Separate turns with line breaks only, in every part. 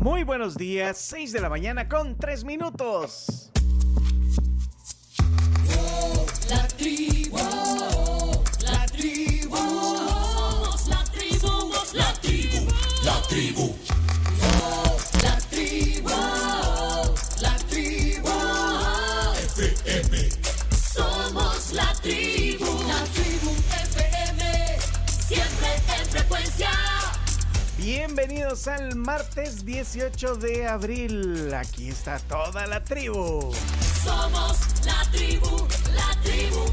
Muy buenos días, 6 de la mañana con 3 minutos.
La tribu, la tribu, somos la tribu, somos la tribu, la tribu.
Bienvenidos al martes 18 de abril. Aquí está toda la tribu.
Somos la tribu, la tribu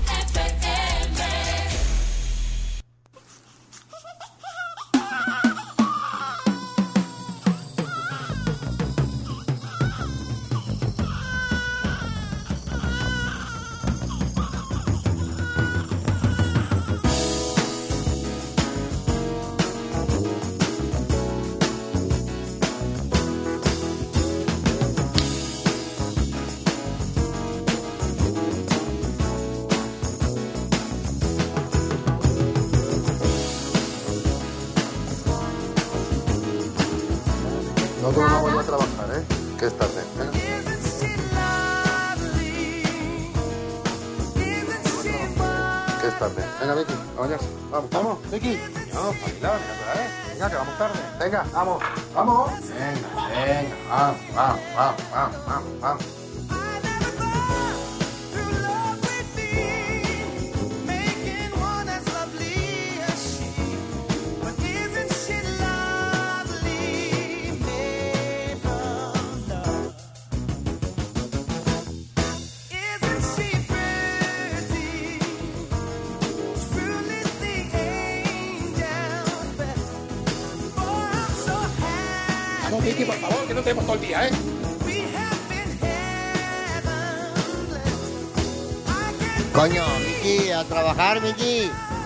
Venga, vamos.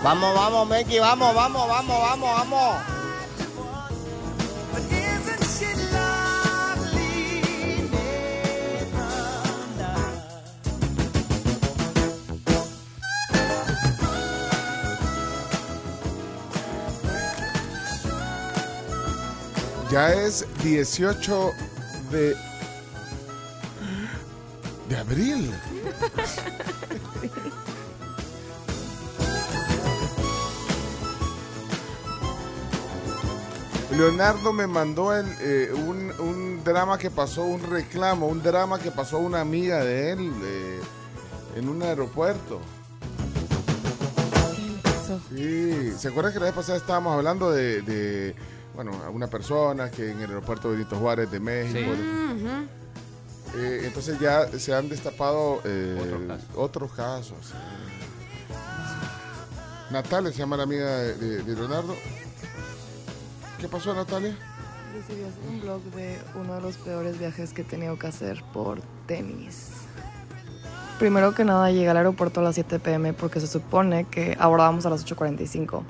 Vamos, vamos,
Miki, vamos, vamos, vamos, vamos, vamos.
Ya es 18 de. de abril. Leonardo me mandó el, eh, un, un drama que pasó, un reclamo, un drama que pasó a una amiga de él eh, en un aeropuerto. Sí, ¿se acuerdan que la vez pasada estábamos hablando de, de, bueno, a una persona que en el aeropuerto Benito Juárez de México? Eh, entonces ya se han destapado eh, otros casos. sí. Natalia se llama la amiga de, de- de Leonardo. ¿Qué pasó, Natalia?
Decidí hacer un blog de uno de los peores viajes que he tenido que hacer por tenis. Primero que nada llegué al aeropuerto a las 7 pm porque se supone que abordábamos a las 8.45,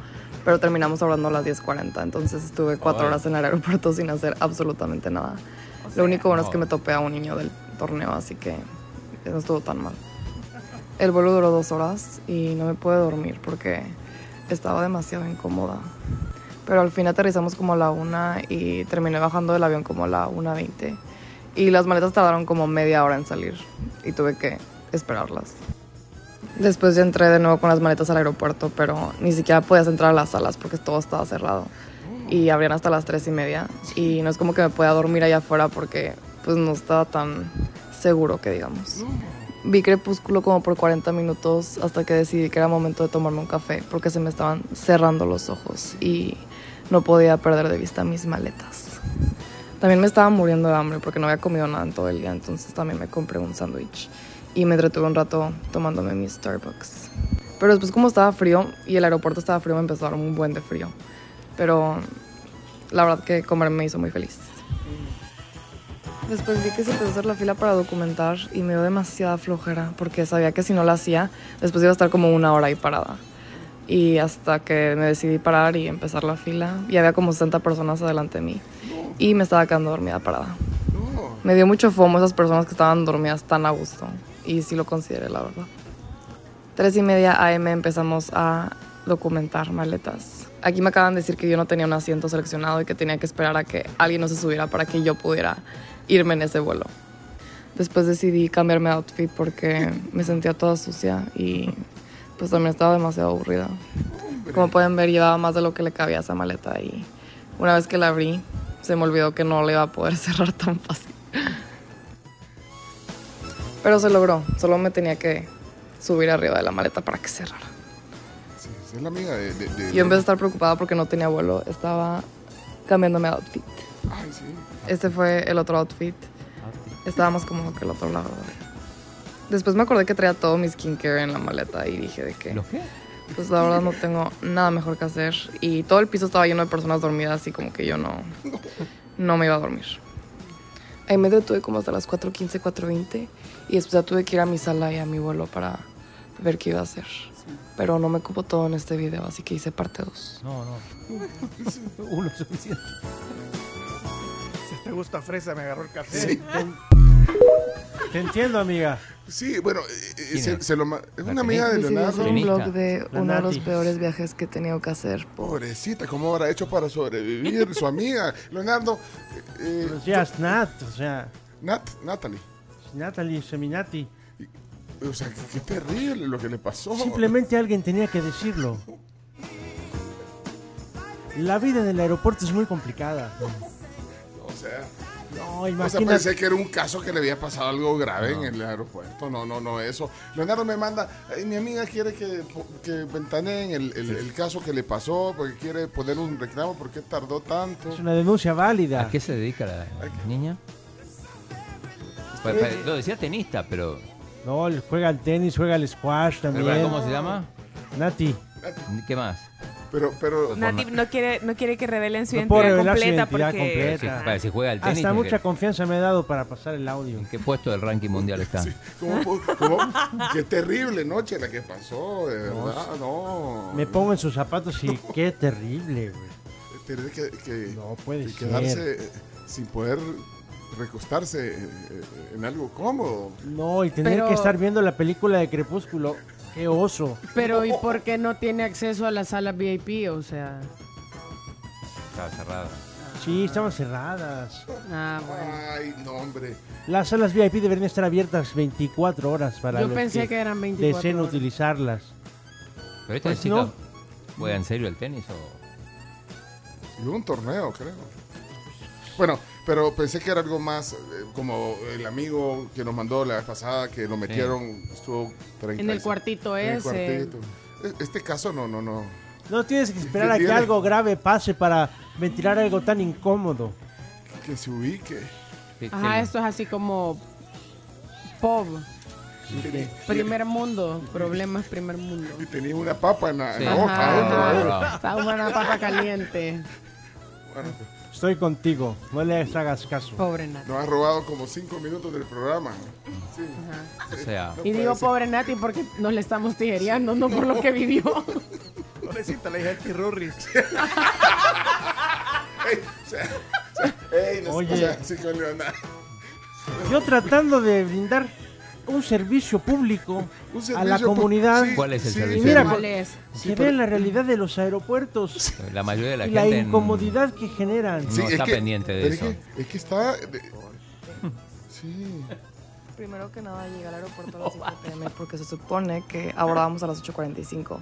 pero terminamos abordando a las 10.40, entonces estuve cuatro horas en el aeropuerto sin hacer absolutamente nada. Lo único bueno es que me topé a un niño del torneo, así que no estuvo tan mal. El vuelo duró dos horas y no me pude dormir porque estaba demasiado incómoda. Pero al fin aterrizamos como a la una y terminé bajando del avión como a la 1.20. Y las maletas tardaron como media hora en salir y tuve que esperarlas. Después ya entré de nuevo con las maletas al aeropuerto, pero ni siquiera podías entrar a las salas porque todo estaba cerrado. Y abrían hasta las tres y media. Y no es como que me podía dormir allá afuera porque pues no estaba tan seguro que digamos. Vi Crepúsculo como por 40 minutos hasta que decidí que era momento de tomarme un café porque se me estaban cerrando los ojos y no podía perder de vista mis maletas. También me estaba muriendo de hambre porque no había comido nada en todo el día, entonces también me compré un sándwich y me entretuve un rato tomándome mi Starbucks. Pero después como estaba frío y el aeropuerto estaba frío, me empezó a dar un buen de frío. Pero la verdad que comer me hizo muy feliz. Después vi que se empezó a hacer la fila para documentar y me dio demasiada flojera porque sabía que si no la hacía, después iba a estar como una hora ahí parada. Y hasta que me decidí parar y empezar la fila, y había como 60 personas adelante de mí. Y me estaba quedando dormida parada. Me dio mucho fomo esas personas que estaban dormidas tan a gusto. Y sí lo consideré, la verdad. Tres y media AM empezamos a documentar maletas. Aquí me acaban de decir que yo no tenía un asiento seleccionado y que tenía que esperar a que alguien no se subiera para que yo pudiera irme en ese vuelo. Después decidí cambiarme de outfit porque me sentía toda sucia y pues también estaba demasiado aburrida. Como pueden ver, llevaba más de lo que le cabía a esa maleta y una vez que la abrí, se me olvidó que no le iba a poder cerrar tan fácil. Pero se logró, solo me tenía que subir arriba de la maleta para que cerrara.
Sí, es la amiga de... de- de-
Yo en vez de estar preocupada porque no tenía vuelo, estaba cambiándome de outfit.
Ay, sí.
Este fue el otro outfit. Estaba más cómodo que el otro, la verdad. Después me acordé que traía todo mi skincare en la maleta y dije de que,
¿Los qué?
pues la verdad no tengo nada mejor que hacer. Y todo el piso estaba lleno de personas dormidas y como que yo no, no me iba a dormir. Ahí me detuve como hasta las 4.15, 4.20 y después ya tuve que ir a mi sala y a mi vuelo para ver qué iba a hacer. Pero no me cupo todo en este video, así que hice parte 2.
No, no. Uno es suficiente.
Si te gusta fresa, me agarró el café.
Te entiendo, amiga.
Sí, bueno, eh, eh,
¿Quién
se, lo ma- es una amiga de Leonardo.
un blog de
La
uno de los
Nati.
peores viajes que he tenido que hacer.
Pobrecita, ¿cómo habrá hecho para sobrevivir su amiga? Leonardo, eh, eh,
Nat. O sea,
Nat, Natalie.
Natalie Seminati.
O sea, qué, qué terrible lo que le pasó.
Simplemente alguien tenía que decirlo. La vida en el aeropuerto es muy complicada.
O sea,
No,
o sea,
imagínate.
pensé que era un caso que le había pasado algo grave en el aeropuerto. No, no, no, eso. Leonardo me manda, "Ay, mi amiga quiere que, que ventaneen el, el- el caso que le pasó, porque quiere poner un reclamo, ¿por qué tardó tanto?
Es una denuncia válida.
¿A qué se dedica la niña? Pues, pues, lo decía tenista, pero
No, juega al tenis, juega al squash también.
¿cómo se llama?
Nati.
¿Qué más?
Pero, pero,
Nati no quiere, no quiere que revelen su
No puedo
identidad
revelar su
completa
identidad
porque
completa.
Para, si juega al tenis,
Hasta
¿en
mucha
qué-
confianza me ha dado para pasar el audio.
¿en qué puesto del ranking mundial está?
¿cómo, cómo- qué terrible noche la que pasó, de verdad, no.
Me pongo en sus zapatos y qué terrible, güey.
Tener que, que-
No puede
que
ser.
quedarse eh, sin poder recostarse eh, eh, en algo cómodo.
No, y tener
Pero-
que estar viendo la película de Crepúsculo. Qué oso.
Pero ¿y por qué no tiene acceso a la sala VIP? O sea,
Estaba cerrada.
Sí, estaban cerradas.
ah, bueno.
Ay, no, hombre.
Las salas VIP deberían estar abiertas 24 horas para
Yo
los
pensé que eran 24
deseen
horas.
utilizarlas.
¿Pero esta
Pues
chica
no.
juega en serio el tenis o...?
Y un torneo, creo. Bueno, pero pensé que era algo más eh, como el amigo que nos mandó la vez pasada, que lo metieron, estuvo 30
En el cuartito
en el cuartito. E- Este caso no, no, no.
No tienes que esperar a que
tiene?
algo grave pase para ventilar algo tan incómodo.
Que se ubique.
¿Qué-
Ajá, esto es así como pop. Primer mundo, problemas primer mundo.
Y tenía una papa en la, en
Sí.
la boca.
Ajá. Está una papa caliente.
Bueno,
Estoy contigo, no le hagas caso.
Pobre Nati.
nos ha robado como cinco minutos del programa. Sí.
o sea,
Y digo pobre Nati porque nos le estamos tijereando, no por lo que vivió.
Pobrecita, la hija de
sé,
Oye.
o sea, sí, con Leonardo.
Yo tratando de brindar un servicio público
Un
a la comunidad
sí,
¿Cuál es el
sí,
servicio?
Y mira,
¿Cuál es?
Sí, pero-
vean la realidad de los aeropuertos
la mayoría de la
y la
gente en-
incomodidad que generan.
No está pendiente de eso.
Es que, es que está. de- sí.
Primero que nada llegué al aeropuerto a las 7 pm porque se supone que abordábamos a las 8.45,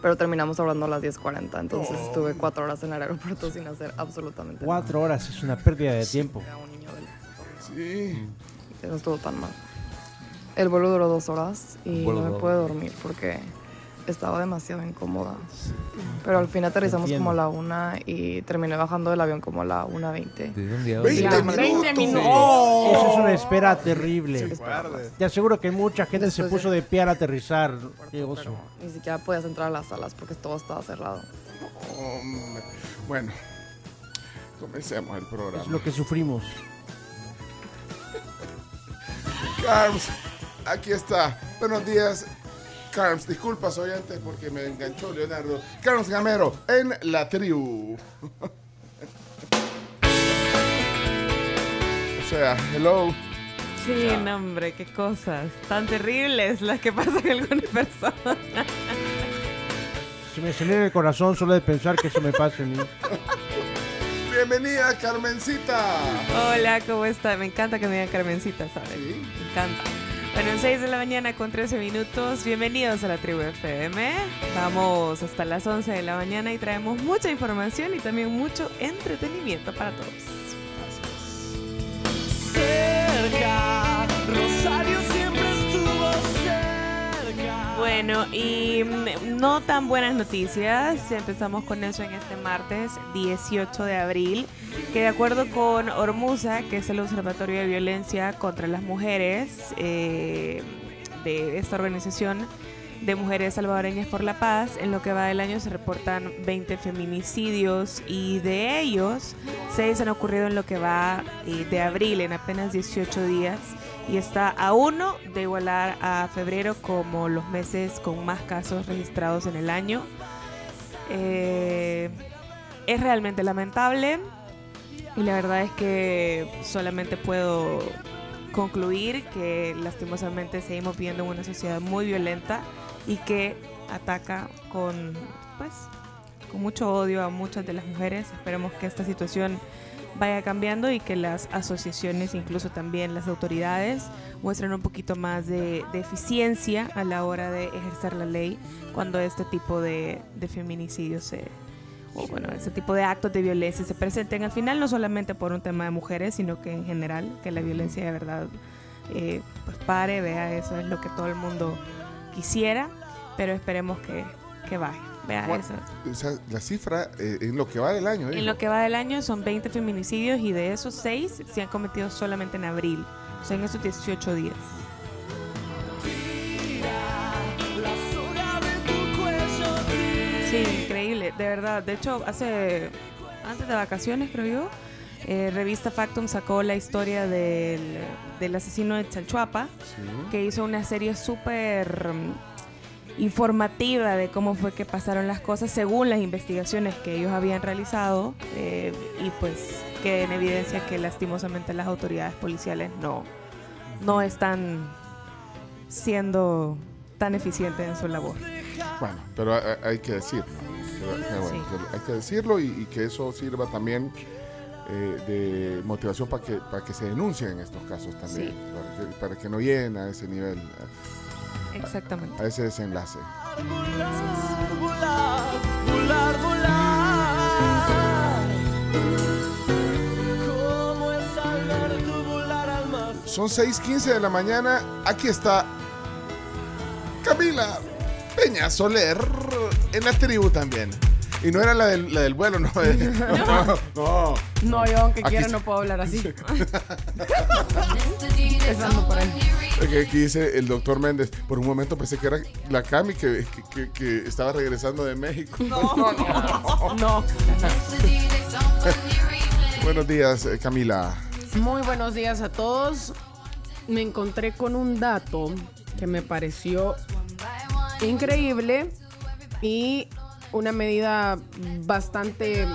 pero terminamos abordando a las 10.40, entonces estuve cuatro horas en el aeropuerto sin hacer absolutamente
Cuatro horas es una pérdida de tiempo.
nada. Era un niño del-
Sí.
que no estuvo tan mal. El vuelo duró dos horas y no me pude dormir porque estaba demasiado incómoda. Pero al fin aterrizamos
Entiendo.
como a la una y terminé bajando del avión como a la 1.20.
¿De dónde a
Veinte
dónde?
minutos.
20 minutos.
Eso es una espera terrible.
Guarde.
Te aseguro que mucha gente se puso
de-
pie al aterrizar. Qué
ni siquiera podías entrar a las salas porque todo estaba cerrado.
Hombre. Bueno, comencemos el programa.
Es lo que sufrimos.
Carms, aquí está. Buenos días. Carms, disculpa, soy antes porque me enganchó Leonardo. Carms Gamero, en la tribu. o sea, hello.
Sí, no, hombre, qué cosas tan terribles las que pasan en algunas personas.
Se me acelera el corazón solo de pensar que eso me pase a mí.
Bienvenida, Carmencita.
Hola, ¿cómo está? Me encanta que me digan Carmencita, ¿sabes?
Sí.
Me encanta. Bueno, 6 de la mañana con 13 minutos. Bienvenidos a la Tribu FM. Vamos hasta las 11 de la mañana y traemos mucha información y también mucho entretenimiento para todos.
Cerca, Rosario.
Bueno, y mm, no tan buenas noticias. Empezamos con eso en este martes 18 de abril, que de acuerdo con Ormusa, que es el Observatorio de Violencia contra las Mujeres eh, de esta organización de mujeres salvadoreñas por la paz, en lo que va del año se reportan 20 feminicidios y de ellos 6 han ocurrido en lo que va eh, de abril, en apenas 18 días y está a uno de igualar a febrero como los meses con más casos registrados en el año. Eh, es realmente lamentable y la verdad es que solamente puedo concluir que lastimosamente seguimos viviendo en una sociedad muy violenta y que ataca con pues con mucho odio a muchas de las mujeres. Esperemos que esta situación vaya cambiando y que las asociaciones, incluso también las autoridades, muestren un poquito más de, eficiencia a la hora de ejercer la ley cuando este tipo de, feminicidios se, o bueno, ese tipo de actos de violencia se presenten. Al final, no solamente por un tema de mujeres, sino que en general, que la violencia de verdad eh, pues pare, vea, eso es lo que todo el mundo quisiera, pero esperemos que, que vaya, vea
Bueno,
eso.
la cifra eh, en lo que va del año.
En
dijo.
lo que va del año son 20 feminicidios y de esos 6 se han cometido solamente en abril, o sea, en esos 18 días. Sí, increíble, de verdad. De hecho, hace antes de vacaciones, creo yo, eh, revista Factum sacó la historia del, del asesino de Chalchuapa,
Sí.
que hizo una serie súper informativa de cómo fue que pasaron las cosas según las investigaciones que ellos habían realizado eh, y pues que en evidencia que lastimosamente las autoridades policiales no, no están siendo tan eficientes en su labor.
Bueno, pero hay, hay que decirlo. Eh, bueno,
Sí.
que Hay que decirlo y, y que eso sirva también eh, de motivación para que, para que se denuncien estos casos también.
Sí.
Para, que, para que no lleguen a ese nivel,
Exactamente.
a ese desenlace.
Volar, volar, volar, volar. ¿Cómo es al ver tu volar al más
Son 6:15 de la mañana. Aquí está Camila Peña Soler en la tribu también. Y no era la del, la del vuelo, no. No, no.
No, yo aunque quiera no puedo hablar así. Empezando por ahí.
Aquí, aquí dice el doctor Méndez. Por un momento pensé que era la Cami que, que- que- que estaba regresando de México.
No.
Buenos días, eh, Camila.
Muy buenos días a todos. Me encontré con un dato que me pareció increíble y una medida bastante...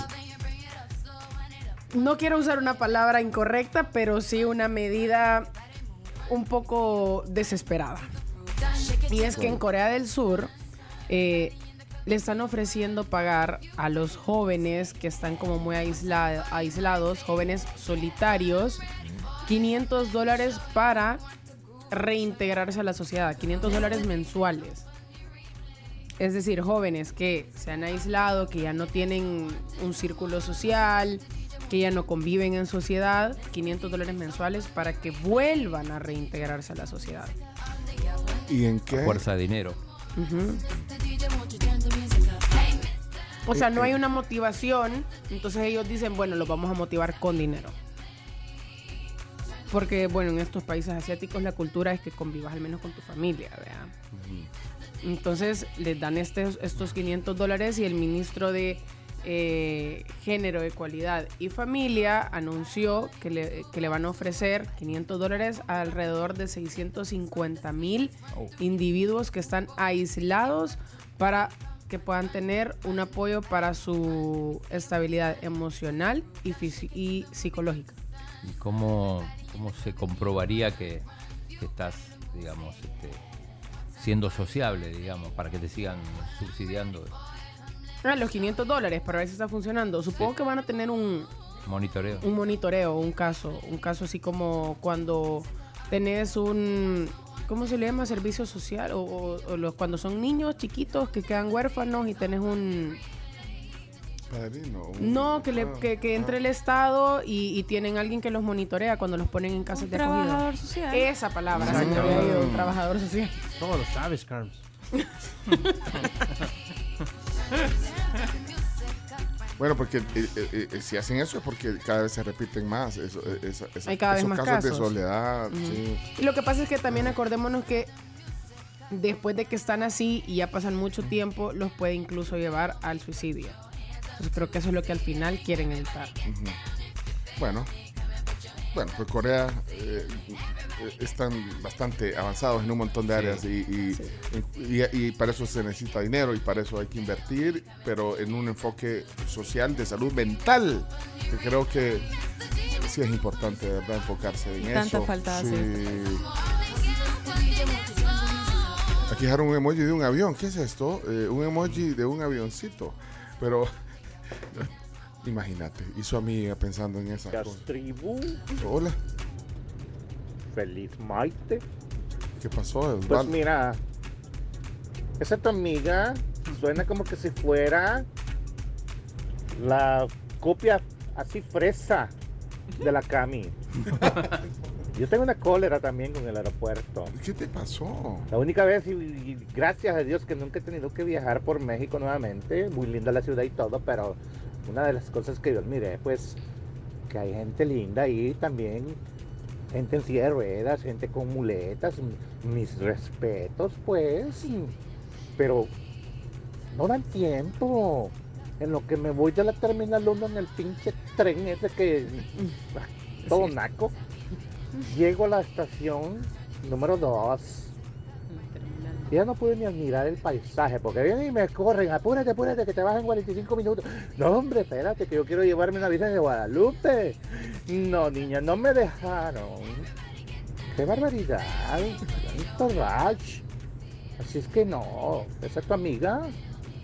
No quiero usar una palabra incorrecta, pero sí una medida un poco desesperada. Y es que en Corea del Sur eh, le están ofreciendo pagar a los jóvenes que están como muy aisla- aislados, jóvenes solitarios, 500 dólares para reintegrarse a la sociedad, 500 dólares mensuales. Es decir, jóvenes que se han aislado, que ya no tienen un círculo social, que ya no conviven en sociedad, 500 dólares mensuales para que vuelvan a reintegrarse a la sociedad.
¿Y en qué?
Fuerza de dinero.
O sea, no hay una motivación, entonces ellos dicen, bueno, los vamos a motivar con dinero. Porque, bueno, en estos países asiáticos la cultura es que convivas al menos con tu familia, ¿verdad? Entonces les dan estos, estos 500 dólares y el ministro de eh, Género, Ecualidad y Familia anunció que le, que le van a ofrecer 500 dólares a alrededor de 650 mil
Oh.
individuos que están aislados para que puedan tener un apoyo para su estabilidad emocional y, y psicológica.
¿Y cómo, cómo se comprobaría que, que estás, digamos, este, siendo sociable, digamos, para que te sigan subsidiando?
Ah, los 500 dólares para ver si está funcionando. Supongo que van a tener un,
Monitoreo.
un monitoreo, un caso, un caso así como cuando tenés un, ¿cómo se le llama? Servicio social o, o- o los, cuando son niños chiquitos que quedan huérfanos y tenés un,
Padrino.
no, que, le,
ah,
que, que entre
ah.
el Estado y, y tienen alguien que los monitorea cuando los ponen en casas
Un
de acogida.
trabajador social.
Esa palabra, se me
Exacto.
había ido, un trabajador social.
¿Cómo lo sabes, Carms?
Bueno, porque eh, eh, eh, si hacen eso es porque cada vez se repiten más eso, esa- esa-
Hay cada vez
esos
más
casos, de soledad. Sí.
Y lo que pasa es que también acordémonos que después de que están así y ya pasan mucho tiempo, los puede incluso llevar al suicidio. Entonces creo que eso es lo que al final quieren evitar.
Ujú. Bueno, bueno, pues Corea eh, están bastante avanzados en un montón de áreas y, y- y- y para eso se necesita dinero y para eso hay que invertir, pero en un enfoque social de salud mental, que creo que sí es importante, de ¿verdad? Enfocarse en
Tanta
eso.
falta hace.
Aquí dejaron un emoji de un avión. ¿Qué es esto? Eh, un emoji de un avioncito. Pero imagínate, y su amiga pensando en esas cosas.
Tribu,
Hola,
feliz Maite.
¿qué pasó,
Pues mira, esa tu amiga suena como que si fuera la copia así fresa de la Cami. Yo tengo una cólera también con el aeropuerto.
¿Qué te pasó?
La única vez, y, y gracias a Dios que nunca he tenido que viajar por México nuevamente, muy linda la ciudad y todo, pero una de las cosas que yo miré, pues, que hay gente linda ahí también, gente en silla de ruedas, gente con muletas, mis respetos, pues, pero no dan tiempo. En lo que me voy de la Terminal 1 en el pinche tren ese que... todo naco. Llego a la estación número 2. Ya no pude ni admirar el paisaje porque vienen y me corren, apúrate, apúrate, que te vas en 45 minutos. No, hombre, espérate, que yo quiero llevarme una Virgen de Guadalupe. No, niña, no me dejaron. Qué barbaridad. Tanto rush. Así es que no, esa tu amiga,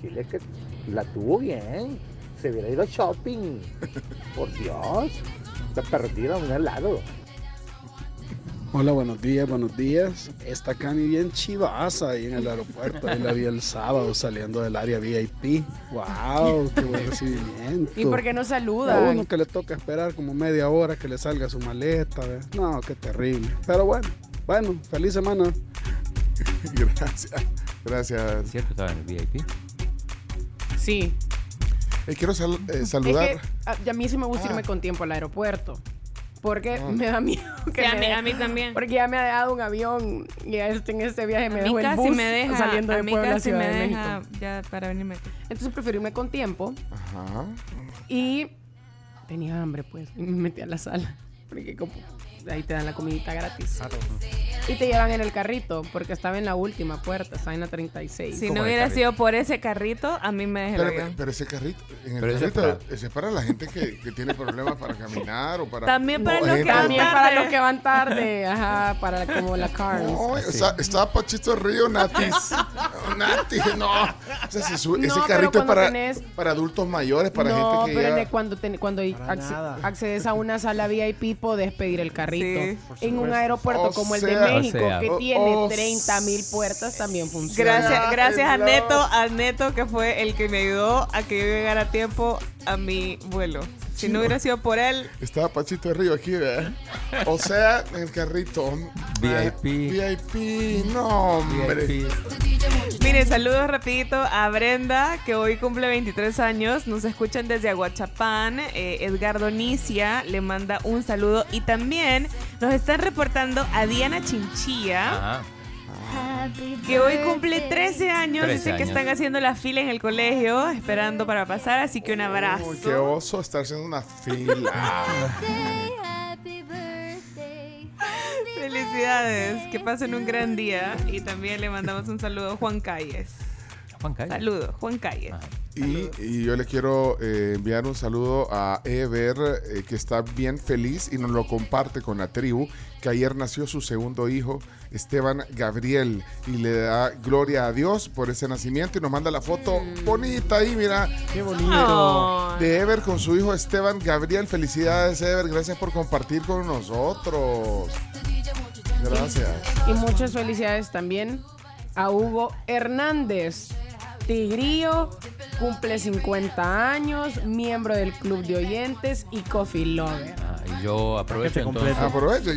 dile que la tuvo bien. Se hubiera ido shopping. Por Dios, está perdida a un helado.
Hola, buenos días, buenos días. Esta Cami bien chivaza ahí en el aeropuerto. Ahí la vi el sábado saliendo del área VIP. ¡Wow! ¡Qué buen recibimiento!
¿Y por qué no
A
saludan?
uno que le toca esperar como media hora que le salga su maleta. No, qué terrible. Pero bueno, bueno, feliz semana.
Gracias, gracias.
¿Cierto? Estaba en el VIP.
Sí.
Eh, quiero sal- eh, saludar.
Es que a, a mí sí me gusta
Ah.
irme con tiempo al aeropuerto. Porque me da miedo que
Sí, a
me
mí-
de-
a mí también.
Porque ya me ha dejado un avión y este- en este viaje me dejó el bus
me deja,
saliendo
a
de
mí
Puebla a
casi
Ciudad
me
de
deja
México.
ya para venirme.
Entonces prefiero irme con tiempo
Ajá.
y tenía hambre pues y me metí a la sala. Porque como ahí te dan la comidita gratis. Y te llevan en el carrito porque estaba en la última puerta, estaba en la 36.
Si no hubiera sido por ese carrito, a mí me deja el
Pero, pero ese carrito, en el
Pero ese es
carrito,
para-
ese es para la gente que, que tiene problemas para caminar o para.
También para
No,
los que van
También
tarde.
para los que van tarde, ajá, para como la Carms.
No, está, está Pachito Río, Natis. Natis, no. O sea,
No,
ese
pero
carrito es para,
tenés-
para adultos mayores, para
no,
gente que
pero
ya...
ne- cuando, ten- cuando accedes a una sala VIP podés pedir el carrito.
Sí.
En un aeropuerto
O
como el de México,
o sea.
que
O-
tiene
o
30 mil puertas, también funciona.
Gracias, gracias a. Neto, a Neto que fue el que me ayudó a que yo llegara a tiempo a mi vuelo. Si no hubiera sido por él,
Estaba Pachito Río aquí, ¿verdad? O sea, en el carrito.
VIP.
VIP, no, hombre.
VIP.
Mire, saludos rapidito a Brenda, que hoy cumple 23 años. Nos escuchan desde Aguachapán. Eh, Edgardo Nicia le manda un saludo. Y también nos están reportando a Diana Chinchilla,
Ajá.
Que hoy cumple 13 años.
13
Dice que están haciendo la fila en el colegio, esperando para pasar. Así que un abrazo.
Uy, qué oso estar haciendo una fila.
Felicidades, que pasen un gran día. Y también le mandamos un saludo a Juan Calles.
Juan Calle.
Saludos, Juan Calles.
Ajá.
Y, y yo le quiero eh, enviar un saludo a Ever, eh, que está bien feliz y nos lo comparte con la tribu, que ayer nació su segundo hijo, Esteban Gabriel, y le da gloria a Dios por ese nacimiento y nos manda la foto bonita ahí, mira.
Qué bonito.
De Ever con su hijo Esteban Gabriel. Felicidades, Ever. Gracias por compartir con nosotros. Gracias.
Y muchas felicidades también a Hugo Hernández. Tigrillo cumple 50 años, miembro del club de oyentes y coffee lover.
Ah, y yo aprovecho
Paquete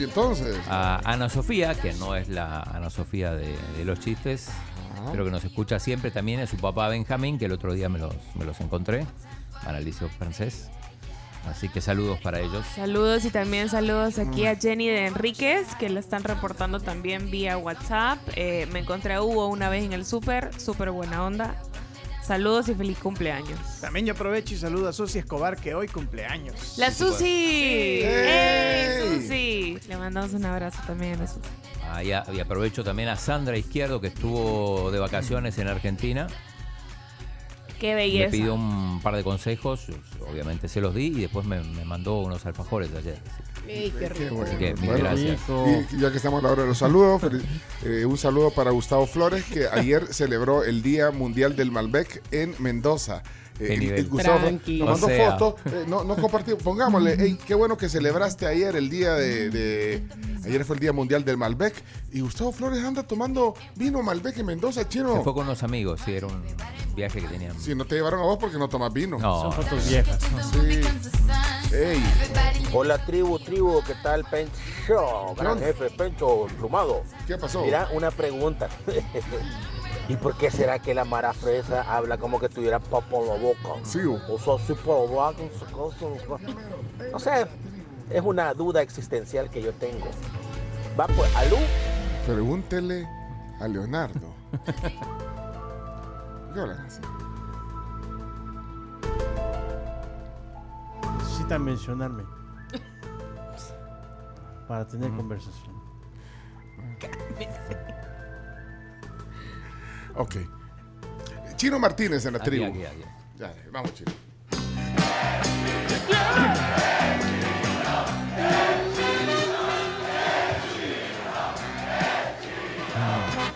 entonces
y
a Ana Sofía, que no es la Ana Sofía de, de los chistes, pero que nos escucha siempre también, es su papá Benjamín, que el otro día me los, me los encontré, al liceo francés. Así que saludos para ellos.
Saludos y también saludos aquí a Jenny de Enríquez, que la están reportando también vía WhatsApp. Eh, me encontré a Hugo una vez en el súper, súper buena onda. Saludos y feliz cumpleaños.
También yo aprovecho y saludo a Susi Escobar, que hoy cumpleaños.
La Susi.
Sí.
¡Ey, Susi! Le mandamos un abrazo también a Susi.
Ah, y, a- y aprovecho también a Sandra Izquierdo, que estuvo de vacaciones en Argentina.
Qué
Me
belleza.
pidió un par de consejos, obviamente se los di, y después me, me mandó unos alfajores de ayer.
Ey, qué
Qué
rico.
bueno.
Así que mil
Bueno,
gracias.
Y ya que estamos a la hora de los saludos, eh, un saludo para Gustavo Flores, que ayer celebró el Día Mundial del Malbec en Mendoza. Eh, el-
nivel.
el Gustavo nos mandó
O sea.
fotos, eh, no, no compartió, pongámosle, hey, qué bueno que celebraste ayer el día de, de- Ayer fue el Día Mundial del Malbec y Gustavo Flores anda tomando vino Malbec en Mendoza,
Se
chino.
fue con unos amigos, sí, era un viaje que tenían.
Si no te llevaron a vos porque no tomas vino.
No,
Son fotos viejas.
Sí. Ey,
Hola tribu, tribu, ¿qué tal Pencho? Gran jefe, Pencho, plumado.
¿qué pasó?
Mira, una pregunta. ¿Y por qué será que la Mara Fresa habla como que tuviera popo en la boca?
Sí, o-
O sea, la boca, no sé cosa, No sé, es una duda existencial que yo tengo. Va pues, Alú,
Pregúntele a Leonardo. ¿Qué hablan así?
Necesitan mencionarme. Para tener conversación.
Ok. Chino Martínez en la
Aquí,
tribu.
aquí, aquí.
Ya, vamos, Chino.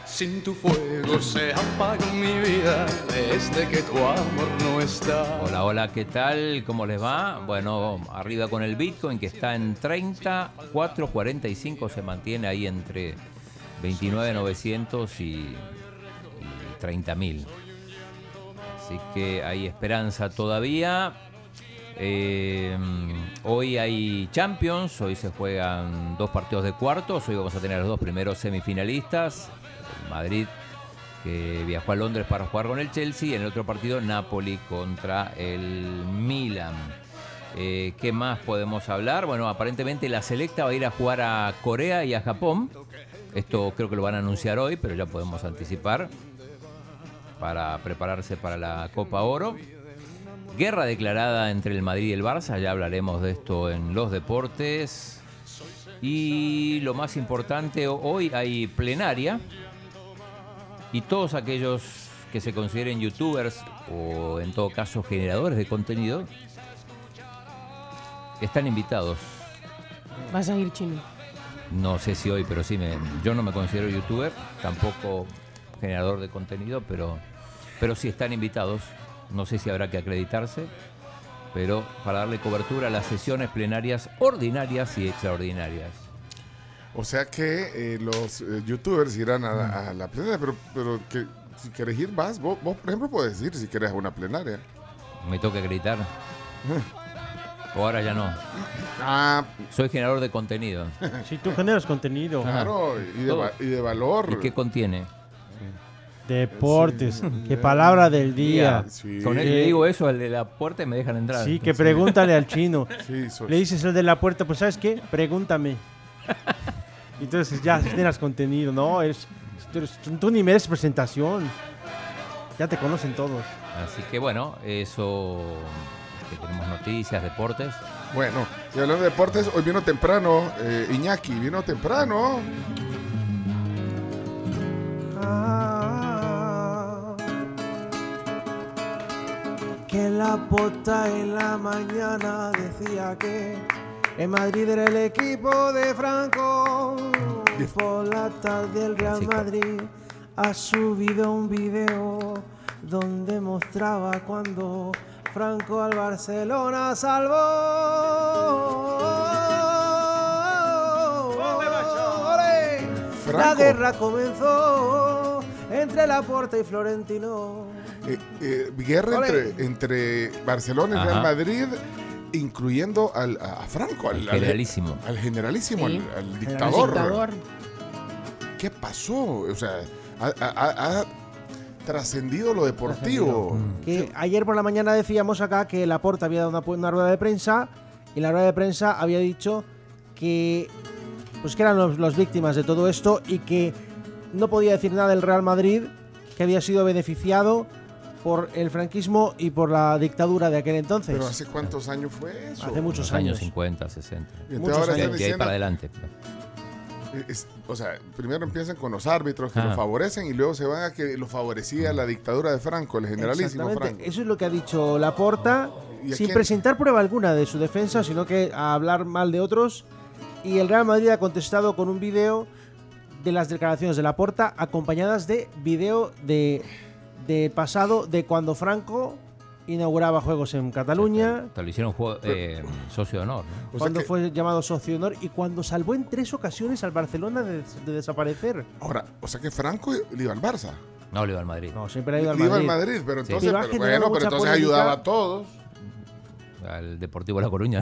Sin tu fuego se apaga mi vida desde que tu amor no está.
Hola, hola, ¿qué tal? ¿Cómo les va? Bueno, arriba con el Bitcoin que está en 34.45, se mantiene ahí entre 29.900 y, y 30.000. Así que hay esperanza todavía. Eh, hoy hay Champions, hoy se juegan dos partidos de cuartos, hoy vamos a tener los dos primeros semifinalistas, Madrid que viajó a Londres para jugar con el Chelsea y en el otro partido Napoli contra el Milan. Eh, ¿Qué más podemos hablar? Bueno, aparentemente la selecta va a ir a jugar a Corea y a Japón. Esto creo que lo van a anunciar hoy, pero ya podemos anticipar para prepararse para la Copa Oro. Guerra declarada entre el Madrid y el Barça, ya hablaremos de esto en los deportes. Y lo más importante, hoy hay plenaria y todos aquellos que se consideren youtubers o en todo caso generadores de contenido están invitados.
Vas a ir chino.
No sé si hoy, pero sí, me, yo no me considero youtuber, tampoco generador de contenido, pero, pero sí están invitados. No sé si habrá que acreditarse, pero para darle cobertura a las sesiones plenarias ordinarias y extraordinarias.
O sea que eh, los eh, youtubers irán a, la- a la plenaria, pero, pero que, si quieres ir, vas. Vos, vos, por ejemplo, puedes ir si quieres a una plenaria.
Me toca acreditar. O ahora ya no.
Ah,
Soy generador de contenido.
Si tú generas contenido.
claro, y de, y de valor.
¿Y qué contiene?
Deportes. Qué palabra del día.
Sí.
Con él
Eh,
le digo eso al de la puerta y me dejan entrar.
Sí, que pregúntale al chino. Le dices al de la puerta, pues ¿sabes qué? Pregúntame. Entonces ya generas contenido, ¿no? Eres- tú ni mereces presentación. Ya te conocen todos.
Así que bueno, eso que tenemos noticias, deportes.
Bueno, y hablando de deportes, hoy vino temprano, eh, Iñaki, vino temprano.
La pota en la mañana decía que en Madrid era el equipo de Franco. Por la tarde el Real Madrid ha subido un video donde mostraba cuando Franco al Barcelona salvó. La guerra comenzó entre Laporta y Florentino.
Eh, eh, guerra entre, entre Barcelona y
Ajá.
Real Madrid, incluyendo al, a Franco, al, al-
Generalísimo.
al generalísimo,
Sí.
al, dictador.
dictador.
¿Qué pasó? O sea, ha, trascendido lo deportivo.
Que ayer por la mañana decíamos acá que Laporta había dado una, rueda de prensa y en la rueda de prensa había dicho que pues que eran los víctimas de todo esto y que no podía decir nada del Real Madrid que había sido beneficiado por el franquismo y por la dictadura de aquel entonces.
Pero ¿hace cuántos años fue eso?
Hace muchos
Los años
años.
50, 60.
Y entonces ahora
ahí
diciendo,
para adelante.
es- o sea, primero empiezan con los árbitros que
Ah.
lo favorecen y luego se van a que lo favorecía la dictadura de Franco, el generalísimo
Exactamente.
Franco.
Eso es lo que ha dicho Laporta,
¿Y a
sin
quién?
presentar prueba alguna de su defensa, sino que a hablar mal de otros. Y el Real Madrid ha contestado con un vídeo de las declaraciones de Laporta, acompañadas de vídeo de, de pasado de cuando Franco inauguraba juegos en Cataluña,
Te lo hicieron juego- eh, socio de honor. ¿no?
O sea
cuando
que-
fue llamado socio de honor y cuando salvó en tres ocasiones al Barcelona de, de desaparecer.
Ahora, o sea que Franco le iba al Barça.
No le iba al Madrid.
No, siempre ha ido al
iba
Madrid.
al Madrid, pero
Sí.
entonces,
Pero
bueno, pero entonces ayudaba a todos.
Al Deportivo La Coruña.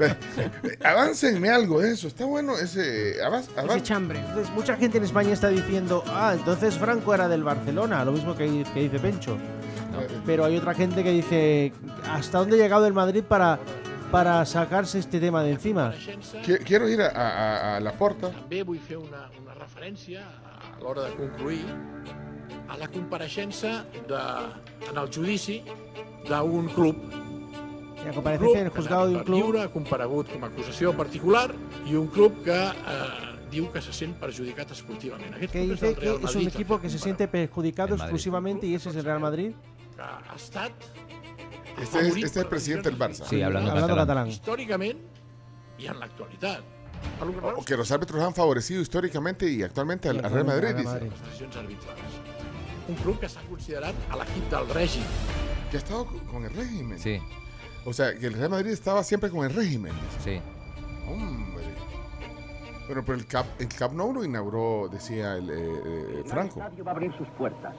Eh, Aváncenme algo de eso, está bueno ese avan-
Ese chambre.
Entonces, mucha gente en España está diciendo, ah, entonces Franco era del Barcelona, lo mismo que, que dice Pencho. Pero hay otra gente que dice, ¿hasta dónde ha llegado el Madrid para, para sacarse este tema de encima?
Qui- Quiero ir a, a- a la porta.
També vull fer una, una referència a l'hora de concluir a la compareixença de, en el judici d'un club.
La comparecencia en el juzgado de un
per
club.
lliure, comparegut com a acusació particular i un club que eh, diu que se sent perjudicat esportivament. Aquest
que dice que es un equipo que se siente perjudicado exclusivamente y ese es el Real Madrid.
que ha estat
Este es, este es el presidente del Barça.
Sí, hablando,
Hablando
catalán.
històricament i en l'actualitat.
O que los árbitros han favorecido históricamente y actualmente al, al Real Madrid, dice.
les decisions arbitrals. Un club que s'ha considerat a l'equip del règim.
Que ha estado con- con el régimen.
Sí,
O sea, que el Real Madrid estaba siempre con el régimen.
sí.
Hombre. Bueno, pero el Cap, el Camp Nou lo inauguró, decía el, eh, eh, Franco.
El estadio va a abrir sus puertas.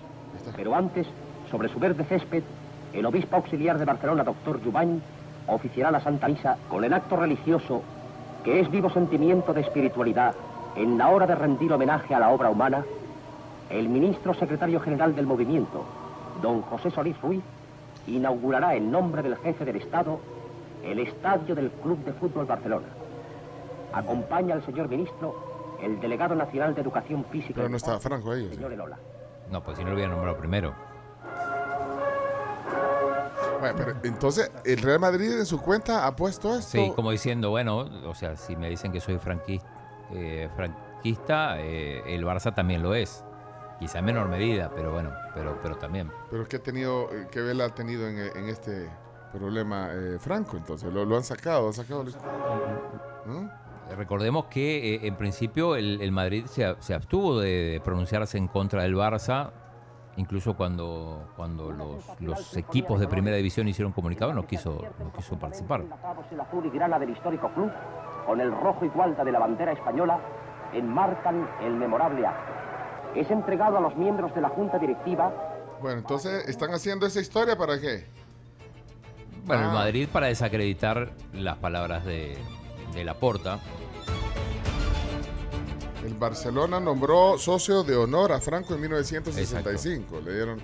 Pero antes, sobre su verde césped, el obispo auxiliar de Barcelona, doctor Jubany, oficiará la Santa Misa con el acto religioso que es vivo sentimiento de espiritualidad en la hora de rendir homenaje a la obra humana. El ministro secretario general del movimiento, don José Solís Ruiz, inaugurará en nombre del jefe del Estado el estadio del Club de Fútbol Barcelona. Acompaña al señor ministro el delegado nacional de Educación Física
Pero no estaba
Deporte,
Franco ahí.
señor Elola.
No, pues si no lo hubiera nombrado primero.
Bueno, pero entonces el Real Madrid en su cuenta ha puesto esto.
Sí, como diciendo, bueno, o sea, si me dicen que soy franquista, franquista eh, el Barça también lo es. Quizá en menor medida, pero bueno, pero, pero también.
Pero ¿qué, ha tenido, eh, qué vela ha tenido en, en este problema eh, Franco? Entonces, lo, lo han sacado, han sacado. ¿Mm?
Recordemos que eh, en principio el, el Madrid se, abstuvo de, de pronunciarse en contra del Barça, incluso cuando, cuando los, los equipos de primera división hicieron comunicado, no quiso, no quiso participar.
El azul y grana del histórico club, con el rojo y gualda de la bandera española, enmarcan el memorable acto. Es entregado a los miembros de la Junta Directiva
Bueno, entonces, ¿están haciendo esa historia para qué?
Bueno, el
Ah.
Madrid para desacreditar las palabras de, de Laporta.
El Barcelona nombró socio de honor a Franco en 1965. Le dieron.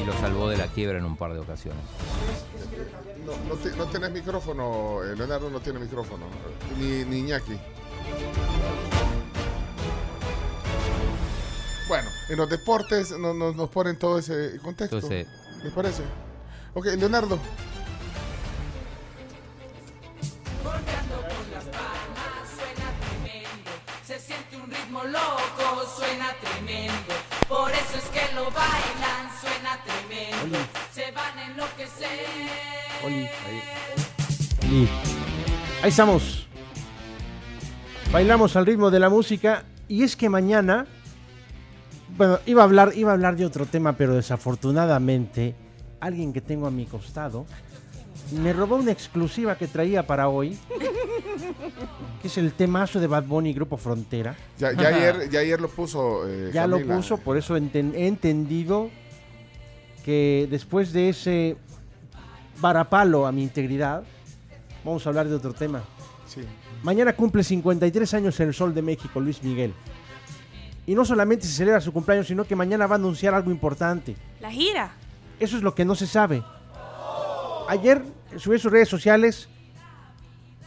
y lo salvó de la quiebra en un par de ocasiones.
No, no, tenés micrófono, eh, Leonardo no tiene micrófono. Ni, ni Iñaki. En los deportes no- no- nos ponen todo ese contexto.
Entonces-
¿Les parece? Ok, Leonardo.
Volteando con las palmas suena tremendo. Se siente un ritmo loco, suena tremendo. Por eso es que lo bailan, suena tremendo. Se van
Oli. Y ahí estamos. Bailamos al ritmo de la música. Y es que mañana. Bueno, iba a hablar, iba a hablar de otro tema, pero desafortunadamente, alguien que tengo a mi costado me robó una exclusiva que traía para hoy. Que es el temazo de Bad Bunny Grupo Frontera.
Ya, ya ayer, ya ayer lo puso. eh,
Ya lo puso, por eso enten- he entendido que después de ese varapalo a mi integridad, vamos a hablar de otro tema.
Sí.
Mañana cumple 53 años en el Sol de México, Luis Miguel. Y no solamente se celebra su cumpleaños, sino que mañana va a anunciar algo importante.
La gira.
Eso es lo que no se sabe. Ayer subió a sus redes sociales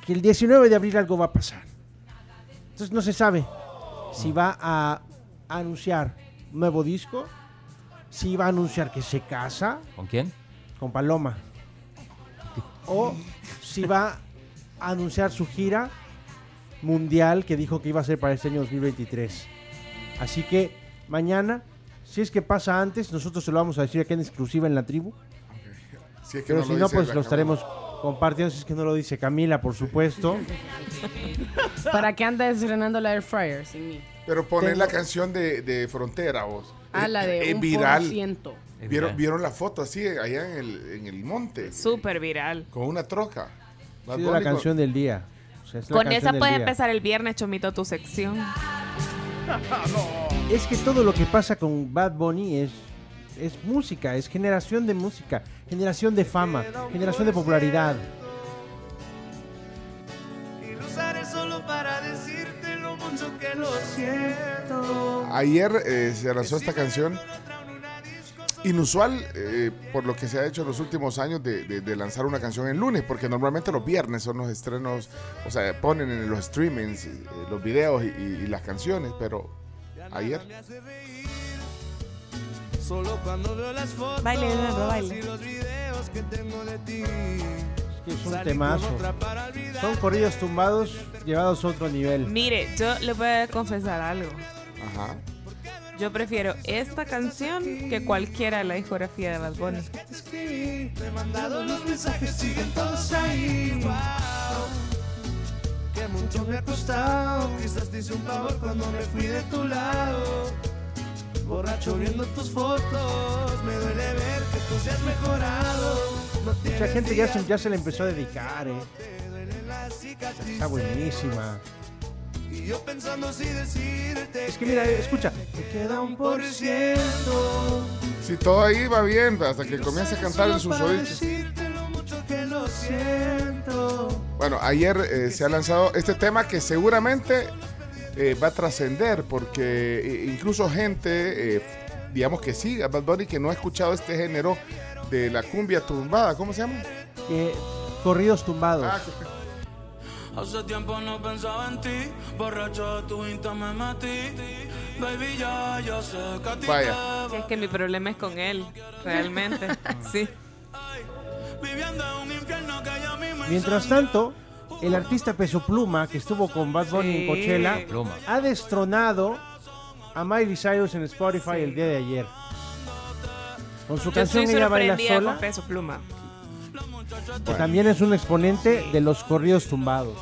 que el 19 de abril algo va a pasar. Entonces no se sabe si va a anunciar un nuevo disco, si va a anunciar que se casa
¿Con quién?
con Paloma, o si va a anunciar su gira mundial que dijo que iba a ser para este año 2023. Así que mañana, si es que pasa antes, nosotros se lo vamos a decir aquí en exclusiva en la tribu.
Si es que
Pero
no
si no, pues lo estaremos compartiendo. Si es que no lo dice Camila, por supuesto.
¿Para qué anda estrenando la Air Fryer sin mí?
Pero poner
Tengo-
la canción de, de Frontera, vos.
Ah, la de
Es
un
viral.
por ciento.
¿Vieron,
viral.
¿Vieron la foto así allá en el, en el monte?
Súper viral.
Con una troca.
Sido la canción del día. O sea, es la
Con esa
del
puede
día.
empezar el viernes, Chomito, tu sección.
Es que todo lo que pasa con Bad Bunny es, es música, es generación de música, generación de fama, generación de popularidad.
Ayer eh, se lanzó esta canción inusual eh, por lo que se ha hecho en los últimos años de, de- de lanzar una canción en lunes, porque normalmente los viernes son los estrenos, o sea, ponen en los streamings eh, los videos y, y- y las canciones, pero ayer
Solo cuando veo las fotos
Baile, Leonardo, baile.
y los videos que tengo de ti.
Es un temazo. Son corridos tumbados llevados a otro nivel.
Mire, yo le voy a confesar algo.
Ajá.
Yo prefiero esta canción que cualquiera de la discografía de Bad Bunny.
Mucha gente ya se, ya se le empezó a dedicar, eh. Está buenísima.
Y yo pensando si decirte
Es que mira, escucha.
me queda un por ciento.
Si todo ahí va bien, hasta que comience a cantar en sus
Para
oídos.
decirte lo mucho que lo siento.
Bueno, ayer eh, se ha lanzado este tema que seguramente eh, va a trascender porque eh, incluso gente, eh, digamos que sí, a Bad Bunny que no ha escuchado este género de la cumbia tumbada, ¿cómo se llama?
Corridos tumbados.
Ah,
Hace tiempo no pensaba en ti, borracho de tu Insta me metí. Baby, ya, ya sé que a ti
Vaya.
Es que mi problema es con él, realmente. Sí.
Mientras tanto, el artista Peso Pluma, que estuvo con Bad Bunny en. Coachella,
Pluma.
ha destronado a Miley Cyrus en Spotify el día de ayer. Con su
Yo
canción Ella Baila
sorprendida
Sola,
con Peso Pluma.
Que también es un exponente de los corridos tumbados.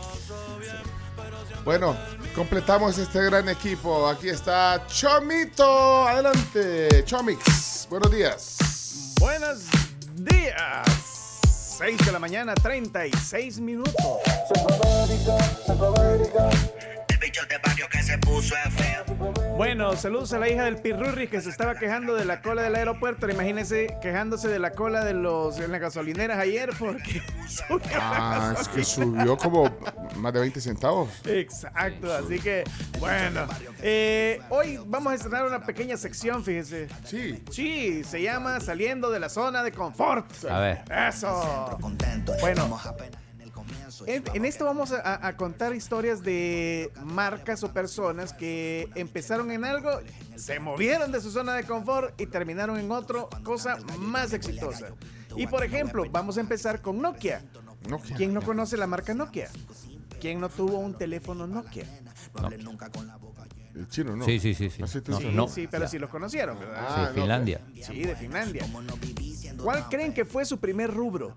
Bueno, completamos este gran equipo. Aquí está Chomito. Adelante, Chomix. Buenos días.
Buenos días. 6 de la mañana, 36 minutos. Bueno, saludos a la hija del Pirurri que se estaba quejando de la cola del aeropuerto. Imagínense quejándose de la cola de los en las gasolineras ayer porque subió la
Ah, es que subió como más de 20 centavos.
Exacto, así que bueno, eh, hoy vamos a estrenar una pequeña sección, fíjese.
Sí.
Sí, se llama Saliendo de la zona de confort.
A ver.
Eso. Bueno, en, en esto vamos a, a contar historias de marcas o personas que empezaron en algo, se movieron de su zona de confort y terminaron en otra cosa más exitosa. Y por ejemplo, vamos a empezar con Nokia.
Nokia.
¿Quién no conoce la marca Nokia? ¿Quién no tuvo un teléfono Nokia?
El chino, ¿no?
Sí, sí, sí, sí. No,
Sí,
no.
sí, pero sí los conocieron, ¿verdad?
Ah,
Sí,
no,
Finlandia.
Sí, de Finlandia. ¿Cuál creen que fue su primer rubro?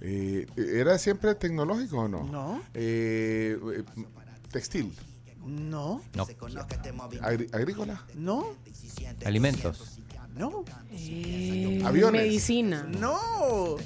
Eh, ¿Era siempre tecnológico o no?
No.
Eh, textil.
No.
No.
Agri- agrícola.
No.
Alimentos.
No.
Eh,
Aviones.
Medicina.
No.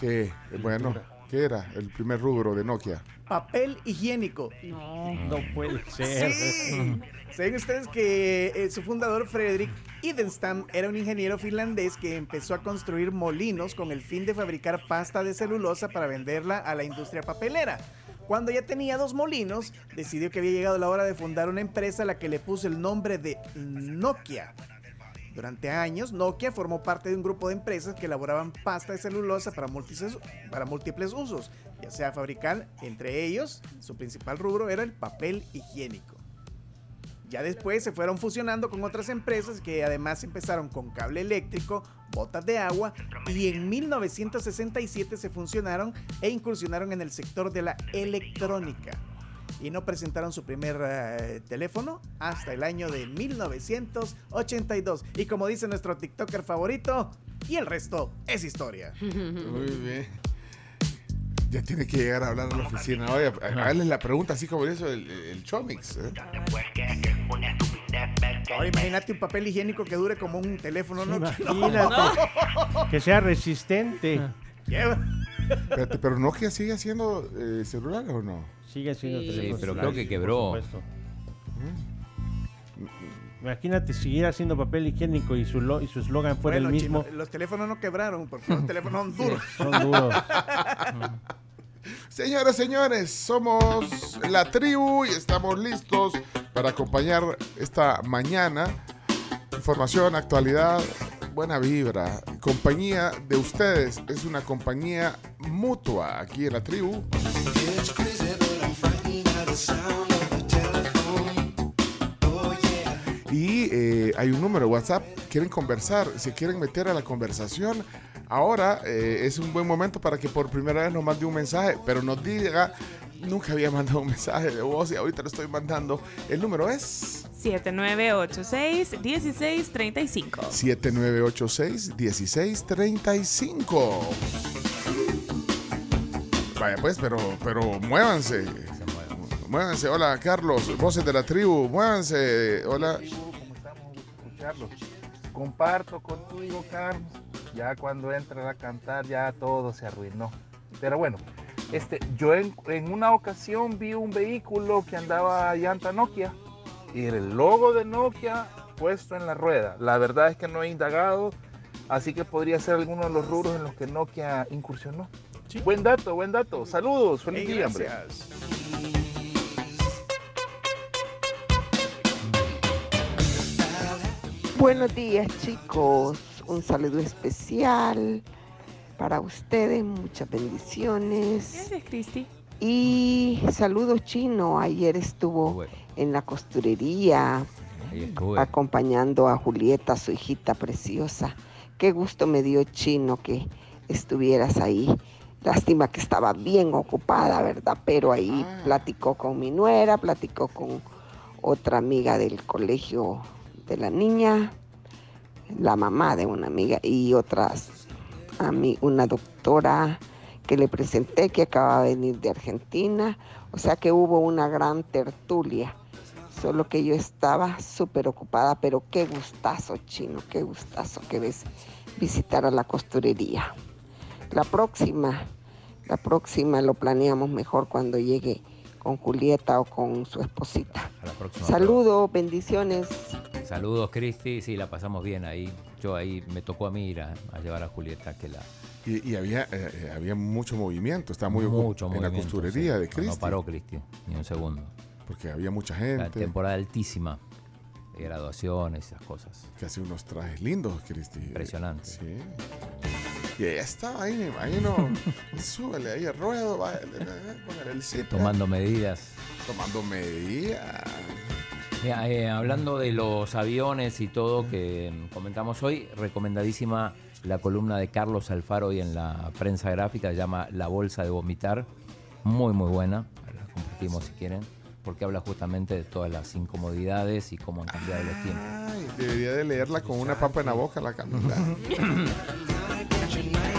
¿Qué? Eh, Bueno, ¿qué era el primer rubro de Nokia?
Papel higiénico.
No.
No puede ser.
Sí. ¿Saben ustedes que eh, su fundador, Frederick Idenstam, era un ingeniero finlandés que empezó a construir molinos con el fin de fabricar pasta de celulosa para venderla a la industria papelera? Cuando ya tenía dos molinos, decidió que había llegado la hora de fundar una empresa a la que le puso el nombre de Nokia. Durante años, Nokia formó parte de un grupo de empresas que elaboraban pasta de celulosa para múltiples, usos, ya sea fabricar, entre ellos, su principal rubro era el papel higiénico. Ya después se fueron fusionando con otras empresas que además empezaron con cable eléctrico, botas de agua y en 1967 se funcionaron e incursionaron en el sector de la electrónica. Y no presentaron su primer eh, teléfono hasta el año de 1982. Y como dice nuestro TikToker favorito, y el resto es historia.
Muy bien. Ya tiene que llegar a hablar a la oficina. Oye, háganle la pregunta así como hizo el, el Chomix. ¿eh?
Ahora imagínate un papel higiénico que dure como un teléfono, ¿no?
Imagínate. Que sea resistente.
Lleva.
Espérate, pero Nokia sigue haciendo eh, celulares o no?
Sigue siendo
Sí,
teléfono
pero creo que quebró.
Imagínate seguir haciendo papel higiénico y su lo- y su eslogan fuera
Bueno,
el mismo.
chino, los teléfonos no quebraron porque los teléfonos son duros.
Son duros.
Señoras, señores, somos la tribu y estamos listos para acompañar esta mañana. Información, actualidad, buena vibra. Compañía de ustedes es una compañía mutua aquí en la tribu. Y eh, hay un número WhatsApp. Quieren conversar, se quieren meter a la conversación. Ahora eh, es un buen momento para que por primera vez nos mande un mensaje, pero nos diga, nunca había mandado un mensaje de voz y ahorita lo estoy mandando. El número es
7986-1635.
7986-1635. Vaya pues, pero, pero muévanse. Muévanse. Hola, Carlos, voces de la tribu. Muévanse. Hola.
escucharlo. Comparto contigo, Carlos. Ya cuando entran a cantar, ya todo se arruinó. Pero bueno, este, yo en, en una ocasión vi un vehículo que andaba a llanta Nokia y el logo de Nokia puesto en la rueda. La verdad es que no he indagado, así que podría ser alguno de los rubros en los que Nokia incursionó. Buen dato, buen dato. Saludos, feliz
Hey,
día, hombre.
Buenos días chicos, un saludo especial para ustedes, muchas bendiciones.
Gracias, Cristi.
Y saludos chino, ayer estuvo en la costurería acompañando a Julieta, su hijita preciosa. Qué gusto me dio chino que estuvieras ahí. Lástima que estaba bien ocupada, ¿verdad? Pero ahí platicó con mi nuera, platicó con otra amiga del colegio de la niña, la mamá de una amiga y otras, ami- una doctora que le presenté que acaba de venir de Argentina. O sea que hubo una gran tertulia. Solo que yo estaba súper ocupada, pero qué gustazo, chino, qué gustazo que ves visitar a la costurería. La próxima, la próxima lo planeamos mejor cuando llegue con Julieta o con su esposita.
A.
Saludos, bendiciones.
Saludos, Cristi. Sí, la pasamos bien ahí. Yo ahí me tocó a mí ir a, a llevar a Julieta que la.
Y, y había, eh, eh, había mucho movimiento, está muy
mucho
en la costurería
sí.
de
No,
Cristi.
No paró Cristi, ni un segundo.
Porque había mucha
La
gente.
temporada altísima. De graduaciones, esas cosas.
Que hace unos trajes lindos, Cristi.
Impresionante.
Sí. Y ella estaba ahí, me imagino. Súbele ahí el ruedo, póngale el
Tomando medidas.
Tomando medidas.
Mira, eh, hablando de los aviones y todo que mm, comentamos hoy, recomendadísima la columna de Carlos Alfaro hoy en la prensa gráfica, se llama La Bolsa de Vomitar. Muy, muy buena. La compartimos si quieren. porque habla justamente de todas las incomodidades y cómo han cambiado los tiempos.
Ay, debería de leerla con una papa en la boca, la Camila.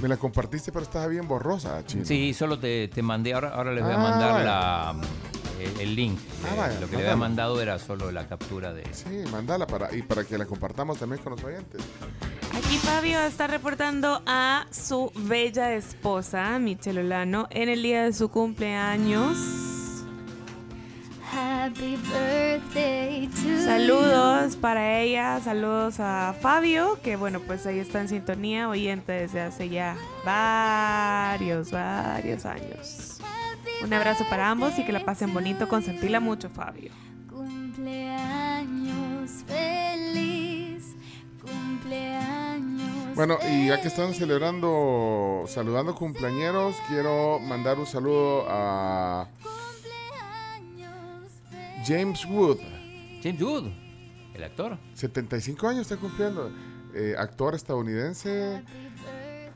me la compartiste, pero estaba bien borrosa, chino.
Sí, solo te, te mandé, ahora, ahora les voy a
Ah,
mandar
vaya.
la, el, el link.
Ah,
Eh,
vaya,
lo que le había mandado era solo la captura de...
Sí, mándala para, y para que la compartamos también con los oyentes.
Aquí Fabio está reportando a su bella esposa, Michelle Olano, en el día de su cumpleaños.
Happy birthday to
Saludos para ella, saludos a Fabio, que bueno, pues ahí está en sintonía, oyente desde hace ya varios, varios años. Un abrazo para ambos y que la pasen bonito, consentila mucho, Fabio.
Cumpleaños feliz, cumpleaños.
Bueno, y ya que están celebrando, saludando cumpleañeros, quiero mandar un saludo a James Wood.
James Wood, el actor.
75 años está cumpliendo. Eh, actor estadounidense.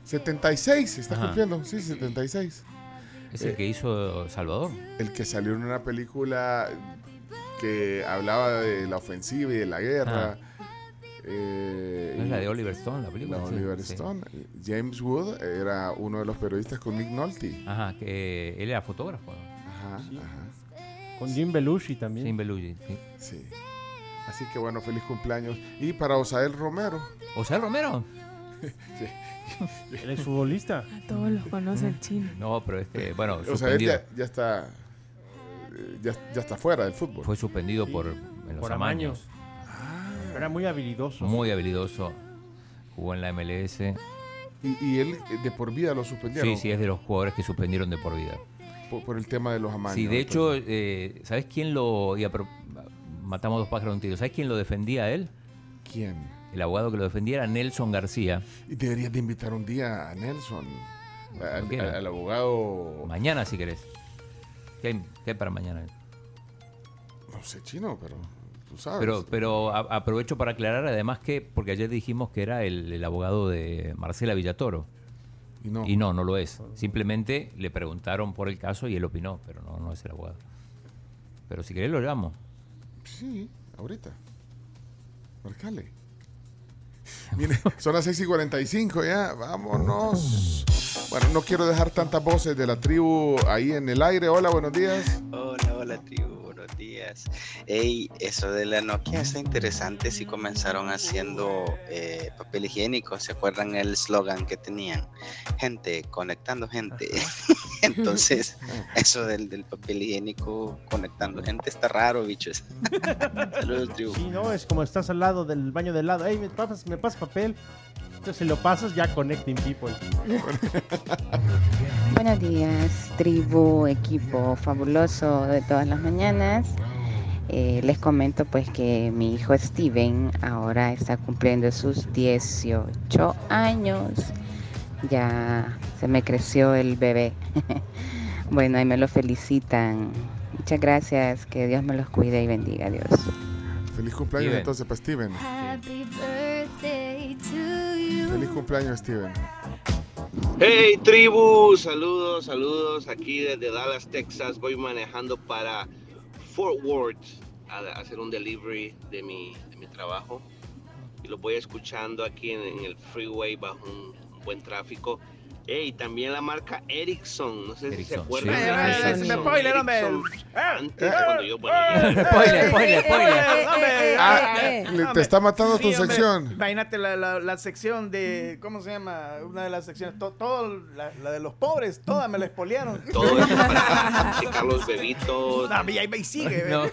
76 está
Ajá.
cumpliendo, sí, 76.
Es el
Eh,
que hizo Salvador.
El que salió en una película que hablaba de la ofensiva y de la guerra. Eh,
¿No es la de Oliver Stone, la película?
La
Sí,
Oliver
sí.
Stone. James Wood era uno de los periodistas con Nick Nolte.
Ajá, que él era fotógrafo.
Ajá, ajá.
Con Jim Belushi también.
Jim Belushi, sí.
Sí. Así que bueno, feliz cumpleaños. Y para Osael Romero.
¿Osael Romero?
sí.
¿El exfutbolista?
Todos los conoce el chino.
No, pero es que, bueno,
Osael
suspendido.
ya, ya está. eh, Ya, ya está fuera del fútbol.
Fue suspendido por en los
Por
amaños.
amaños. Era muy habilidoso.
Muy habilidoso. Jugó en la MLS.
Y, y él eh, de por vida lo suspendieron.
Sí, sí, es de los jugadores que suspendieron de por vida.
Por, por el tema de los amaños.
Sí, de hecho, eh, ¿sabes quién lo... matamos dos pájaros de un tiro. ¿Sabes quién lo defendía a él?
¿Quién?
El abogado que lo defendía era Nelson García.
Y deberías de invitar un día a Nelson. Al,
¿Por qué no?
al- al abogado.
Mañana, si querés. ¿Qué hay, qué hay para mañana?
No sé chino, pero tú sabes.
Pero, pero a- aprovecho para aclarar, además que, porque ayer dijimos que era el, el abogado de Marcela Villatoro.
Y no.
Y no, no lo es. Simplemente le preguntaron por el caso y él opinó, pero no, no es el abogado. Pero si querés lo llamo.
Sí, ahorita. Marcale. Mire, son las 6 y 45 ya. Vámonos. Bueno, no quiero dejar tantas voces de la tribu ahí en el aire. Hola, buenos días.
Hola, hola tribu, Ey, eso de la Nokia está interesante si comenzaron haciendo eh, papel higiénico. ¿Se acuerdan el slogan que tenían? Gente, conectando gente. Entonces, eso del, del papel higiénico conectando gente está raro, bichos. Saludos, tribu.
Sí, no, es como estás al lado del baño del lado. Ey, me pasas, me pasas papel. Entonces, si lo pasas, ya connecting people.
Buenos días, tribu, equipo fabuloso de todas las mañanas. Eh, les comento pues que mi hijo Steven ahora está cumpliendo sus 18 años. Ya se me creció el bebé. bueno, ahí me lo felicitan. Muchas gracias, que Dios me los cuide y bendiga, adiós.
Feliz cumpleaños
Steven.
entonces para Steven.
Happy birthday to you.
Feliz cumpleaños, Steven.
Hey tribu, saludos, saludos aquí desde Dallas, Texas. Voy manejando para Fort Worth a hacer un delivery de mi, trabajo y lo voy escuchando aquí en, el freeway bajo un buen tráfico. Hey, también la marca Ericsson, no sé si se
Ericsson,
acuerdan.
sí.
de
Eh, eh, sin
Ericsson,
spoiler, hombre.
Antes, cuando yo,
Eh,
ya-
Spoiler, spoiler, spoiler.
Eh,
te está matando tu
Sí, hombre.
sección.
Imagínate la, la- la sección de, ¿cómo se llama? Una de las secciones, to- todo, la, la de los pobres, toda me la expoliaron.
Todo eso para checar los bebitos.
No, y ahí va y sigue.
No.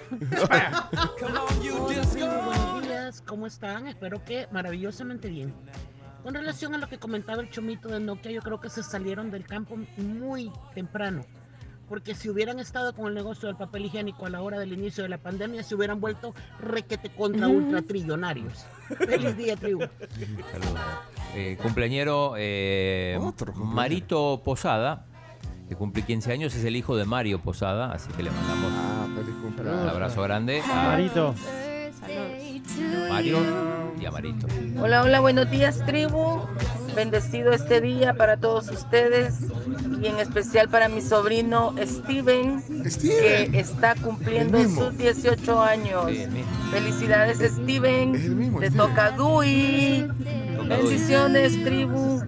Buenos días, ¿cómo están? Espero que maravillosamente bien. Con relación a lo que comentaba el chomito de Nokia, yo creo que se salieron del campo muy temprano. Porque si hubieran estado con el negocio del papel higiénico a la hora del inicio de la pandemia, se hubieran vuelto requete contra ultra trillonarios. Feliz día, tribu.
Saludos. Eh, cumpleañero eh, Marito Posada, que cumple 15 años, es el hijo de Mario Posada, así que le mandamos un abrazo grande a
Marito.
Mario y a Marito.
Hola, hola, buenos días, tribu.
Bendecido este día para todos ustedes y en especial para mi sobrino Steven,
Steven.
que está cumpliendo
El mismo.
sus 18 años.
Sí, el mismo.
Felicidades Steven, te
Steven.
toca Dui.
Dui.
Bendiciones tribu.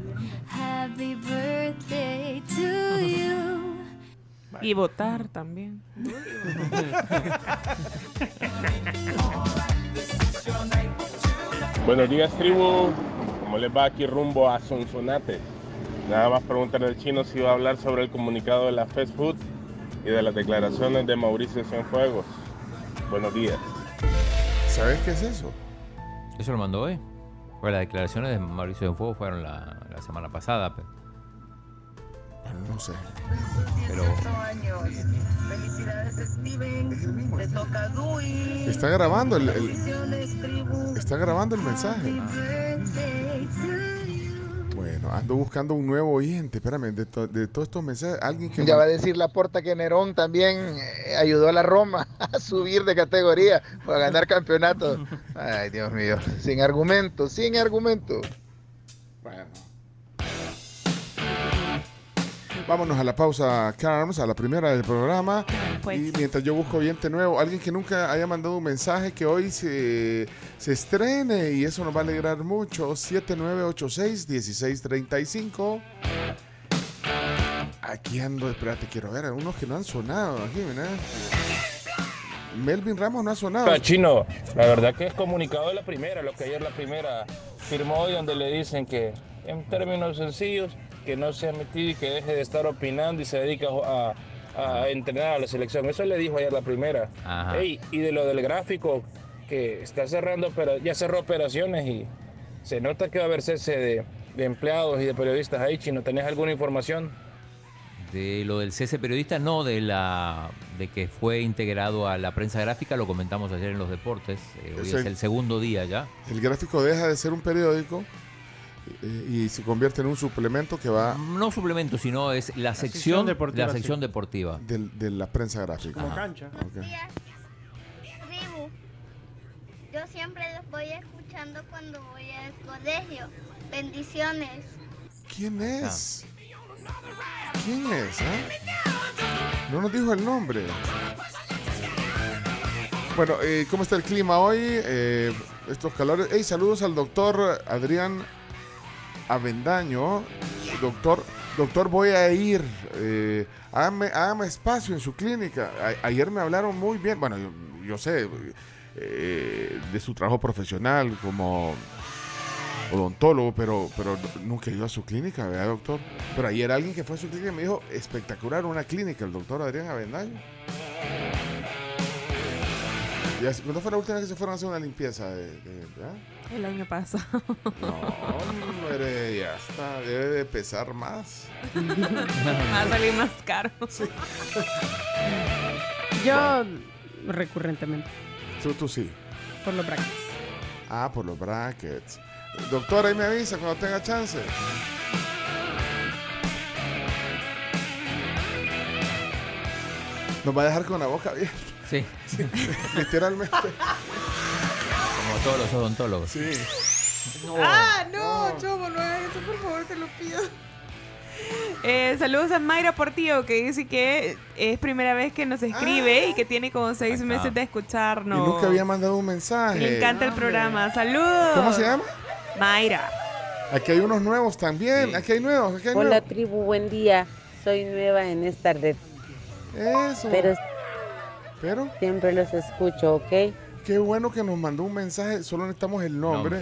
Happy birthday to you.
Y votar también.
Buenos días, tribu. ¿Cómo les va aquí rumbo a Sonsonate? Nada más preguntarle al chino si va a hablar sobre el comunicado de la Fast Food y de las declaraciones de Mauricio Cienfuegos. Buenos días.
¿Sabes qué es eso?
Eso lo mandó hoy. Pues las declaraciones de Mauricio de Fuego fueron la, la semana pasada.
No sé.
pero
Felicidades Steven, te toca Dui.
Está grabando el, está grabando el mensaje. Bueno, ando buscando un nuevo oyente. Espérame, de, to- de todos estos mensajes, alguien que
Ya va a decir la porta que Nerón también eh, ayudó a la Roma a subir de categoría o a ganar campeonato. Ay, Dios mío, sin argumento, sin argumento.
Bueno. Vámonos a la pausa, Carms, a la primera del programa. Y mientras yo busco oyente nuevo, alguien que nunca haya mandado un mensaje que hoy se, se estrene y eso nos va a alegrar mucho. 7986-1635. Aquí ando, espérate, quiero ver, unos que no han sonado aquí, mira. Melvin Ramos no ha sonado.
Chino, la verdad que es comunicado de la primera, lo que ayer la primera firmó y donde le dicen que en términos sencillos que no se ha metido y que deje de estar opinando y se dedica a, a entrenar a la selección. Eso le dijo ayer la primera. Ey, y de lo del gráfico, que está cerrando, pero ya cerró operaciones y se nota que va a haber cese de, de empleados y de periodistas ahí. Chino, ¿tenés alguna información?
de lo del cese periodista, no, de la de que fue integrado a la prensa gráfica, lo comentamos ayer en los deportes. eh, hoy es el segundo día ya.
El gráfico deja de ser un periódico y se convierte en un suplemento que va
No suplemento, sino es la, sección,
sección deportiva,
la sección
sí.
deportiva.
de, la prensa gráfica.
Como
cancha.
Tribu, yo siempre los voy escuchando cuando voy al colegio. Bendiciones.
¿Quién es? ¿Quién es? ah? No nos dijo el nombre. Bueno, eh, ¿cómo está el clima hoy? Eh, estos calores. Hey, saludos al doctor Adrián Avendaño. Doctor, doctor, voy a ir. Eh, hágame, espacio en su clínica. Ayer me hablaron muy bien. Bueno, yo, sé eh, de su trabajo profesional como odontólogo, pero, pero nunca ido a su clínica, ¿verdad, doctor? Pero ayer alguien que fue a su clínica me dijo, espectacular una clínica, el doctor Adrián Avendaño. ¿Y hace- ¿Cuándo fue la última vez que se fueron a hacer una limpieza? De, ¿verdad?
El año pasado.
No, hombre, ya está, debe de pesar más.
Va a salir más caro.
Yo recurrentemente,
Tú, tú sí.
por los brackets.
Ah, por los brackets. Doctor, ahí me avisa cuando tenga chance. Nos va a dejar con la boca abierta.
Sí.
Literalmente.
Como todos los odontólogos.
Sí.
Ah, no, no hagas eso, por favor, te lo pido. Eh, saludos a Mayra Portillo que dice que es primera vez que nos escribe y que tiene como seis
Acá.
meses de
Y
escucharnos.
nunca había mandado un mensaje.
Le encanta el programa. Saludos.
¿Cómo se llama?
Mayra.
Aquí hay unos nuevos también. Aquí hay nuevos. Aquí hay
Hola
nuevos.
tribu, buen día. Soy nueva en esta red.
Eso.
Pero,
Pero
siempre los escucho, ¿ok?
Qué bueno que nos mandó un mensaje. Solo necesitamos el nombre.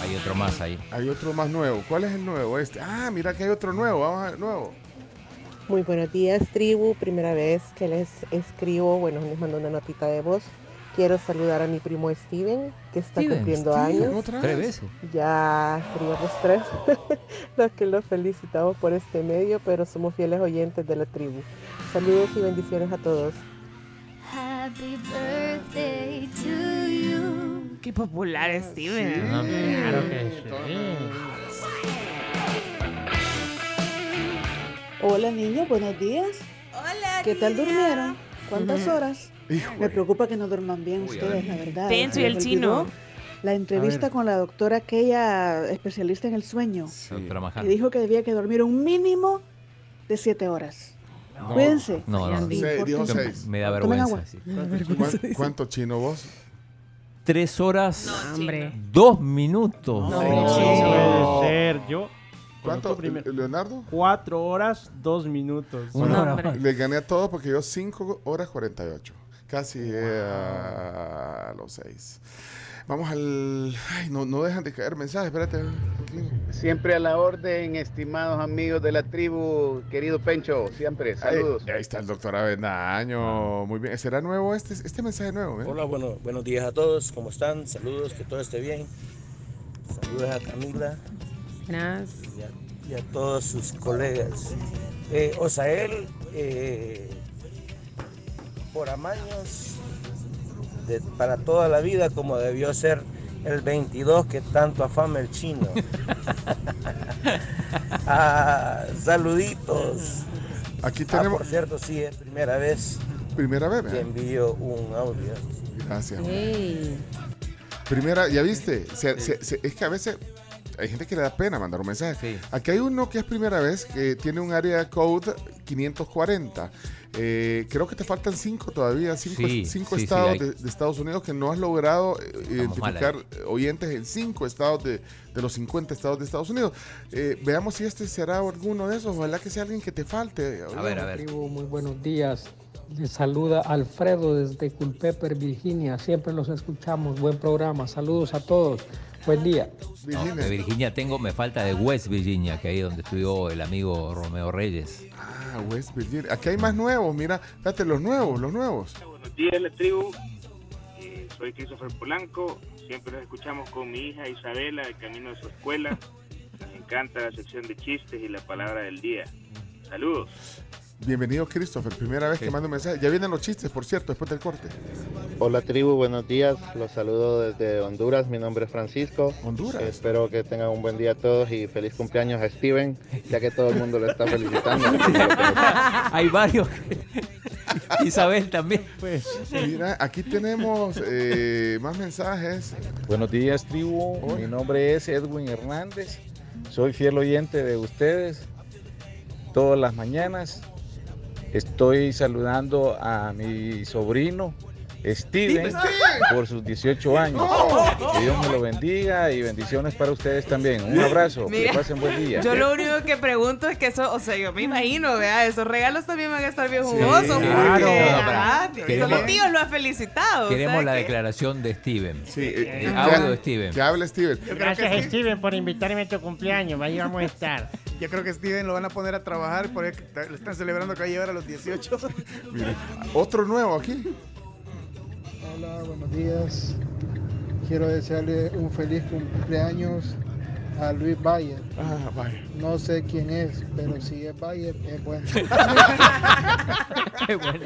Hay otro más ahí.
Hay otro más nuevo. ¿Cuál es el nuevo? Este. Ah, mira que hay otro nuevo. Vamos a ver, nuevo.
Muy buenos días, tribu. Primera vez que les escribo. Bueno, les mando una notita de voz. Quiero saludar a mi primo Steven, que está
Steven,
cumpliendo
Steven,
años.
¿otra Tres vez? veces.
Ya seríamos tres los que los felicitamos por este medio, pero somos fieles oyentes de la tribu. Saludos y bendiciones a todos.
Happy birthday to you.
Qué popular es Steven.
Claro que
Hola niños, buenos días.
Hola.
¿Qué tal durmieron? ¿Cuántas horas? Me preocupa que no duerman bien ustedes, la verdad.
Pencho
¿Se
y el chino.
la entrevista con la doctora aquella especialista en el sueño,
Majano.
que dijo que debía que dormir un mínimo de siete horas.
No.
Cuídense.
No, no.
Sí,
Seis, dijo seis.
Me da vergüenza. sí.
¿Cuánto, cuánto chino vos?
Tres horas,
hombre.
dos minutos.
No,
No.
puede ser. Yo.
¿Cuánto. Leonardo?
Cuatro horas, dos minutos.
Bueno, le gané a todos porque yo 5 horas 48. Casi eh, a los 6. Vamos al. Ay, no, no dejan de caer mensajes, espérate.
Siempre a la orden, estimados amigos de la tribu, querido Pencho, siempre, saludos.
Ahí, ahí está el doctor Avendaño. Muy bien. ¿Será nuevo este, este mensaje nuevo? eh?
Hola, bueno, buenos días a todos, ¿cómo están? Saludos, que todo esté bien. Saludos a Camila
Gracias.
y a, y a todos sus colegas. Eh, Osael, eh, por amaños, de- para toda la vida, como debió ser el 22 que tanto afama el chino. Ah, saluditos.
Aquí
Ah,
tenemos.
por cierto, sí, es primera vez
Primera vez,
que envío un audio.
Gracias. Primera, ya viste, Se- se- se- es que a veces hay gente que le da pena mandar un mensaje. Aquí hay uno que es primera vez, que tiene un área code 540. Eh, creo que te faltan cinco todavía, cinco,
Sí,
cinco
sí, sí,
estados
hay-
de, de Estados Unidos que no has logrado eh, identificar
mal
oyentes en cinco estados de, de los 50 estados de Estados Unidos. Eh, veamos si este será alguno de esos. Ojalá que sea alguien que te falte.
Tribu, muy buenos días. Les saluda Alfredo desde Culpeper, Virginia. Siempre los escuchamos. Buen programa. Saludos a todos. Buen día.
No, de Virginia tengo, me falta de West Virginia, que ahí donde estudió el amigo Romeo Reyes.
Ah, West Virginia. Aquí hay más nuevos, mira, fíjate, los nuevos, los nuevos.
Buenos días, la tribu. Eh, soy Christopher Polanco. Siempre los escuchamos con mi hija Isabela, de camino a su escuela. Nos encanta la sección de chistes y la palabra del día. Saludos.
Bienvenido, Christopher. Primera vez que mando un mensaje. Ya vienen los chistes, por cierto, después del corte.
Hola tribu, buenos días. Los saludo desde Honduras. Mi nombre es Francisco.
Honduras.
Espero que tengan un buen día a todos y feliz cumpleaños a Steven, ya que todo el mundo lo está felicitando.
Hay varios. Isabel también.
Pues, mira, aquí tenemos eh, más mensajes.
Buenos días, tribu. Mi nombre es Edwin Hernández. Soy fiel oyente de ustedes todas las mañanas. Estoy saludando a mi sobrino Steven
Steven.
por sus 18 años. Que Dios me lo bendiga y bendiciones para ustedes también. Un abrazo.
Mira,
que pasen buen día.
Yo lo único que pregunto es que eso, o sea, yo me imagino, vea, esos regalos también van a estar bien jugosos. porque,
claro. No, pero
solo
queremos-
tíos lo han felicitado. o sea
Queremos la
que-
declaración de Steven.
Sí,
eh, audio de Steven.
Que hable Steven.
Gracias, Steven, por invitarme a tu cumpleaños. Ahí vamos a estar.
Yo creo que Steven lo van a poner a trabajar porque le están celebrando que va a llegar a los 18.
Mira, otro nuevo aquí.
Hola, buenos días. Quiero desearle un feliz cumpleaños a Luis Bayer.
Ah, vaya.
No sé quién es, pero si es Bayer, es bueno.
Qué bueno.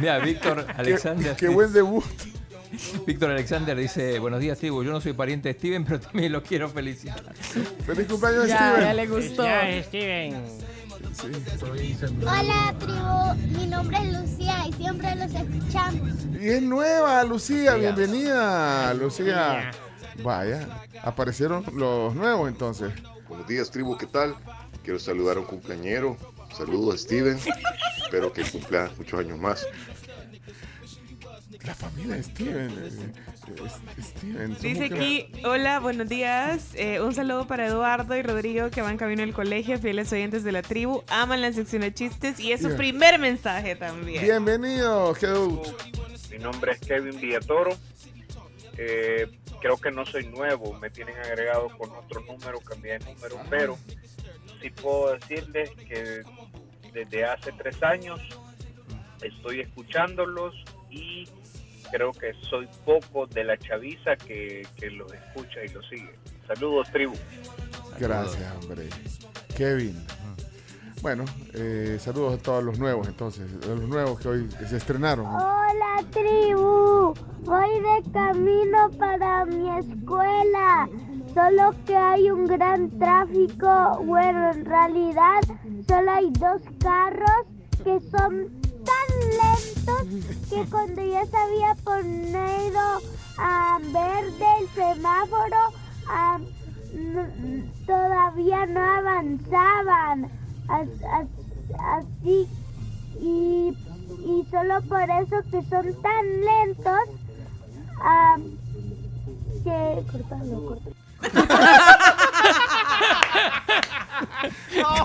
Mira, Víctor Alexander.
qué buen debut.
Víctor Alexander dice, buenos días, Tigo. Yo no soy pariente de Steven, pero también lo quiero felicitar.
Feliz cumpleaños,
Ya,
Steven.
ya le gustó.
Felicidades, Steven.
Hola tribu, mi nombre es Lucía y siempre los escuchamos.
Y es nueva, Lucía. Bienvenida, Lucía. Vaya, aparecieron los nuevos entonces.
Buenos días, tribu, ¿qué tal? Quiero saludar a un cumpleañero. Saludos a Steven. Espero que cumpla muchos años más.
La familia de Steven. eh, eh, Steven.
Dice aquí, hola, buenos días. Eh, un saludo para Eduardo y Rodrigo que van camino al colegio, fieles oyentes de la tribu, aman la sección de chistes y es su primer mensaje también.
Bienvenido, Jesús.
Mi nombre es Kevin Villatoro. Eh, creo que no soy nuevo, me tienen agregado con otro número, cambié de número, pero sí puedo decirles que desde hace tres años estoy escuchándolos y creo que soy poco de la chaviza que, que los escucha y los sigue. Saludos, tribu.
Gracias, hombre. Kevin. Bueno, eh, saludos a todos los nuevos entonces, a los nuevos que hoy se estrenaron.
Hola tribu, voy de camino para mi escuela. Solo que hay un gran tráfico. Bueno, en realidad solo hay dos carros que son lentos que cuando ya se había ponido a verde el semáforo, ah, n- todavía no avanzaban. As- as- Así, y, y solo por eso que son tan lentos, ah, que... Cortalo, cortalo.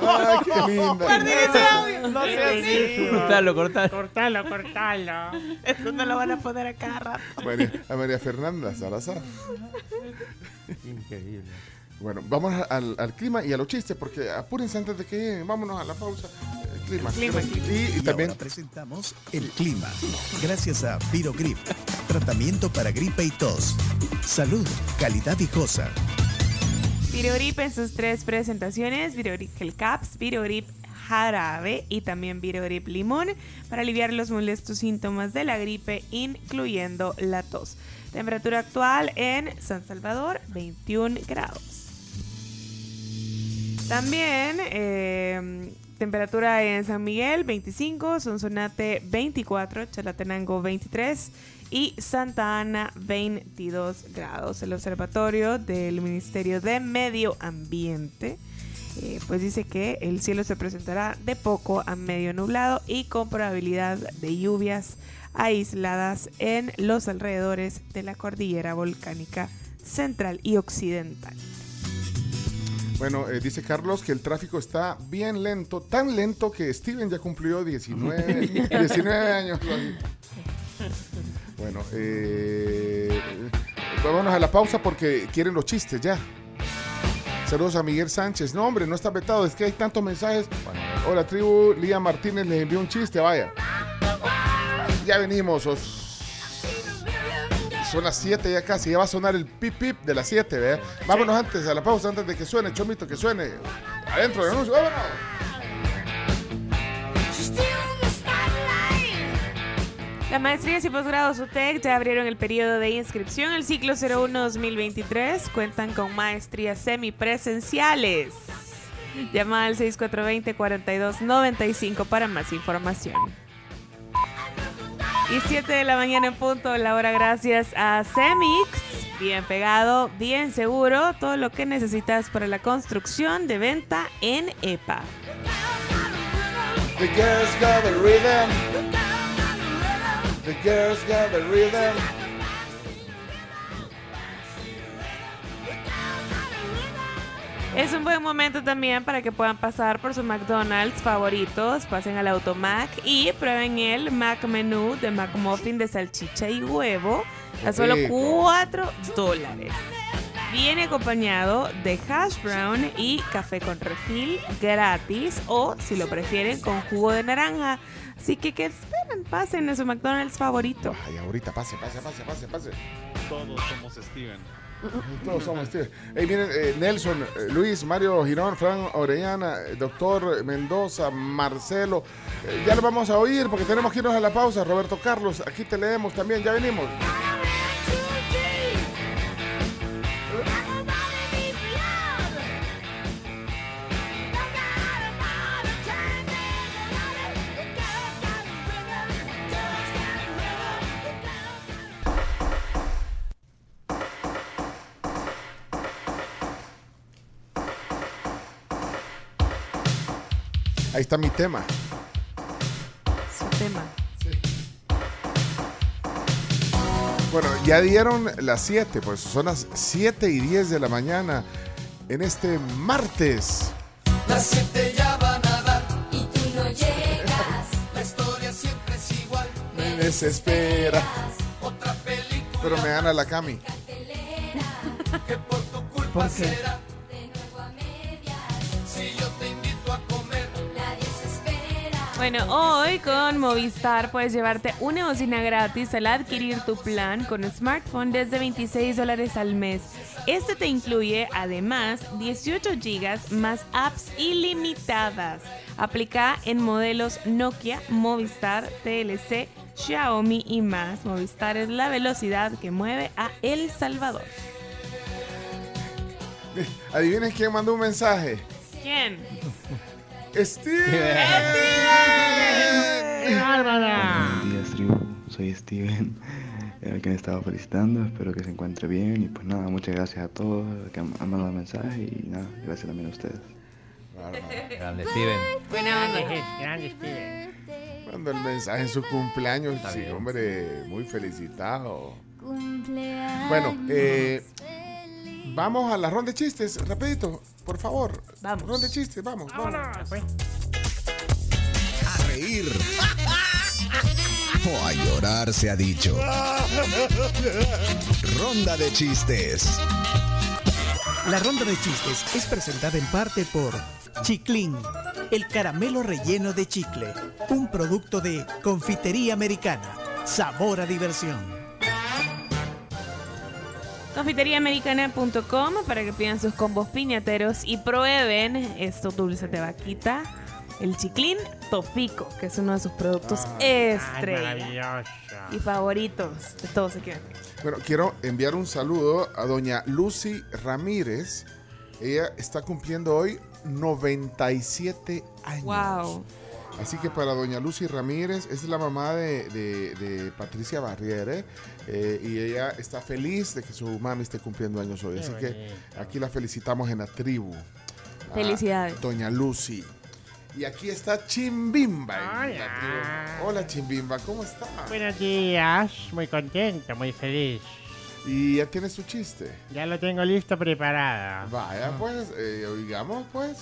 Ay, qué linda.
Guarden ese audio. No sea así.
Cortalo, cortalo.
Cortalo, cortalo. Eso no lo van a poner a cada rato.
María, a María Fernanda Salazar.
Increíble.
Bueno, vamos al, al clima y a los chistes, porque apúrense antes de que lleguen. Vámonos a la pausa. El clima.
Clima,
Y,
clima.
y
Y
también
ahora presentamos el clima. Gracias a Virogrip, tratamiento para gripe y tos. Salud, calidad viejosa.
Virogrip en sus tres presentaciones, Virogrip Gel Caps, Virogrip Jarabe y también Virogrip Limón para aliviar los molestos síntomas de la gripe, incluyendo la tos. Temperatura actual en San Salvador, 21 grados. También eh, temperatura en San Miguel 25, Sonsonate 24, Chalatenango 23 y Santa Ana 22 grados. El observatorio del Ministerio de Medio Ambiente eh, pues dice que el cielo se presentará de poco a medio nublado y con probabilidad de lluvias aisladas en los alrededores de la cordillera volcánica central y occidental.
Bueno, eh, dice Carlos que el tráfico está bien lento, tan lento que Steven ya cumplió 19, 19 años. Bueno, eh, vámonos a la pausa porque quieren los chistes ya. Saludos a Miguel Sánchez. No, hombre, no está vetado, es que hay tantos mensajes. Hola, tribu. Lía Martínez les envió un chiste, vaya. Ya venimos. os- Son las 7 ya casi, ya va a sonar el pip pip de las 7, ¿verdad? Vámonos antes a la pausa, antes de que suene, Chomito, que suene. Adentro del anuncio, vámonos.
Las maestrías y posgrados UTEC ya abrieron el periodo de inscripción. El ciclo 01-2023 cuentan con maestrías semipresenciales. Llama al 6420-4295 para más información. Y 7 de la mañana en punto, la hora gracias a Semix. Bien pegado, bien seguro, todo lo que necesitas para la construcción de venta en EPA.
The girls got the rhythm.
Es un buen momento también para que puedan pasar por sus McDonald's favoritos, pasen al Automac y prueben el Mac Menú de McMuffin de salchicha y huevo a solo
rico.
4 dólares. Viene acompañado de hash brown y café con refil gratis o, si lo prefieren, con jugo de naranja. Así que, ¿qué esperan? Pasen a su McDonald's favorito.
Ay, ahorita, pase, pase, pase, pase, pase.
Todos somos Steven.
Todos somos Steve. Hey, miren, eh, Nelson, eh, Luis, Mario Girón, Fran Orellana, eh, doctor Mendoza, Marcelo. Eh, ya lo vamos a oír porque tenemos que irnos a la pausa. Roberto Carlos, aquí te leemos también, ya venimos. Ahí está mi tema.
Su tema.
Bueno, ya dieron las 7, pues son las 7 y 10 de la mañana en este martes.
Las siete ya van a dar y tú no llegas. La historia siempre es igual.
Me desespera.
Otra película.
Pero me gana la Cami.
que por tu culpa
¿Por qué?
será.
Bueno, hoy con Movistar puedes llevarte una bocina gratis al adquirir tu plan con smartphone desde 26 dólares al mes. Este te incluye además 18 gigas más apps ilimitadas. Aplica en modelos Nokia, Movistar, TLC, Xiaomi y más. Movistar es la velocidad que mueve a El Salvador.
Adivinen quién mandó un mensaje.
¿Quién?
Steve.
Buenos días, tribu. Soy Steven, el que me estaba felicitando. Espero que se encuentre bien. Y pues nada, muchas gracias a todos los que han mandado mensajes. Y nada, gracias también a ustedes.
Grande Steven.
Buena onda.
Grande Steven.
Mando el mensaje en su cumpleaños. Sí, hombre, muy felicitado.
Cumpleaños.
Bueno, eh, vamos a la ronda de chistes, rapidito, por favor.
Vamos.
Ronda de chistes, vamos. vamos.
A reír. O a llorar se ha dicho. Ronda de chistes.
La ronda de chistes es presentada en parte por Chiclin, el caramelo relleno de chicle, un producto de confitería americana. Sabor a diversión.
Confiteriaamericana.com para que pidan sus combos piñateros y prueben estos dulces de vaquita. El chiclín Tofico, que es uno de sus productos estrella
maravilloso.
y favoritos de todos aquí.
Bueno, quiero enviar un saludo a doña Lucy Ramírez. Ella está cumpliendo hoy 97 años.
Wow.
Así que para doña Lucy Ramírez, es la mamá de, de- de Patricia Barriere, eh, y ella está feliz de que su mami esté cumpliendo años hoy.
Qué
Así que
bonito.
aquí la felicitamos en la tribu. a
Felicidades.
Doña Lucy. Y aquí está Chimbimba. en la
Hola.
tribu. Hola Chimbimba, ¿cómo está?
Buenos días, muy contento, muy feliz.
Y ya tienes tu chiste.
Ya lo tengo listo preparado.
Vaya pues, eh, oigamos pues.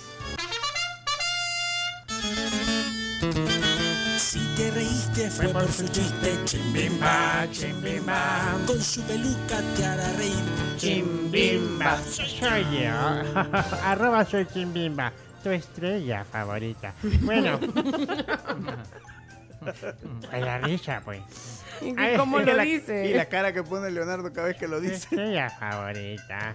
Si te reíste fue por su chiste, chimbimba, chimbimba. Con su peluca te hará reír,
Chimbimba, soy yo. Arroba soy Chimbimba, tu estrella favorita. Bueno. La risa, pues.
¿Y
Ay,
cómo
y
lo
la-
dice?
Y la cara que pone Leonardo cada vez que lo
Tu
dice.
estrella favorita.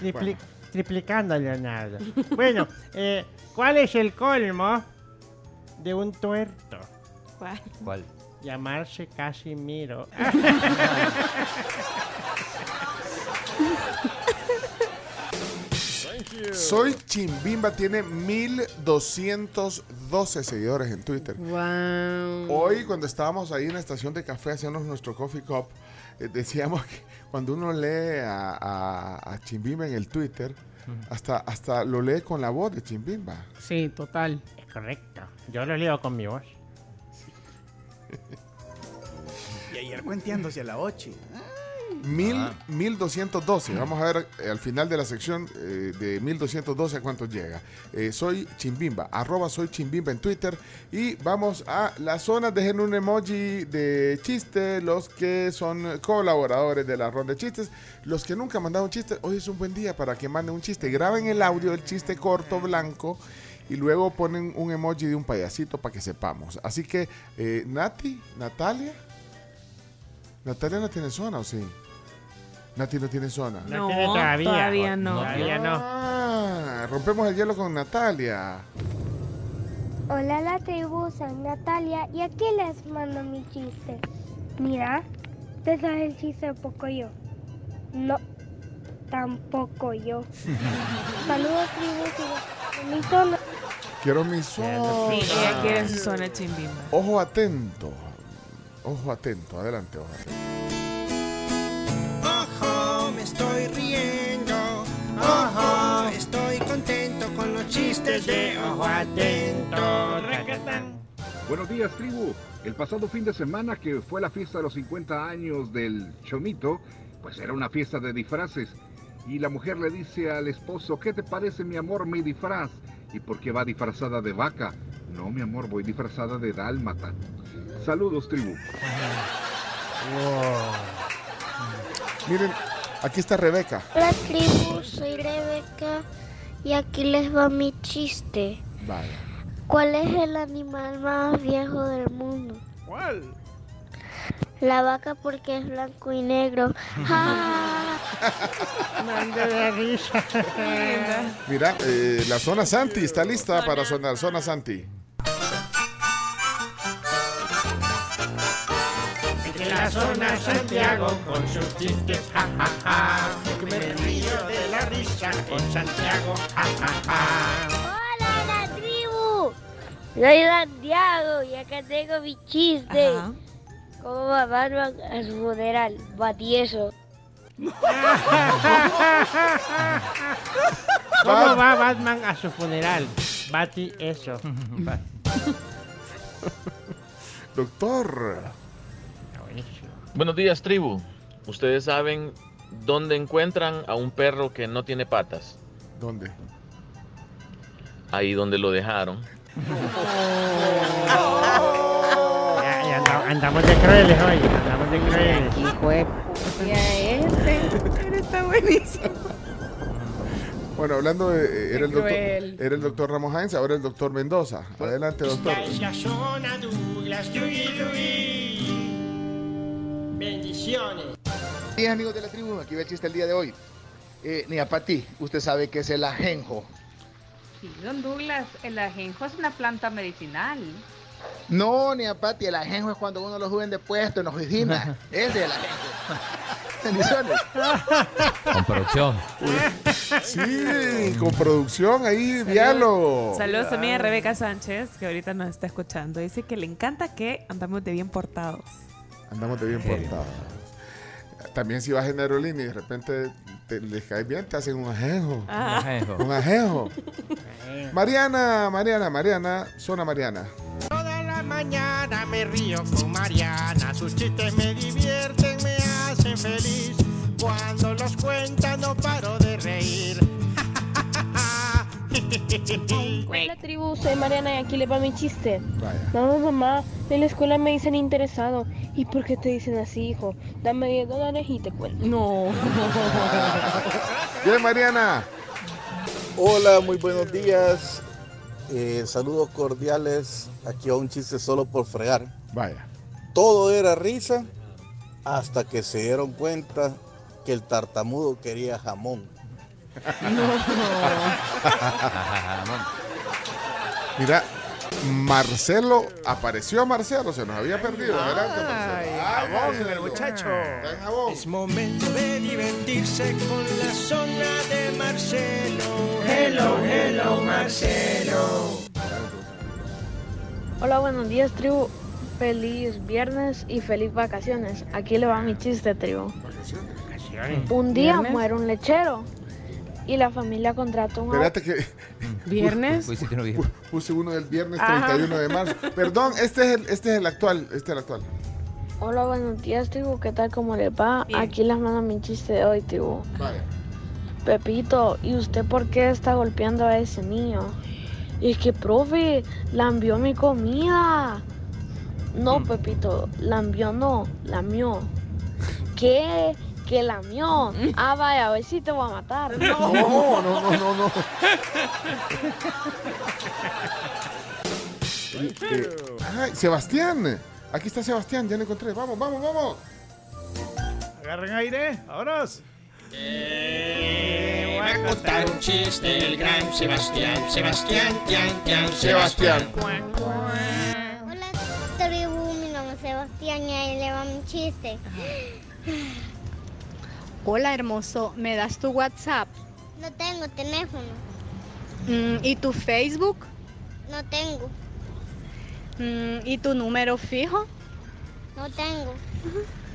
Tripli-
Bueno.
Triplicando, Leonardo. Bueno, eh, ¿cuál es el colmo de un tuerto?
¿Cuál?
¿Cuál?
Llamarse Casimiro.
Soy Chimbimba, tiene 1212 seguidores en Twitter.
Wow.
Hoy, cuando estábamos ahí en la estación de café haciendo nuestro coffee cup, eh, decíamos que cuando uno lee a, a- a Chimbimba en el Twitter, hasta, hasta lo lee con la voz de Chimbimba.
Sí, total.
Es correcto. Yo lo leo con mi voz.
Y ayer cuenteándose a la 8.
Mil,
Ah.
1212. Vamos a ver eh, al final de la sección eh, de 1212 a cuánto llega. Eh, soy Chimbimba, arroba soy Chimbimba en Twitter. Y vamos a la zona. Dejen un emoji de chiste. Los que son colaboradores de la ronda de chistes. Los que nunca han mandado un chiste. Hoy es un buen día para que manden un chiste. Graben el audio del chiste corto, blanco. Y luego ponen un emoji de un payasito para que sepamos. Así que, eh, Nati, Natalia. Natalia no tiene zona, ¿o sí? Nati no tiene zona.
No,
No,
tiene todavía.
todavía no.
Todavía no.
Ah, rompemos el hielo con Natalia.
Hola la tribu, soy Natalia y aquí les mando mi chiste. Mira, ¿te sabes el chiste de Pocoyo? No, tampoco yo. Saludos tribu.
Quiero mi zona.
Sí, ella quiere su zona chimbimba.
Ojo atento. Ojo atento. Adelante, ojo atento.
Ojo, me estoy riendo. Ojo, estoy contento con los chistes de ojo atento.
Racatán.
Buenos días, tribu. El pasado fin de semana, que fue la fiesta de los 50 años del Chomito, pues era una fiesta de disfraces. Y la mujer le dice al esposo, ¿qué te parece, mi amor, mi disfraz? ¿Y por qué va disfrazada de vaca? No, mi amor, voy disfrazada de dálmata. Saludos, tribu.
Miren, aquí está Rebeca.
Hola tribu, soy Rebeca y aquí les va mi chiste.
Vaya.
¿Cuál es el animal más viejo del mundo?
¿Cuál?
La vaca porque es blanco y negro.
De risa.
Mira, eh, la zona Santi está lista para sonar. Zona Santi.
La zona Santiago con sus chistes, ja, ja, ja. Me río de la risa con Santiago, ja, ja, ja.
¡Hola la tribu!
Soy Santiago y acá tengo mi chiste.
Ajá.
¿Cómo va Batman a su funeral? Batieso.
¿Cómo va Batman a su funeral? Bati eso.
Doctor.
Buenos días, tribu. ¿Ustedes saben dónde encuentran a un perro que no tiene patas?
¿Dónde?
Ahí donde lo dejaron.
Ya, andamos de crueles hoy. Andamos de crueles.
Y a este. Está buenísimo.
Bueno, hablando de. eh, Era el, doctor, era el doctor Ramos Hines, ahora el doctor Mendoza. Adelante, doctor.
Esa zona Douglas, Yui, Yui. Bendiciones.
Bien, amigos de la tribu, aquí va el chiste el día de hoy. Eh, Nia Pati, usted sabe qué es el ajenjo.
Sí, don Douglas, el ajenjo es una planta medicinal.
No, Nia Pati, el ajenjo es cuando uno lo suben de puesto en oficina. Ese es el ajenjo. Bendiciones.
Con producción.
Sí, con producción ahí, diálogo.
Saludos también a Rebeca Sánchez, que ahorita nos está escuchando. Dice que le encanta que andamos de bien portados.
Andamos de bien portados. También si vas en aerolínea y de repente te, les caes bien, te hacen un ajenjo.
Ah.
Un ajenjo.
Un ajenjo. Mariana, Mariana, Mariana, zona Mariana.
Toda la mañana me río con Mariana. Sus chistes me divierten, me hacen feliz. Cuando los cuenta no paro de reír.
Hola tribu, soy Mariana y aquí le va mi chiste.
Vaya.
No, mamá, en la escuela me dicen interesado. ¿Y por qué te dicen así, hijo? Dame 10 dólares y te cuento.
No.
Bien, Mariana.
Hola, muy buenos días. Eh, saludos cordiales. Aquí a un chiste solo por fregar.
Vaya.
Todo era risa hasta que se dieron cuenta que el tartamudo quería jamón.
Mira, Marcelo, apareció Marcelo, se nos había perdido. Adelante, Marcelo. Ah, vamos,
el muchacho.
Está en jabón.
Es momento de divertirse con la zona de Marcelo. Hello, hello, Marcelo.
Hola, buenos días tribu. Feliz viernes y feliz vacaciones. Aquí le va mi chiste, tribu. Un día
¿Viernes?
muere un lechero y la familia contrata un
Espérate que
¿Viernes?
Puse uno del viernes
Ajá.
31 de marzo. Perdón, este es el, este es el actual. Este es el actual.
Hola, buenos días, tribu. ¿Qué tal? ¿Cómo les va?
Bien.
Aquí les mando mi chiste de hoy, tribu.
Vaya.
Pepito, ¿y usted por qué está golpeando a ese niño? Es que, profe, lambió mi comida. No, Pepito, lambió no, lamió. ¿Qué? ¿Que lamió? Ah, vaya, a ver si te voy a matar.
No, no, no, no, no. Eh, ay, Sebastián. Aquí está Sebastián, ya lo encontré. Vamos, vamos, vamos.
Agarren aire, vámonos.
voy a contar un chiste, el gran Sebastián. Sebastián, tian, tian,
Sebastián.
Hola, tribu. Mi nombre es Sebastián y ahí le va mi chiste.
Hola hermoso, ¿me das tu WhatsApp?
No tengo teléfono.
Mm, ¿Y tu Facebook?
No tengo.
Mm, ¿Y tu número fijo?
No tengo.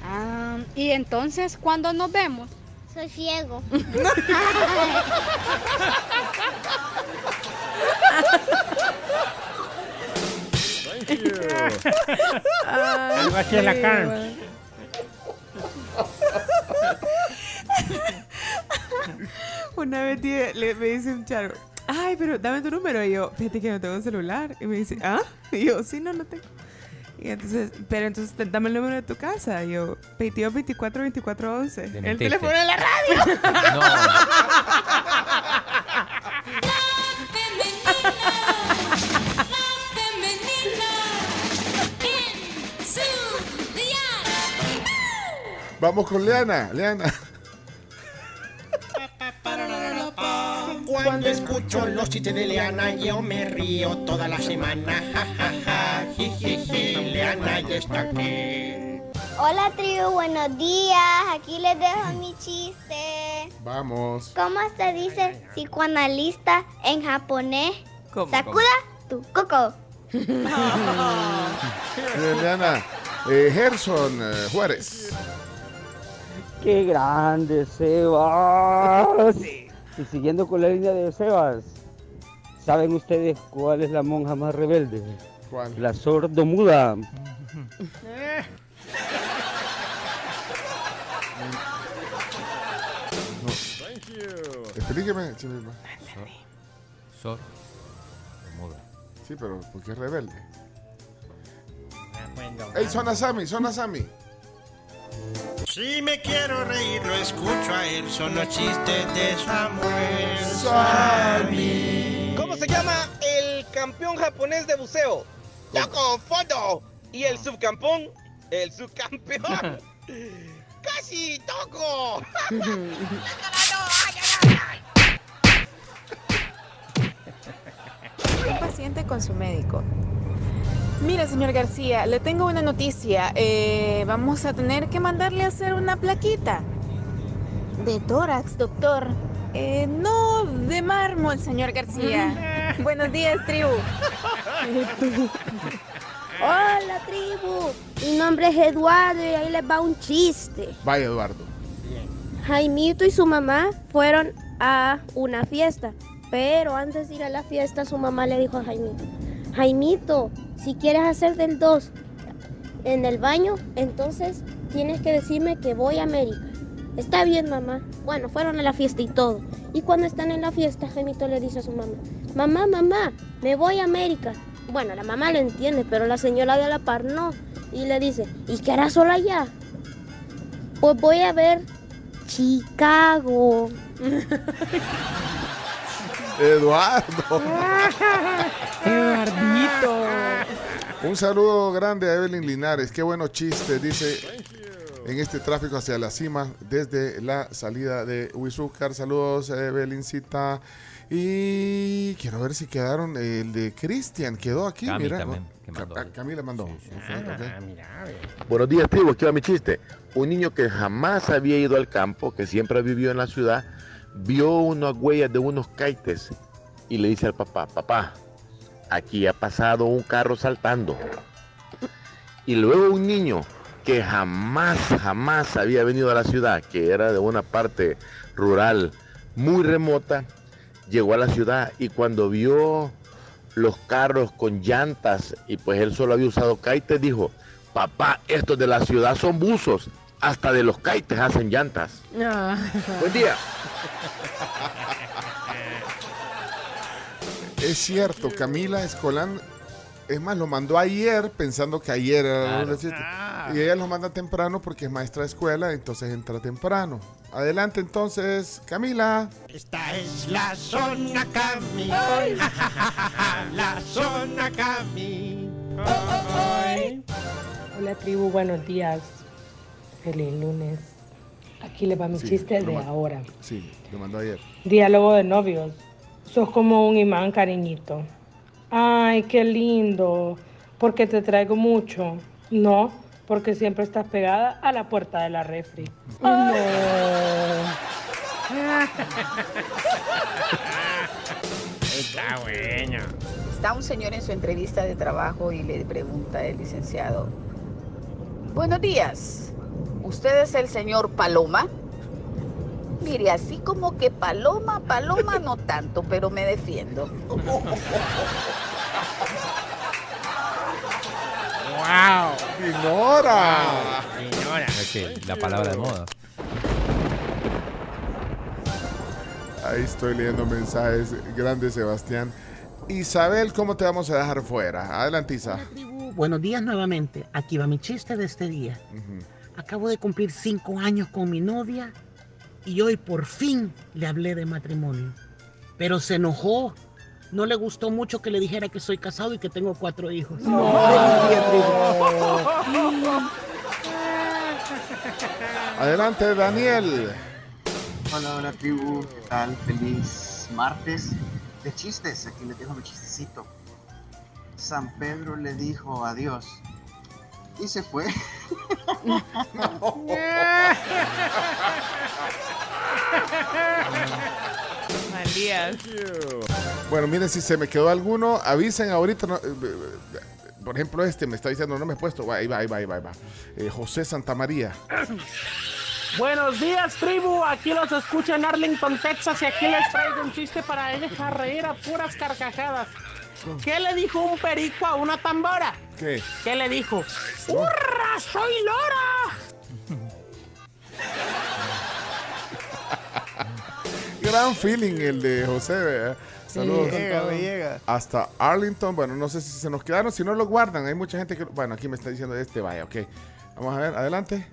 Ah, ¿Y entonces cuándo nos vemos?
Soy ciego.
Algo así es la carne.
Una vez die- le- me dice un charo, ay, pero dame tu número. Y yo, fíjate que no tengo celular. Y me dice, ¿ah? Y yo, sí, no, no tengo. Y entonces, pero entonces dame el número de tu casa. Y yo, 22 24 24 11. El teléfono de la radio.
Vamos con Leana. Leana.
Cuando escucho los chistes de Leana, yo me río toda la semana. Ja, ja, ja, ji, ji, ji. Leana ya está aquí.
Hola, tribu. Buenos días. Aquí les dejo mi chiste.
Vamos.
¿Cómo se dice psicoanalista en japonés?
¿Cómo?
Sakura tu coco.
Liliana, eh, Gerson eh, Juárez.
¡Qué grande, Sebas! Y siguiendo con la línea de Sebas, ¿saben ustedes cuál es la monja más rebelde?
¿Cuál?
La sordomuda.
Explíqueme. Chimilma.
Sor. Muda.
Sí, pero ¿por qué es rebelde? Ey, son Asami, son Asami.
Si me quiero reír, lo escucho a él. Son los chistes de Samuel
Sammy.
¿Cómo se llama el campeón japonés de buceo? Yo confundo. ¿Y el subcampeón? El subcampeón. ¡Casi toco!
Un paciente con su médico. Mire, señor García, le tengo una noticia. Eh, vamos a tener que mandarle a hacer una plaquita. ¿De tórax, doctor? Eh, no, de mármol, señor García. Buenos días, tribu.
Hola, tribu. Mi nombre es Eduardo y ahí les va un chiste.
Vaya, Eduardo.
Jaimito y su mamá fueron a una fiesta, pero antes de ir a la fiesta su mamá le dijo a Jaimito, Jaimito, si quieres hacer del 2 en el baño, entonces tienes que decirme que voy a América. Está bien, mamá. Bueno, fueron a la fiesta y todo. Y cuando están en la fiesta, Jaimito le dice a su mamá, mamá, mamá, me voy a América. Bueno, la mamá lo entiende, pero la señora de la par no. Y le dice, ¿y qué harás sola allá? Pues voy a ver Chicago.
Eduardo.
Eduardito.
Un saludo grande a Evelyn Linares. Qué bueno chiste, dice en este tráfico hacia la cima desde la salida de Huizúcar. Saludos, Evelincita. Y quiero ver si quedaron. El de Cristian quedó aquí.
Cami
mira.
también, mandó ahí.
Camila mandó. Ok, ok.
Buenos días, tribu. Aquí va mi chiste. Un niño que jamás había ido al campo, que siempre vivió en la ciudad, vio unas huellas de unos kaites y le dice al papá, papá, aquí ha pasado un carro saltando. Y luego un niño que jamás, jamás había venido a la ciudad, que era de una parte rural muy remota, llegó a la ciudad y cuando vio los carros con llantas y pues él solo había usado kaites, dijo, papá, estos de la ciudad son buzos, hasta de los kaites hacen llantas. Buen día.
Es cierto, Camila Escolán, es más, lo mandó ayer pensando que ayer era la
Claro.
chiste. Y ella lo manda temprano porque es maestra de escuela, entonces entra temprano. Adelante entonces, Camila.
Esta es la zona Cami. la zona Cami.
Hola tribu, buenos días. Feliz lunes. Aquí le va mi
Sí,
chiste de ahora.
Sí, lo mandó ayer.
Diálogo de novios. Sos como un imán, cariñito. Ay, qué lindo. Porque te traigo mucho. No, porque siempre estás pegada a la puerta de la refri. Oh,
Está bueno.
Está un señor en su entrevista de trabajo y le pregunta el licenciado, buenos días, ¿usted es el señor Paloma? Mire, así como que Paloma, Paloma no tanto, pero me defiendo.
¡Wow!
¡Ignora!
Ignora.
Es que la palabra de moda.
Ahí estoy leyendo mensajes. Grande Sebastián. Isabel, ¿cómo te vamos a dejar fuera? Adelante, Isa.
Buenos días nuevamente. Aquí va mi chiste de este día. Acabo de cumplir cinco años con mi novia y hoy por fin le hablé de matrimonio. Pero se enojó. No le gustó mucho que le dijera que soy casado y que tengo cuatro hijos. Tribu.
Adelante, Daniel.
Hola, hola tribu, ¿qué tal? Feliz martes de chistes, aquí les dejo mi chistecito. San Pedro le dijo adiós y se fue.
Día.
Bueno, miren, si se me quedó alguno, avisen ahorita. no, eh, eh, por ejemplo, este me está diciendo, no me he puesto. Ahí va, ahí va, ahí va. Ahí va. Eh, José Santamaría.
Buenos días, tribu. Aquí los escucho en Arlington, Texas, y aquí les traigo un chiste para dejar reír a puras carcajadas. ¿Qué le dijo un perico a una tambora?
¿Qué?
¿Qué le dijo? ¡Hurra! ¡Soy Lora!
Gran feeling el de José. ¿verdad? Saludos.
me llega, me llega.
Hasta Arlington. Bueno, no sé si se nos quedaron. Si no lo guardan, hay mucha gente que. Bueno, aquí me está diciendo este, vaya, ok. Vamos a ver, adelante.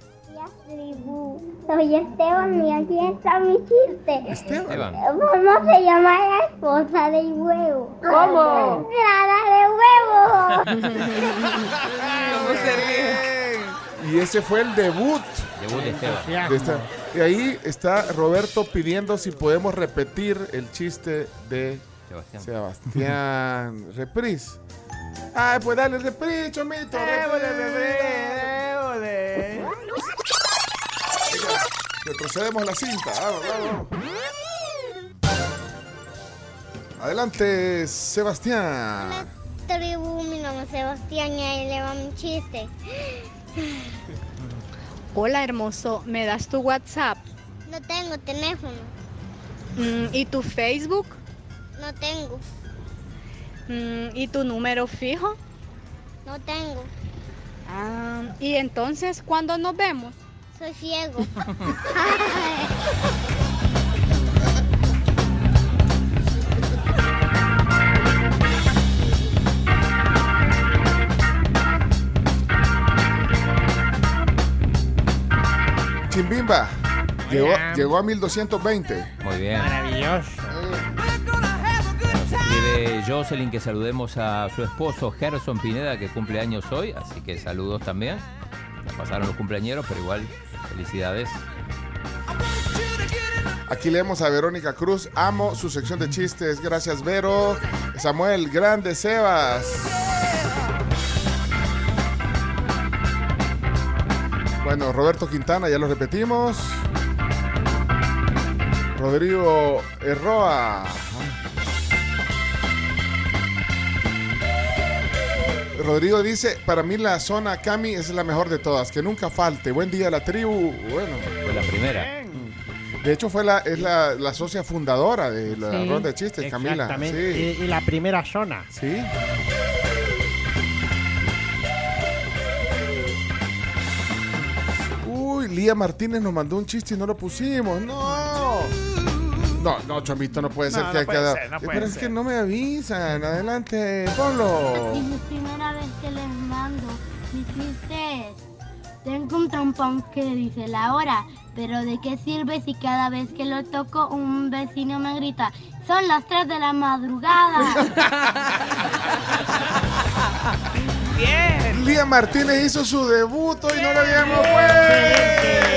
Tribu. Soy Esteban y aquí está mi chiste.
Esteban.
¿Cómo se llama la esposa del huevo?
¿Cómo?
Rana de huevo.
Y ese fue el debut.
Debut de Esteban.
de esta- Y ahí está Roberto pidiendo si podemos repetir el chiste de
Sebastián.
Sebastián. Reprise. Ay, pues dale reprise, chomito. Retrocedemos la cinta. Vamos, vamos, vamos. Adelante, Sebastián.
Tribu, mi nombre es Sebastián y ahí le va mi chiste.
Hola hermoso, ¿me das tu WhatsApp?
No tengo teléfono.
Mm, ¿Y tu Facebook?
No tengo.
Mm, ¿Y tu número fijo?
No tengo.
Ah, ¿Y entonces cuándo nos vemos?
Soy ciego.
Chimbimba. Llegó, llegó a 1220.
Muy bien.
Maravilloso.
Escribe Jocelyn que saludemos a su esposo Gerson Pineda que cumple años hoy, así que saludos también. Ya pasaron los cumpleañeros, pero igual felicidades.
Aquí leemos a Verónica Cruz. Amo su sección de chistes. Gracias, Vero. Samuel, grande Sebas. Bueno, Roberto Quintana, ya lo repetimos. Rodrigo Erroa. Rodrigo dice, para mí la zona Cami es la mejor de todas, que nunca falte. Buen día la tribu. Bueno,
fue la primera.
De hecho fue la, es la, la socia fundadora de la
Sí,
ronda de chistes, Camila.
Exactamente.
Sí.
Y, y la primera zona.
Sí. Uy, Lía Martínez nos mandó un chiste y no lo pusimos. No. No, no, Chomito, no puede ser
No,
que
no
haya quedado.
ser, no puede
Pero es que no me avisan. Adelante, ponlo.
Es mi primera vez que les mando mis chistes. Tengo un trompón que dice la hora, pero ¿de qué sirve si cada vez que lo toco un vecino me grita, son las 3 de la madrugada?
Bien.
Lía Martínez hizo su debut hoy, no lo habíamos puesto.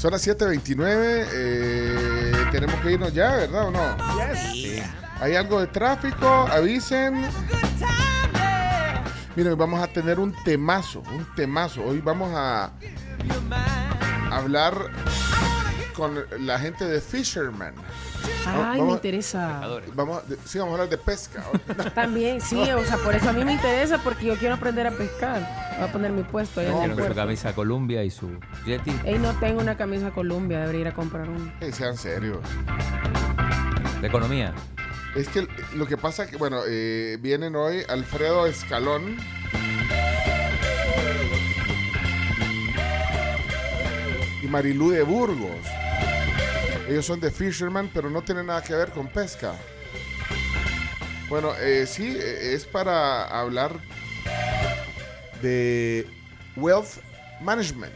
Son las 7.29. eh, tenemos que irnos ya, ¿verdad o no? Sí. Hay algo de tráfico, avisen. Miren, vamos a tener un temazo, un temazo. Hoy vamos a hablar con la gente de Fisherman.
Ay, me interesa.
Vamos, sí, vamos a hablar de pesca.
También, sí, o sea, por eso a mí me interesa porque yo quiero aprender a pescar. Voy a poner mi puesto allá en el
Con su camisa Columbia y su Yeti.
Ey, no tengo una camisa Columbia, debería ir a comprar una.
Ey, sean serios.
De economía.
Es que lo que pasa que, bueno, eh, vienen hoy Alfredo Escalón. Y Marilú de Burgos. Ellos son de Fisherman, pero no tienen nada que ver con pesca. Bueno, eh, sí, eh, es para hablar de Wealth Management.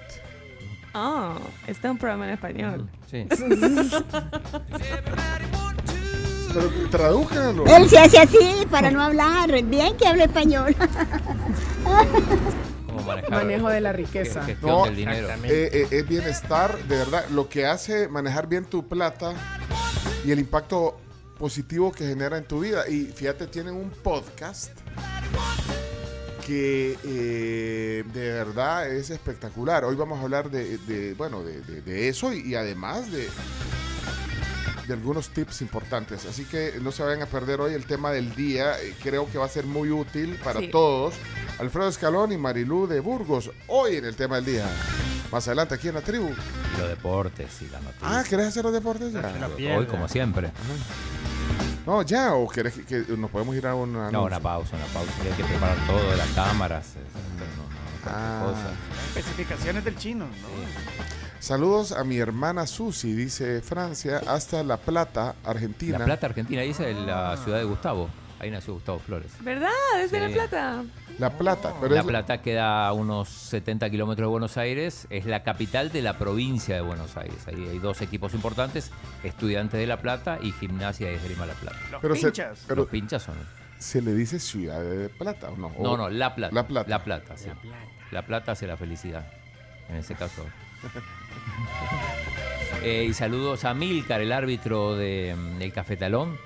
Oh, este es un programa en español.
Sí.
Pero tradújanlo.
Él se hace así para no hablar. Bien que habla español.
¿Cómo manejar?
Manejo de la riqueza.
Gestión
No,
del dinero.
eh, eh, es bienestar, de verdad. Lo que hace manejar bien tu plata y el impacto positivo que genera en tu vida. Y fíjate, tienen un podcast que eh, de verdad es espectacular. Hoy vamos a hablar de, de- bueno, de, de- de eso y, y además de, de algunos tips importantes. Así que no se vayan a perder hoy el tema del día. Eh, Creo que va a ser muy útil para
Sí.
todos. Alfredo Escalón y Marilú de Burgos, hoy en el tema del día. Más adelante aquí en la tribu.
Los deportes y la noticia.
Ah, ¿querés hacer los deportes ya?
Hoy, como siempre.
No, ya, o querés que, que nos podemos ir a una...
No, una pausa, una pausa. Hay que preparar todo de las cámaras. eh, no, no,
Ah.
cualquier cosa.
Especificaciones del chino, ¿no?
Saludos a mi hermana Susi, dice Francia, hasta La Plata, Argentina.
La Plata, Argentina, ahí es la ciudad de Gustavo. Ahí nació Gustavo Flores.
¿Verdad? Es de
Sí.
La Plata.
La Plata, pero
la
es-
Plata queda a unos 70 kilómetros de Buenos Aires. Es la capital de la provincia de Buenos Aires. Ahí hay dos equipos importantes: Estudiantes de La Plata y Gimnasia de Esgrima La Plata.
Los
Pero se-
pinchas.
pero-
Los pinchas son.
¿Se le dice Ciudad de Plata o no?
No,
O-
no, La Plata.
La Plata.
La Plata, sí. La Plata hace la felicidad. En ese caso. Eh, y saludos a Milcar, el árbitro de, mm, del Cafetalón,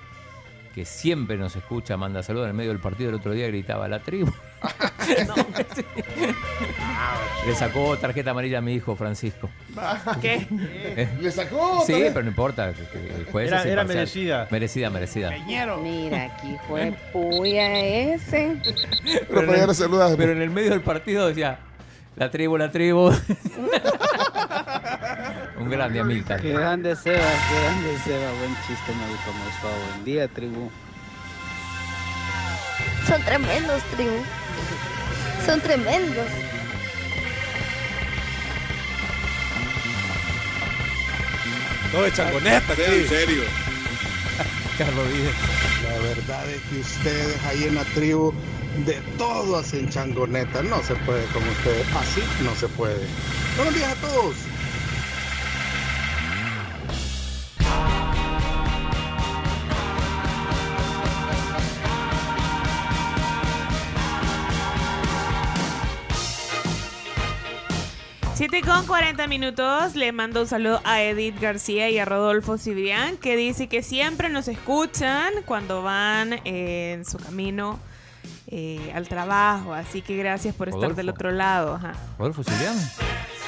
que siempre nos escucha, manda saludos. En el medio del partido el otro día gritaba la tribu. Le sacó tarjeta amarilla a mi hijo Francisco.
¿Qué?
Eh,
¿Le sacó?
Sí,
también?
pero no importa. el juez
Era- merecida.
Merecida, merecida.
Mira, aquí fue puya ese.
Pero para allá no saludas.
Pero en el medio del partido decía, la tribu, la tribu. Un grande Amilcar.
Qué grande Seba, qué grande Seba. Buen chiste, me gustó, me gustó. Buen día, tribu.
Son tremendos, tribu. Son tremendos.
No, de changoneta,
en serio.
Carlos Díez.
La verdad es que ustedes ahí en la tribu de todo hacen changoneta. No se puede como ustedes. Así no se puede. Buenos días a todos.
Siete con 40 minutos. Le mando un saludo a Edith García y a Rodolfo Cibrián, que dice que siempre nos escuchan cuando van en su camino eh, al trabajo. Así que gracias por estar del otro lado. Ajá.
Rodolfo Siliano.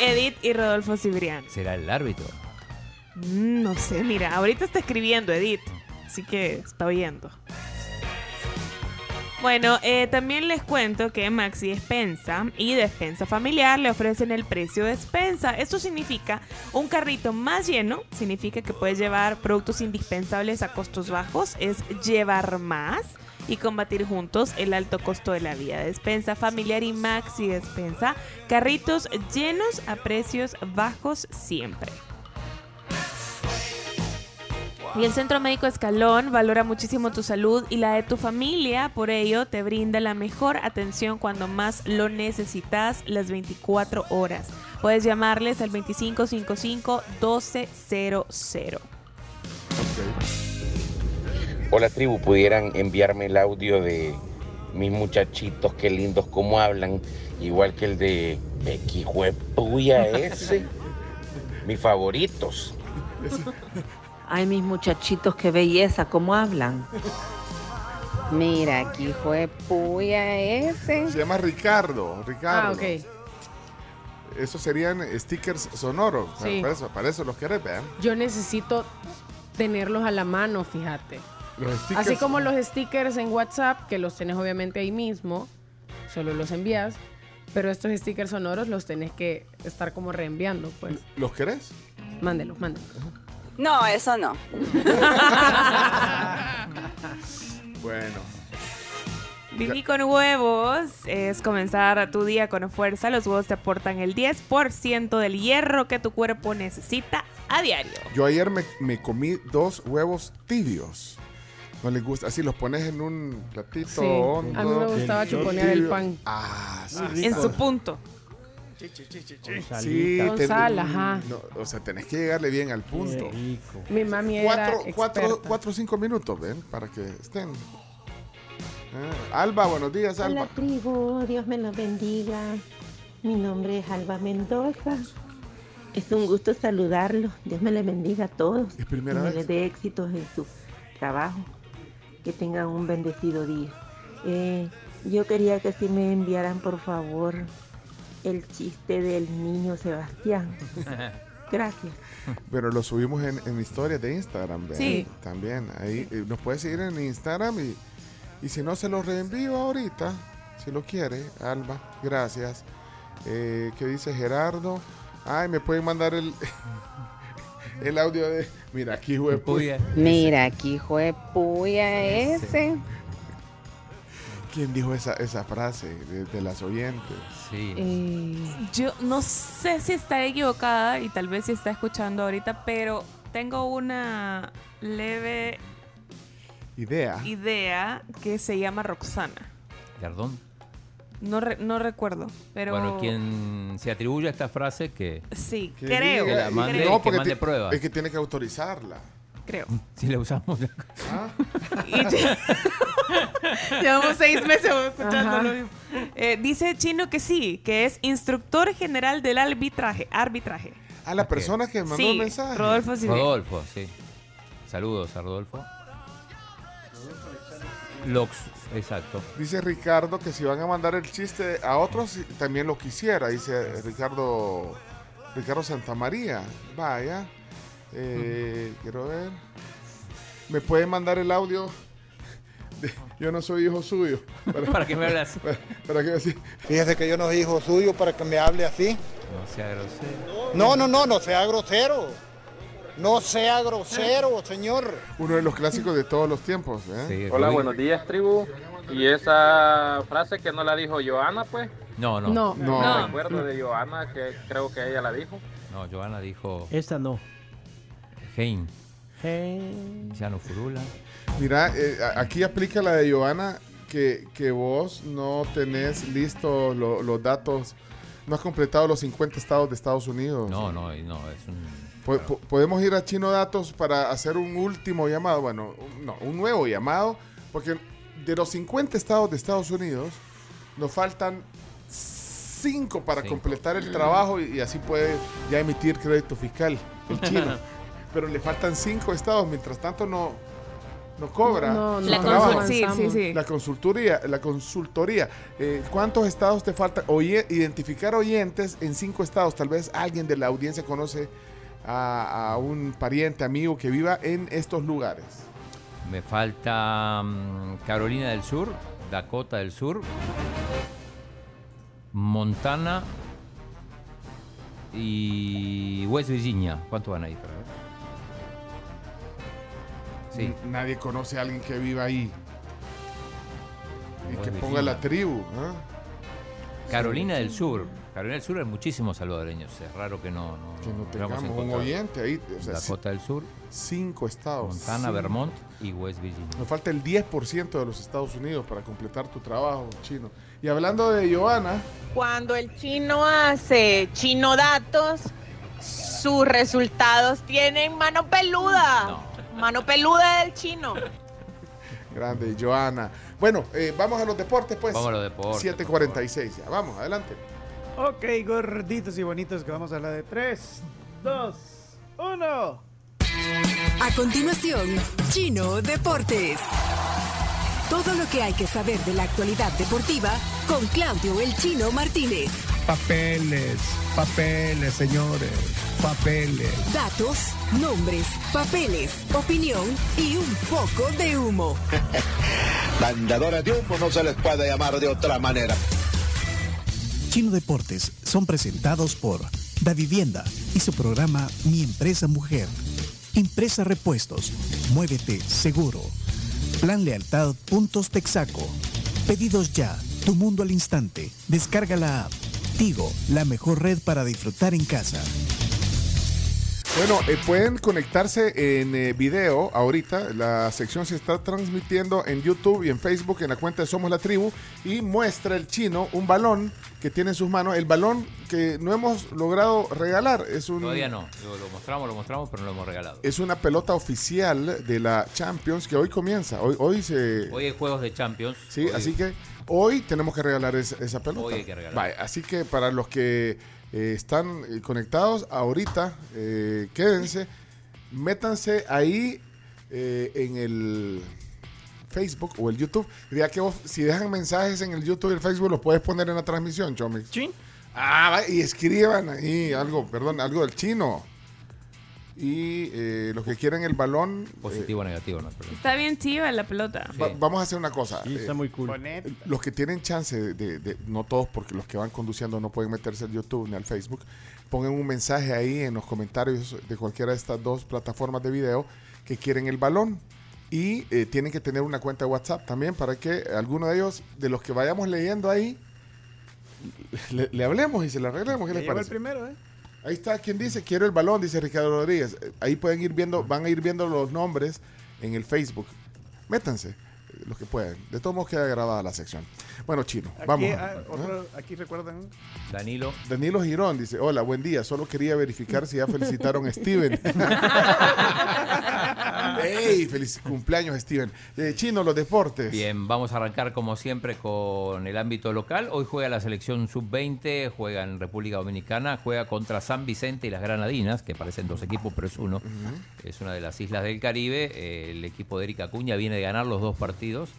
Edith y Rodolfo Cibrián.
Será el árbitro.
Mm, no sé, mira, ahorita está escribiendo Edith, así que está oyendo. Bueno, eh, también les cuento que Maxi Despensa y Despensa Familiar le ofrecen el precio de despensa. Esto significa un carrito más lleno, significa que puedes llevar productos indispensables a costos bajos, es llevar más y combatir juntos el alto costo de la vida. Despensa Familiar y Maxi Despensa, carritos llenos a precios bajos siempre. Y el Centro Médico Escalón valora muchísimo tu salud y la de tu familia, por ello te brinda la mejor atención cuando más lo necesitas las 24 horas. Puedes llamarles al 2555-1200.
Hola tribu, pudieran enviarme el audio de mis muchachitos, qué lindos como hablan, igual que el de Equijuepuya ese, mis favoritos.
Ay, mis muchachitos, qué belleza, cómo hablan.
Mira, aquí fue puya ese.
Se llama Ricardo. Ricardo.
Ah, ok.
Esos serían stickers sonoros.
Sí.
Para, eso, para eso los querés, vean.
Yo necesito tenerlos a la mano, fíjate.
Los stickers.
Así como los stickers en WhatsApp, que los tenés obviamente ahí mismo, solo los envías. Pero estos stickers sonoros los tenés que estar como reenviando, pues.
¿Los querés?
Mándelos, mándelos.
No, eso no.
Bueno.
Vivir con huevos es comenzar tu día con fuerza. Los huevos te aportan el 10% del hierro que tu cuerpo necesita a diario.
Yo ayer me, me comí dos huevos tibios. No les gusta. Así los pones en un platito
Sí.
hondo.
A mí me gustaba chuponear el pan.
Ah, sí.
En su punto.
Sí,
Con
ten-
sal, ajá.
no, o sea, tenés que llegarle bien al punto.
Mi mami era
Cuatro, cuatro,
experta.
cuatro o cinco minutos, ¿ven? Para que estén. Ah, Alba, buenos días, Alba.
Hola tribu, Dios me los bendiga. Mi nombre es Alba Mendoza. Es un gusto saludarlos. Dios me les bendiga a todos.
Es primera
y me
vez.
les dé éxitos en su trabajo. Que tengan un bendecido día. Eh, Yo quería que si me enviaran por favor el chiste del niño Sebastián. Gracias.
Pero lo subimos en, en historias de Instagram. ¿ve?
Sí.
También. Ahí eh, nos puede seguir en Instagram y, y si no se lo reenvío ahorita, si lo quiere, Alba. Gracias. Eh, ¿Qué dice Gerardo? Ay, me pueden mandar el, el audio de. Mira, aquí, güey.
Mira, aquí fue puya ese.
¿Quién dijo esa, esa frase de, de las oyentes?
Sí.
Eh, yo no sé si está equivocada y tal vez si está escuchando ahorita, pero tengo una leve
Idea.
idea que se llama Roxana.
Gardón.
No, re- no recuerdo, pero...
Bueno, quien se atribuye a esta frase que...
Sí,
Que
creo.
Que la mande,
creo.
que
porque
mande pruebas.
Es que tiene que autorizarla.
creo.
Si la usamos.
Ya- Llevamos seis meses escuchando lo mismo. Eh, dice Chino que sí, que es instructor general del arbitraje. arbitraje.
A la persona que mandó
Sí,
el mensaje.
Rodolfo Silva.
Rodolfo, sí. Saludos a Rodolfo. Lox, exacto.
Dice Ricardo que si van a mandar el chiste a otros, también lo quisiera. Dice Ricardo Ricardo Santamaría. Vaya. Eh, quiero ver. ¿Me puede mandar el audio? de- yo no soy hijo suyo.
¿Para qué me hablas?
Para, para que así.
Fíjese que yo no soy hijo suyo para que me hable así.
No sea grosero.
No, no, no, no sea grosero. No sea grosero, señor.
Uno de los clásicos de todos los tiempos. ¿eh?
Hola, buenos días, tribu. Y esa frase que no la dijo Joana, pues.
No, no.
No.
No.
No recuerdo de Joana, que creo que ella la dijo.
No, Joana dijo
Esta no.
Hein.
Hey.
Ya no furula.
Mira, eh, aquí aplica la de Joana que, que vos no tenés listos lo- los datos, no has completado los 50 estados de Estados Unidos.
No, no, y no, es un.
Po- po- podemos ir a Chino Datos para hacer un último llamado, bueno, un- no, un nuevo llamado, porque de los 50 estados de Estados Unidos nos faltan 5 para
Cinco.
completar el trabajo y, y así puede ya emitir crédito fiscal el chino. Pero le faltan 5 estados, mientras tanto no, no cobra.
No, no,
su
La consul- sí, sí, sí.
La consultoría, la consultoría. Eh, ¿Cuántos estados te falta? Oye, identificar oyentes en cinco estados. Tal vez alguien de la audiencia conoce a, a un pariente, amigo que viva en estos lugares.
Me falta mm, Carolina del Sur, Dakota del Sur, Montana y West Virginia. ¿Cuánto van ahí? Para ver? Sí.
Nadie conoce a alguien que viva ahí. Y
West
que
Virginia.
ponga la tribu.
Carolina del Sur. Carolina del Sur hay muchísimos salvadoreños. Es raro que no, no,
Que no tengamos un oyente ahí. O sea,
Dakota del Sur,
cinco estados.
Montana,
Cinco.
Vermont y West Virginia.
Nos falta el 10% de los Estados Unidos para completar tu trabajo, chino. Y hablando de Joana,
Cuando el chino hace chino datos, sus resultados tienen mano peluda. Mano peluda del chino.
grande, Joana. Bueno, eh, vamos a los deportes, pues.
Vamos a los deportes,
7:46 ya. Vamos, adelante.
Ok, gorditos y bonitos, que vamos a hablar de 3, 2, 1.
A continuación, Chino Deportes. Todo lo que hay que saber de la actualidad deportiva con Claudio El Chino Martínez.
Papeles, papeles, señores, papeles.
Datos, nombres, papeles, opinión y un poco de humo.
Vendedores de humo no se les puede llamar de otra manera.
Chino Deportes son presentados por Da Vivienda y su programa Mi Empresa Mujer. Impresa Repuestos. Muévete seguro. Plan Lealtad Puntos Texaco. Pedidos ya. Tu mundo al instante. Descarga la app. Tigo, la mejor red para disfrutar en casa.
Bueno, eh, pueden conectarse en eh, video ahorita. La sección se está transmitiendo en YouTube y en Facebook en la cuenta de Somos la Tribu y muestra el chino un balón que tiene en sus manos. El balón que no hemos logrado regalar es un
Todavía no. Lo, lo mostramos, lo mostramos, pero no lo hemos regalado.
es una pelota oficial de la Champions que hoy comienza. Hoy, hoy se
Hoy hay juegos de Champions.
Sí,
Hoy-
así que hoy tenemos que regalar esa, esa pelota.
Hoy hay que regalar.
Así que para los que eh, están eh, conectados ahorita, eh, quédense, métanse ahí eh, en el Facebook o el YouTube. Ya que vos, si dejan mensajes en el YouTube y el Facebook, los puedes poner en la transmisión, Chomix.
Sí.
Ah, y escriban ahí algo, perdón, algo del chino. Y eh, los que quieren el balón.
Positivo o negativo, no
Está bien chiva la pelota.
Va- vamos a hacer una cosa.
Sí, está
Eh,
muy cool.
Los que tienen chance de, de- de- no todos, porque los que van conduciendo no pueden meterse al YouTube ni al Facebook, pongan un mensaje ahí en los comentarios de cualquiera de estas dos plataformas de video que quieren el balón. Y eh, tienen que tener una cuenta de WhatsApp también para que alguno de ellos, de los que vayamos leyendo ahí, le, le hablemos y se le arreglemos. ¿Qué les
llegó el
parece?
primero, ¿eh?
Ahí está quien dice quiero el balón, dice Ricardo Rodríguez. Eh, Ahí pueden ir viendo, van a ir viendo los nombres en el Facebook. Métanse, eh, los que puedan. De todos modos queda grabada la sección. Bueno, chino,
Aquí,
vamos.
ah, otro- aquí recuerdan.
Danilo.
Danilo Girón dice, hola, buen día. Solo quería verificar si ya felicitaron a Steven. ¡Ey! Feliz cumpleaños, Steven. Eh, chino, los deportes.
Bien, vamos a arrancar como siempre con el ámbito local. Hoy juega la selección sub-20, juega en República Dominicana, juega contra San Vicente y las Granadinas, que parecen dos equipos, pero es uno. Es una de las islas del Caribe. Eh, el equipo de Erika Acuña viene de ganar los dos partidos,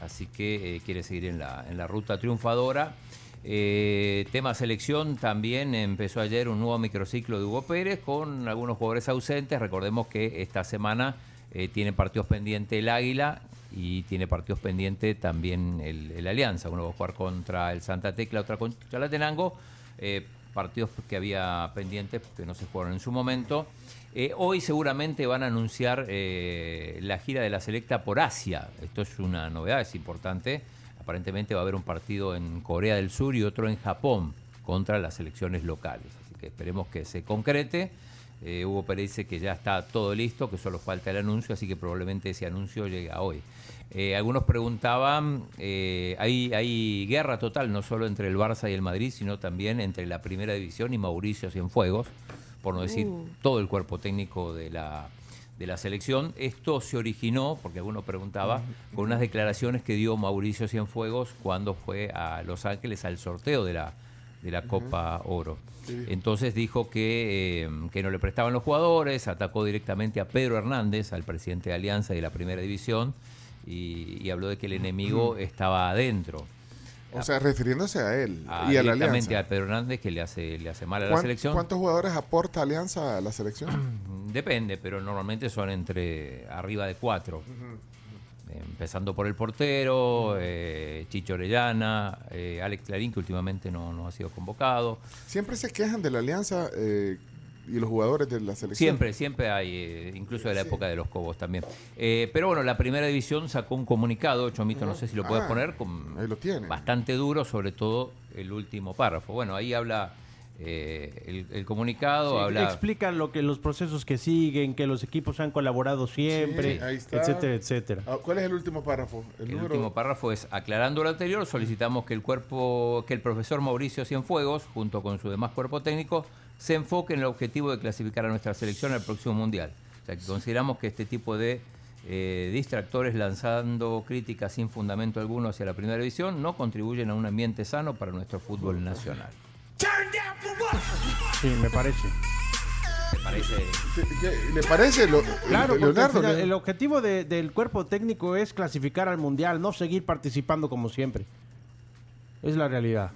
así que eh, quiere seguir en la, en la ruta triunfadora. Eh, tema selección, también empezó ayer un nuevo microciclo de Hugo Pérez con algunos jugadores ausentes. Recordemos que esta semana eh, tiene partidos pendientes el Águila y tiene partidos pendientes también el, el Alianza. Uno va a jugar contra el Santa Tecla, otra contra Chalatenango. Partidos que había pendientes que no se jugaron en su momento. Eh, hoy seguramente van a anunciar eh, la gira de la selecta por Asia. Esto es una novedad, es importante. Aparentemente va a haber un partido en Corea del Sur y otro en Japón contra las selecciones locales. Así que esperemos que se concrete. Eh, Hugo Pérez dice que ya está todo listo, que solo falta el anuncio, así que probablemente ese anuncio llegue a hoy. Algunos preguntaban, hay, hay guerra total, no solo entre el Barça y el Madrid, sino también entre la Primera División y Mauricio Cienfuegos, por no decir
Uh.
todo el cuerpo técnico de la, de la selección. Esto se originó, porque alguno preguntaba, con unas declaraciones que dio Mauricio Cienfuegos cuando fue a Los Ángeles al sorteo de la, de la Copa Oro. Entonces dijo que, eh, que no le prestaban los jugadores, atacó directamente a Pedro Hernández, al presidente de Alianza y de la Primera División, y, y habló de que el enemigo estaba adentro.
O sea, refiriéndose a él
Ah,
y a la Alianza.
a Pedro Hernández, que le hace, le hace mal a la
¿Cuán-
selección.
¿Cuántos jugadores aporta Alianza a la selección?
Depende, pero normalmente son entre arriba de cuatro. Empezando por el portero, eh, Chicho Orellana, eh, Alex Clarín, que últimamente no, no ha sido convocado.
Siempre se quejan de la Alianza eh, y los jugadores de la selección.
Siempre, siempre hay, eh, incluso de la época de los Cobos también. Eh, pero bueno, la primera división sacó un comunicado, Chomito, no sé si lo puedes
Ah,
poner, con
ahí lo tiene.
bastante duro, sobre todo el último párrafo. Bueno, ahí habla eh, el, el comunicado,
Sí,
habla...
Explica lo que los procesos que siguen, que los equipos han colaborado siempre,
Sí, ahí está.
etcétera, etcétera.
Ah, ¿Cuál es el último párrafo?
El,
número-
último párrafo es, aclarando lo anterior, solicitamos que el cuerpo, que el profesor Mauricio Cienfuegos, junto con su demás cuerpo técnico, se enfoque en el objetivo de clasificar a nuestra selección al próximo Mundial. O sea, que consideramos que este tipo de eh, distractores lanzando críticas sin fundamento alguno hacia la primera división no contribuyen a un ambiente sano para nuestro fútbol nacional.
Sí, me parece.
¿Te parece?
¿Qué- ¿Le parece, lo-
Claro, porque
Leonardo?
final el objetivo de- del cuerpo técnico es clasificar al mundial, no seguir participando como siempre. Es la realidad.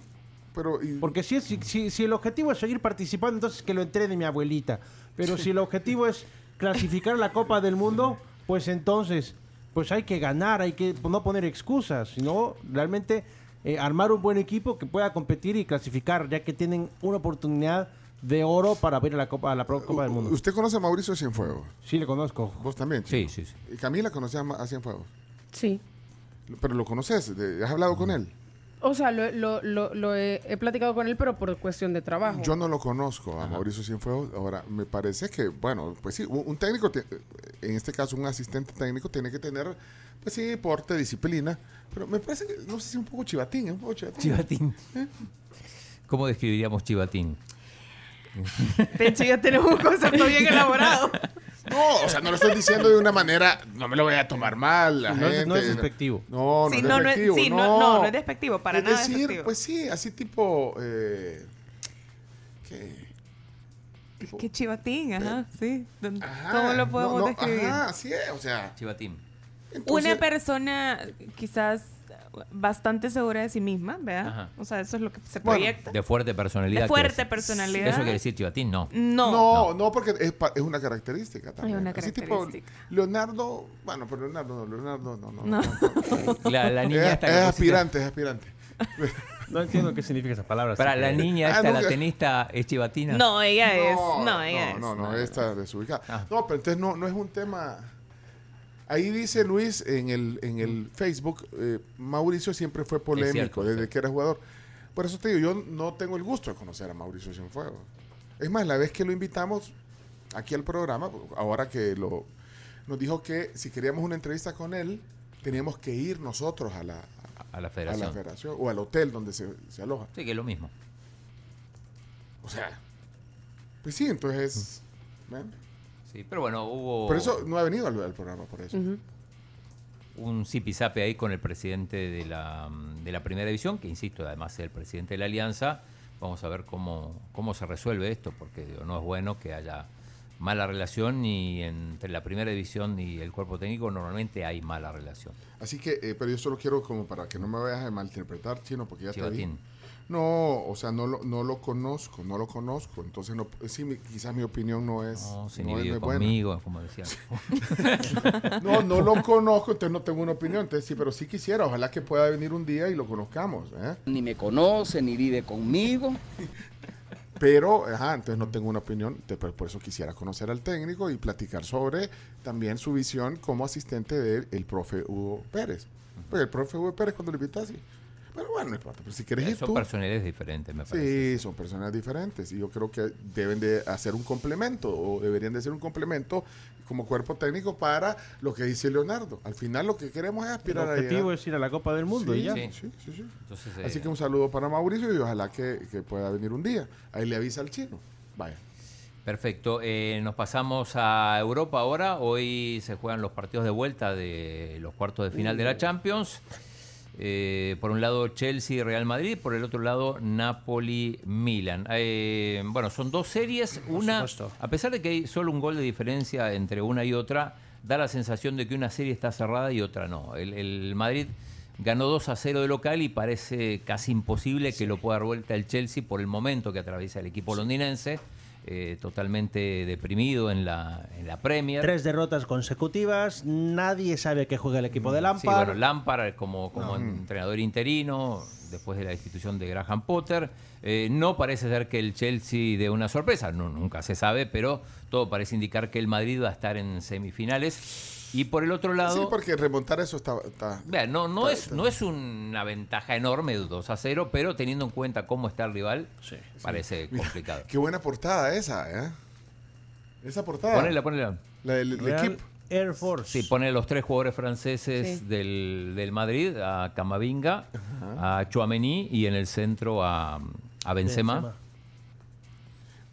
Pero,
Porque si, es- si, si- si el objetivo es seguir participando, entonces que lo entrene mi abuelita. Pero si el objetivo es clasificar la Copa del Mundo, pues entonces pues hay que ganar, hay que no poner excusas, sino realmente eh, armar un buen equipo que pueda competir y clasificar, ya que tienen una oportunidad de oro para ver a la Copa, a la Pro- Copa del Mundo.
¿Usted conoce a Mauricio Cienfuegos?
Sí, le conozco.
¿Vos también?
Sí,
Chino?
sí, sí.
¿Y Camila conocía a Cienfuegos?
Sí.
¿Pero lo conoces? ¿De- ¿Has hablado con él?
O sea, lo, lo- lo- lo he, he platicado con él, pero por cuestión de trabajo.
Yo no lo conozco a Mauricio Cienfuegos. Ahora, me parece que, bueno, pues sí, un, un técnico, en este caso un asistente técnico, tiene que tener, pues sí, porte, disciplina. Pero me parece que, no sé si un poco chivatín, ¿eh? un poco chivatín.
Chivatín. ¿Cómo describiríamos Chivatín?
Pencho, ya tenemos un concepto bien elaborado.
No, o sea, no lo estoy diciendo de una manera, no me lo voy a tomar mal. La
No es-
gente,
no es despectivo.
No, no
Sí,
es
no, no es-
despectivo.
sí, no,
no,
no, no es despectivo, para
es
nada
decir,
despectivo.
pues sí, así tipo, eh, ¿qué?
Qué chivatín, ajá, sí. ¿Cómo
Ah,
lo podemos
no, no,
describir?
Ajá, así es, o sea.
Chivatín.
Una persona quizás bastante segura de sí misma, ¿verdad?
Ajá.
O sea, eso es lo que se
Bueno,
proyecta.
De fuerte personalidad.
De fuerte personalidad.
¿Eso quiere decir Chivatín? No.
No.
No, no, porque es, pa- es una característica también.
una
Así tipo
característica.
Leonardo, bueno, pero Leonardo no, Leonardo no, no.
No.
no.
La, la niña
es,
esta
es aspirante, es aspirante.
No entiendo qué significa esa palabra.
Para la niña
Ah,
esta,
no,
la tenista, es chivatina.
No, ella es. No, ella
no,
es.
no, no, está desubicada.
Ah.
No, pero entonces no, no es un tema. Ahí dice Luis en el, en el Facebook, eh, Mauricio siempre fue polémico
cierto,
desde
sí.
que era jugador. Por eso te digo, yo no tengo el gusto de conocer a Mauricio Cienfuegos. Es más, la vez que lo invitamos aquí al programa, ahora que lo nos dijo que si queríamos una entrevista con él, teníamos que ir nosotros a la,
A la
a
federación.
la federación o al hotel donde se, se aloja.
Sí, que es lo mismo.
O sea, pues sí, entonces... ¿ven?
Sí, pero bueno, hubo
Por eso no ha venido al, al programa, por eso.
un zipizape ahí con el presidente de la, de la primera división, que insisto, además es el presidente de la alianza. Vamos a ver cómo, cómo se resuelve esto, porque digo, no es bueno que haya mala relación y entre la primera división y el cuerpo técnico normalmente hay mala relación.
Así que, eh, pero yo solo quiero como para que no me vayas a malinterpretar, chino, porque ya está ahí.
Chivatín.
No, o sea, no lo, no lo conozco, no lo conozco. Entonces, no, sí, mi- quizás mi opinión no es,
No, se
no es muy buena.
conmigo, como decía.
No, no lo conozco, entonces no tengo una opinión. Entonces, sí, pero sí quisiera, ojalá que pueda venir un día y lo conozcamos. ¿eh?
Ni me conoce, ni vive conmigo.
Pero, ajá, entonces no tengo una opinión, te- pero por eso quisiera conocer al técnico y platicar sobre también su visión como asistente del el profe Hugo Pérez. Pues el profe Hugo Pérez cuando lo invitó así. Pero bueno, no importa, pero si quieres ir
Son
tú.
personalidades diferentes, me parece.
Sí, son personas diferentes y yo creo que deben de hacer un complemento o deberían de ser un complemento como cuerpo técnico para lo que dice Leonardo. Al final lo que queremos es
El
aspirar a
objetivo
llegar.
es ir a la Copa del Mundo
Sí,
y ya.
sí, sí, sí, sí.
Entonces,
Así
eh,
que un saludo para Mauricio y ojalá que, que pueda venir un día. Ahí le avisa al chino. Vaya.
Perfecto. Eh, nos pasamos a Europa ahora. Hoy se juegan los partidos de vuelta de los cuartos de final de la Champions. Eh, por un lado Chelsea y Real Madrid, por el otro lado Napoli Milan. Eh, bueno, son dos series, una a pesar de que hay solo un gol de diferencia entre una y otra, da la sensación de que una serie está cerrada y otra no. El, el Madrid ganó 2 a 0 de local y parece casi imposible que lo pueda dar vuelta el Chelsea por el momento que atraviesa el equipo londinense. Eh, totalmente deprimido en la, en la Premier.
Tres derrotas consecutivas, nadie sabe que juega el equipo de
Sí,
Lampard.
bueno, Lampard como, como entrenador interino, después de la institución de Graham Potter. Eh, no parece ser que el Chelsea dé una sorpresa, no, nunca se sabe, pero todo parece indicar que el Madrid va a estar en semifinales. Y por el otro lado...
Sí, porque remontar eso está... está-
Vea, no, no,
está-
es,
está-
no es una ventaja enorme, 2 a 0, pero teniendo en cuenta cómo está el rival, parece complicado.
Qué buena portada esa, ¿eh? Esa portada.
Ponela, ponela.
La del equipo.
Air Force.
Sí, pone los tres jugadores franceses
Sí.
del, del Madrid, a Camavinga, a Chouameni y en el centro a, a Benzema.
Benzema.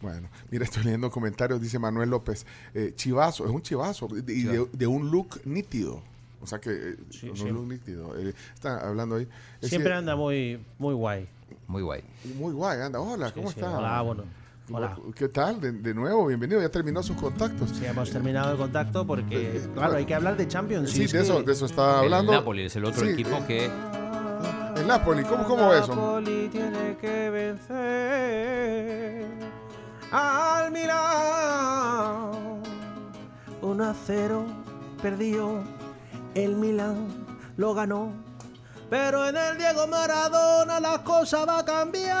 Bueno, mira, estoy leyendo comentarios, dice Manuel López. eh, chivazo, es un chivazo y de, de un look nítido. O sea que, eh, un
sí.
look nítido. Eh, está hablando ahí. Es
Siempre
decir,
anda muy, muy guay.
Muy guay.
Muy guay, anda. Hola, ¿cómo
sí,
está?
hola, bueno. Hola.
¿Qué tal? De, de nuevo, bienvenido. Ya terminó sus contactos.
Sí, hemos terminado el contacto porque, claro, hay que hablar de Champions.
Sí,
es
de eso, de eso estaba
El
hablando.
Napoli es el otro
Sí,
equipo
eh,
que
El Napoli, ¿cómo, cómo eso?
Napoli tiene que vencer al Milan. 1 a 0 perdió. El Milan lo ganó. Pero en el Diego Maradona la cosa va a cambiar.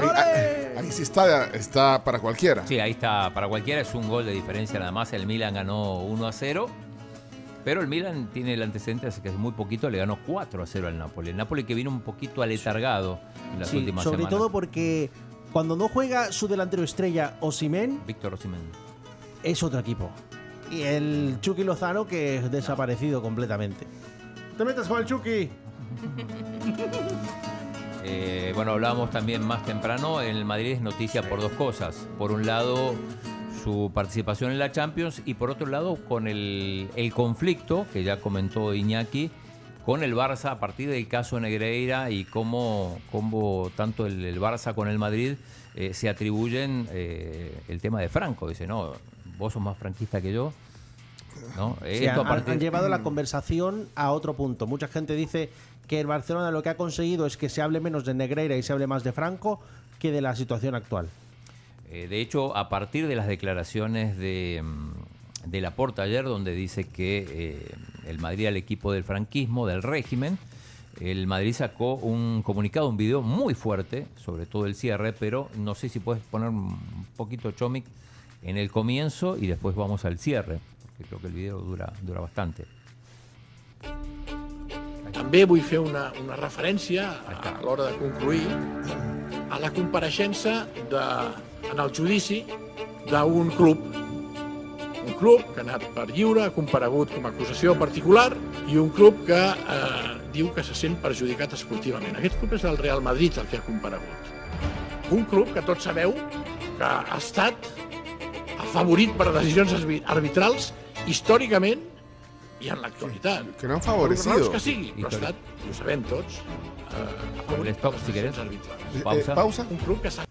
Ahí, ahí- ahí sí está, está para cualquiera.
Sí, ahí está, para cualquiera es un gol de diferencia nada más. El Milan ganó 1 a 0. Pero el Milan tiene el antecedente, así que es muy poquito, le ganó 4 a 0 al Napoli. El Napoli que vino un poquito aletargado en las
Sí,
últimas
sobre
semanas.
todo porque cuando no juega su delantero estrella Osimen,
Víctor Osimhen.
es otro equipo. Y el Chucky Lozano que es desaparecido completamente. Te metas con el Chucky.
Eh, bueno, hablábamos también más temprano, en el Madrid es noticia por dos cosas. Por un lado, su participación en la Champions y por otro lado, con el, el conflicto que ya comentó Iñaki con el Barça a partir del caso Negreira y cómo, cómo tanto el, el Barça con el Madrid eh, se atribuyen eh, el tema de Franco. Dice, no, vos sos más franquista que yo. ¿no?
Han,
partir-
han llevado la conversación a otro punto. Mucha gente dice que el Barcelona lo que ha conseguido es que se hable menos de Negreira y se hable más de Franco que de la situación actual.
Eh, de hecho, a partir de las declaraciones de, mm, de Laporta ayer, donde dice que eh, el Madrid era el equipo del franquismo, del régimen, el Madrid sacó un comunicado, un video muy fuerte, sobre todo el cierre, pero no sé si puedes poner un poquito Chomic en el comienzo y después vamos al cierre, porque creo que el video dura, dura bastante.
També vull fer una, una referència a l'hora de concluir a la compareixença de, en el judici d'un club. Un club que ha anat per lliure, ha comparegut com a acusació particular i un club que eh, diu que se sent perjudicat esportivament. Aquest club és el Real Madrid el que ha comparegut. Un club que tots sabeu que ha estat afavorit per decisions arbi- arbitrals històricament i en l'actualitat.
Que no han favorecido.
raons que sigui, però ha estat, ho sabem tots, eh, afavorit per decisions arbitrals.
Pausa.
pausa.
Un club que s'ha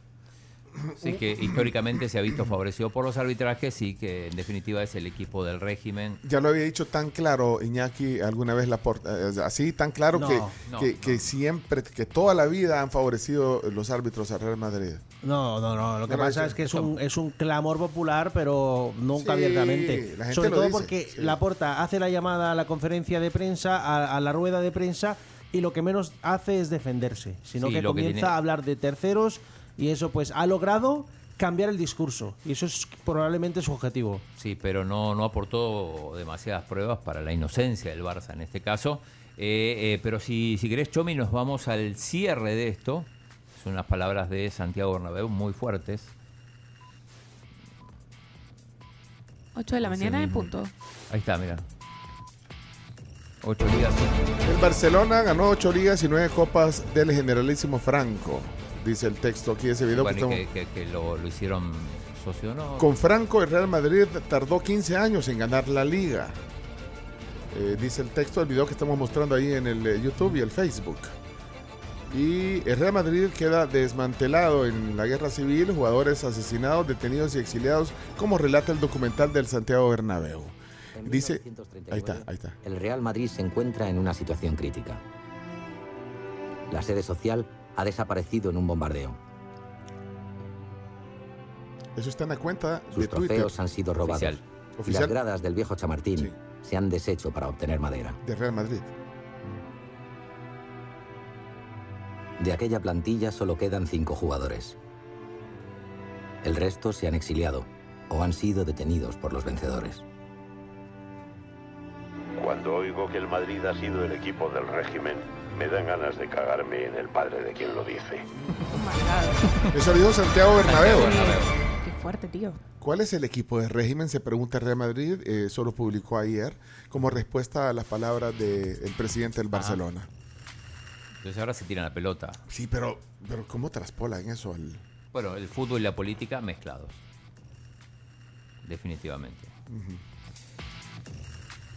Sí, que históricamente se ha visto favorecido por los arbitrajes y que en definitiva es el equipo del régimen.
Ya lo había dicho tan claro Iñaki alguna vez la porta, eh, así tan claro
No,
que,
no,
que, que siempre, que toda la vida han favorecido los árbitros al Real Madrid.
No, no, no. Lo que
No
pasa es que es un, es un clamor popular, pero nunca
Sí,
abiertamente.
la gente
Sobre
lo
todo
dice,
porque
sí.
Laporta hace la llamada a la conferencia de prensa, a, a la rueda de prensa, y lo que menos hace es defenderse, sino
Sí,
que
lo que
comienza
tiene-
a hablar de terceros, y eso pues ha logrado cambiar el discurso. Y eso es probablemente su objetivo.
Sí, pero no, no aportó demasiadas pruebas para la inocencia del Barça en este caso. Eh, eh, pero si, si querés, Chomi, nos vamos al cierre de esto. Son unas palabras de Santiago Bernabéu muy fuertes.
8 de la mañana en punto.
Ahí está, mira. Ocho ligas.
El Barcelona ganó ocho ligas y nueve copas del Generalísimo Franco, dice el texto aquí de ese video. que
Bueno, y
estamos-
que, que- que lo, lo hicieron socio, ¿no?
Con Franco, el Real Madrid tardó 15 años en ganar la liga. Eh, dice el texto del video que estamos mostrando ahí en el eh, YouTube y el Facebook. Y el Real Madrid queda desmantelado en la guerra civil, jugadores asesinados, detenidos y exiliados, como relata el documental del Santiago Bernabéu. Dice, ahí está, ahí está.
El Real Madrid se encuentra en una situación crítica. La sede social ha desaparecido en un bombardeo.
Eso está en la cuenta
Sus
de Twitter.
trofeos han sido robados.
Oficial.
Y las gradas del viejo Chamartín
Sí.
se han deshecho para obtener madera.
de Real Madrid.
De aquella plantilla solo quedan cinco jugadores. El resto se han exiliado o han sido detenidos por los vencedores.
Cuando oigo que el Madrid ha sido el equipo del régimen, me dan ganas de cagarme en el padre de quien lo dice.
Eso lo dijo Santiago Bernabéu.
Qué fuerte, tío.
¿Cuál es el equipo de régimen? Se pregunta el Real Madrid. Eh, Eso lo publicó ayer como respuesta a las palabras del presidente del Barcelona.
Entonces ahora se tiran la pelota.
Sí, pero, pero ¿cómo traspolan eso? al-
Bueno, el fútbol y la política mezclados. Definitivamente.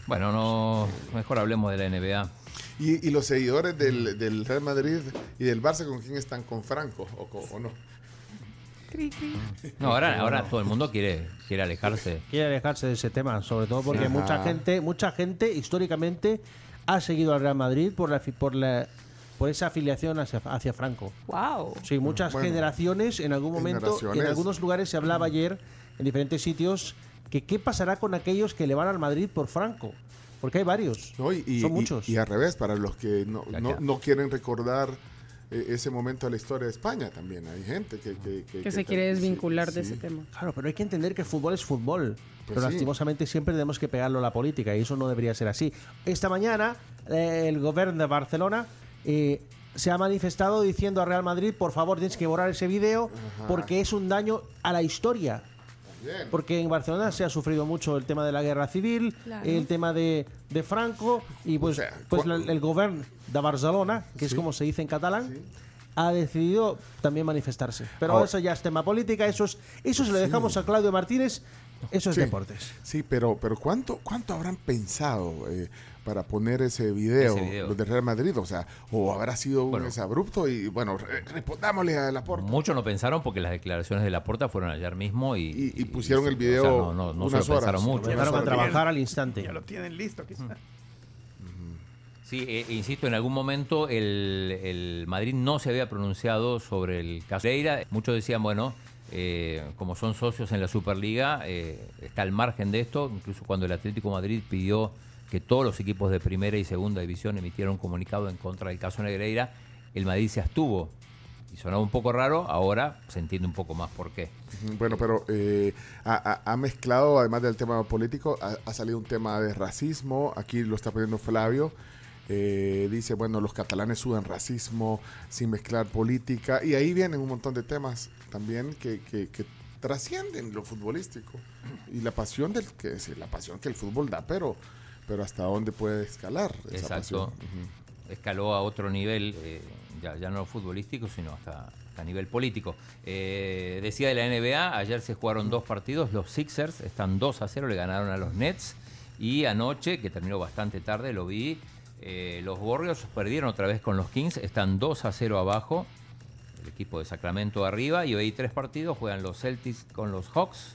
Bueno, no, mejor hablemos de la NBA.
Y, y los seguidores del, del Real Madrid y del Barça, ¿con quién están? ¿Con Franco o, co- o no?
No, ahora, ahora todo el mundo quiere, quiere alejarse.
Quiere alejarse de ese tema, sobre todo porque mucha gente, mucha gente históricamente ha seguido al Real Madrid por la fi- por la por esa afiliación hacia, hacia Franco.
Wow.
Sí, muchas
Bueno,
generaciones en algún momento, y en algunos lugares se hablaba ayer, en diferentes sitios, que qué pasará con aquellos que le van al Madrid por Franco. Porque hay varios.
No, y, y-
Son
y-
muchos.
Y, al revés, para los que no,
Ya,
no,
ya.
no quieren recordar eh, ese momento de la historia de España también. Hay gente que... Que, que-
Que se
que-
quiere
sí,
desvincular de
sí.
ese tema.
Claro, pero hay que entender que el fútbol es fútbol. pero
sí.
lastimosamente siempre tenemos que pegarlo a la política y eso no debería ser así. Esta mañana eh, el gobierno de Barcelona eh, se ha manifestado diciendo a Real Madrid, por favor tienes que borrar ese video
Ajá.
porque es un daño a la historia.
Bien.
Porque en Barcelona se ha sufrido mucho el tema de la guerra civil,
Claro.
el tema de, de Franco y pues, pues
cua-
la- el gobierno de Barcelona, que es
Sí.
como se dice en catalán, ha decidido también manifestarse. Pero
Ahora-
eso ya es tema política, eso, es- eso se lo dejamos a Claudio Martínez
Eso es
Sí.
deportes.
Sí, pero, pero ¿cuánto, cuánto habrán pensado eh, para poner ese video,
Ese video.
los del Real Madrid? O sea, o habrá sido un exabrupto y bueno, re- respondámosle a la porta.
Muchos no pensaron porque las declaraciones de Laporta fueron ayer mismo y,
Y, pusieron el
o
video
sea, no, no, no se lo
horas.
pensaron mucho.
Empezaron a trabajar al instante.
Ya lo tienen listo, quizá.
Sí, eh, insisto, en algún momento el, el Madrid no se había pronunciado sobre el caso Pereira. Muchos decían, bueno, eh, como son socios en la Superliga, eh, está al margen de esto. Incluso cuando el Atlético de Madrid pidió que todos los equipos de primera y segunda división emitieran un comunicado en contra del caso Negreira, el Madrid se abstuvo. Y sonaba un poco raro, ahora se entiende un poco más por qué.
Bueno, pero eh, ha, mezclado, además del tema político, ha, ha salido un tema de racismo. Aquí lo está poniendo Flavio. Eh, dice, bueno, los catalanes sudan racismo sin mezclar política. Y ahí vienen un montón de temas también que, que- que trascienden lo futbolístico. Y la pasión del que la pasión que el fútbol da, pero, pero hasta dónde puede escalar esa
Exacto.
pasión.
Escaló a otro nivel, eh, ya, ya no futbolístico, sino hasta, hasta a nivel político. Eh, decía de la NBA, ayer se jugaron dos partidos, los Sixers están 2 a 0, le ganaron a los Nets. Y anoche, que terminó bastante tarde, lo vi, eh, los Warriors perdieron otra vez con los Kings, están 2 a 0 abajo, el equipo de Sacramento arriba, y hoy hay tres partidos, juegan los Celtics con los Hawks,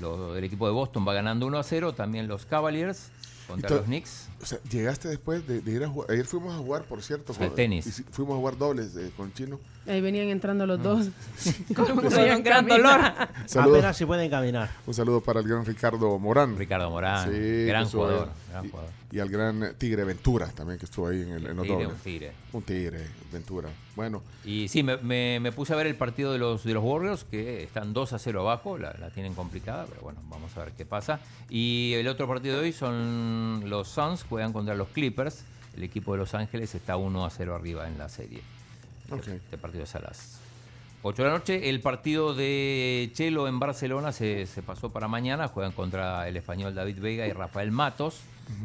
lo- el equipo de Boston va ganando 1 a 0, también los Cavaliers contra
to-
los Knicks.
O sea, llegaste después de, de ir a jugar. Ayer fuimos a jugar, por cierto.
Al
con-
tenis.
y fuimos a jugar dobles eh, con Chino.
Ahí venían entrando los dos.
Con un gran dolor.
Saludos.
Apenas se pueden caminar.
Un saludo para el gran Ricardo Morán.
Ricardo Morán,
Sí,
gran jugador,
ahí.
gran
y,
jugador.
y al gran Tigre Ventura también, que estuvo ahí en, el, en los
Tigre, un tigre.
Un Tigre, Ventura. Bueno,
Y sí, me, me- me puse a ver el partido de los, de los Warriors, que están 2 a 0 abajo, la, la tienen complicada, pero bueno, vamos a ver qué pasa. Y el otro partido de hoy son los Suns, juegan contra los Clippers. El equipo de Los Ángeles está 1 a 0 arriba en la serie.
Ok.
Este partido es a las 8 de la noche. El partido de Chelo en Barcelona se, se pasó para mañana. Juegan contra el español David Vega y Rafael Matos.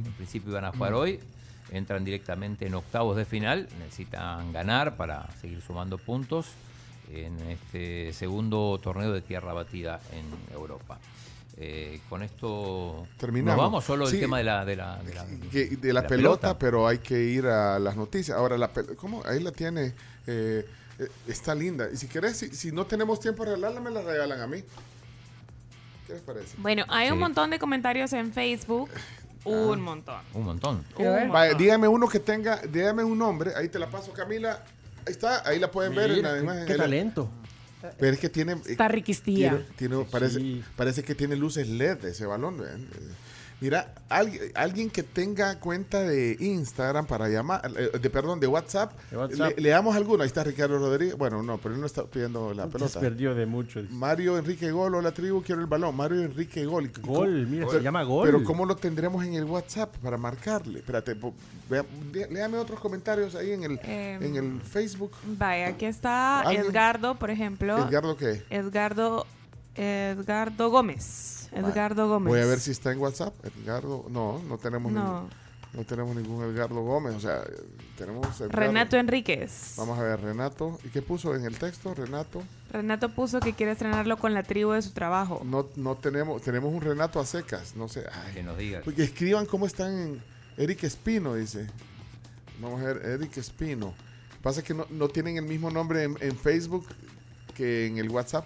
En principio iban a jugar hoy. Entran directamente en octavos de final. Necesitan ganar para seguir sumando puntos en este segundo torneo de tierra batida en Europa. Eh, con esto
terminamos.
nos vamos solo el tema de la, de la, de la-
que- de la,
de
pelota, pero hay que ir a las noticias. Ahora, la ¿cómo? Ahí la tiene. eh, eh, está linda. Y si querés, si, si no tenemos tiempo de regalarla, me la regalan a mí. ¿Qué les parece?
Bueno, hay un montón de comentarios en Facebook. Un montón.
Un montón.
Un
Vaya, dígame uno que tenga, dígame un nombre, ahí te la paso Camila, ahí está, ahí la pueden ver en la
qué-
imagen.
qué talento.
Pero es que tiene... eh,
Está riquistía.
tiene- tiene- parece, parece que tiene luces LED ese balón. Eh, Mira, alguien, alguien que tenga cuenta de Instagram para llamar, eh, de perdón, de WhatsApp,
De WhatsApp.
Le, leamos alguno. Ahí está Ricardo Rodríguez. Bueno, no, pero él no está pidiendo la
Se
pelota.
perdió de mucho.
Mario Enrique Gol, hola tribu, quiero el balón. Mario Enrique Gol. ¿Y cómo-
Gol, mira, se llama gol.
Pero ¿cómo lo tendremos en el WhatsApp para marcarle? Espérate, vea- lé- léame otros comentarios ahí en el,
Em,
en el Facebook.
Vaya, aquí está
¿Alguien?
Edgardo, por ejemplo.
¿Edgardo qué?
Edgardo, Edgardo Gómez. Edgardo Gómez.
Voy a ver si está en WhatsApp. Edgardo, no, no tenemos
No.
ningún, no tenemos ningún Edgardo Gómez. O sea, tenemos Edgardo.
Renato Enríquez.
Vamos a ver, Renato. ¿Y qué puso en el texto, Renato?
Renato puso que quiere estrenarlo con la tribu de su trabajo.
No, no tenemos, tenemos un Renato a secas. No sé. Ay,
Que nos diga.
Porque escriban cómo están en Eric Espino, dice. Vamos a ver, Eric Espino. Pasa que no, no tienen el mismo nombre en, en Facebook que en el WhatsApp,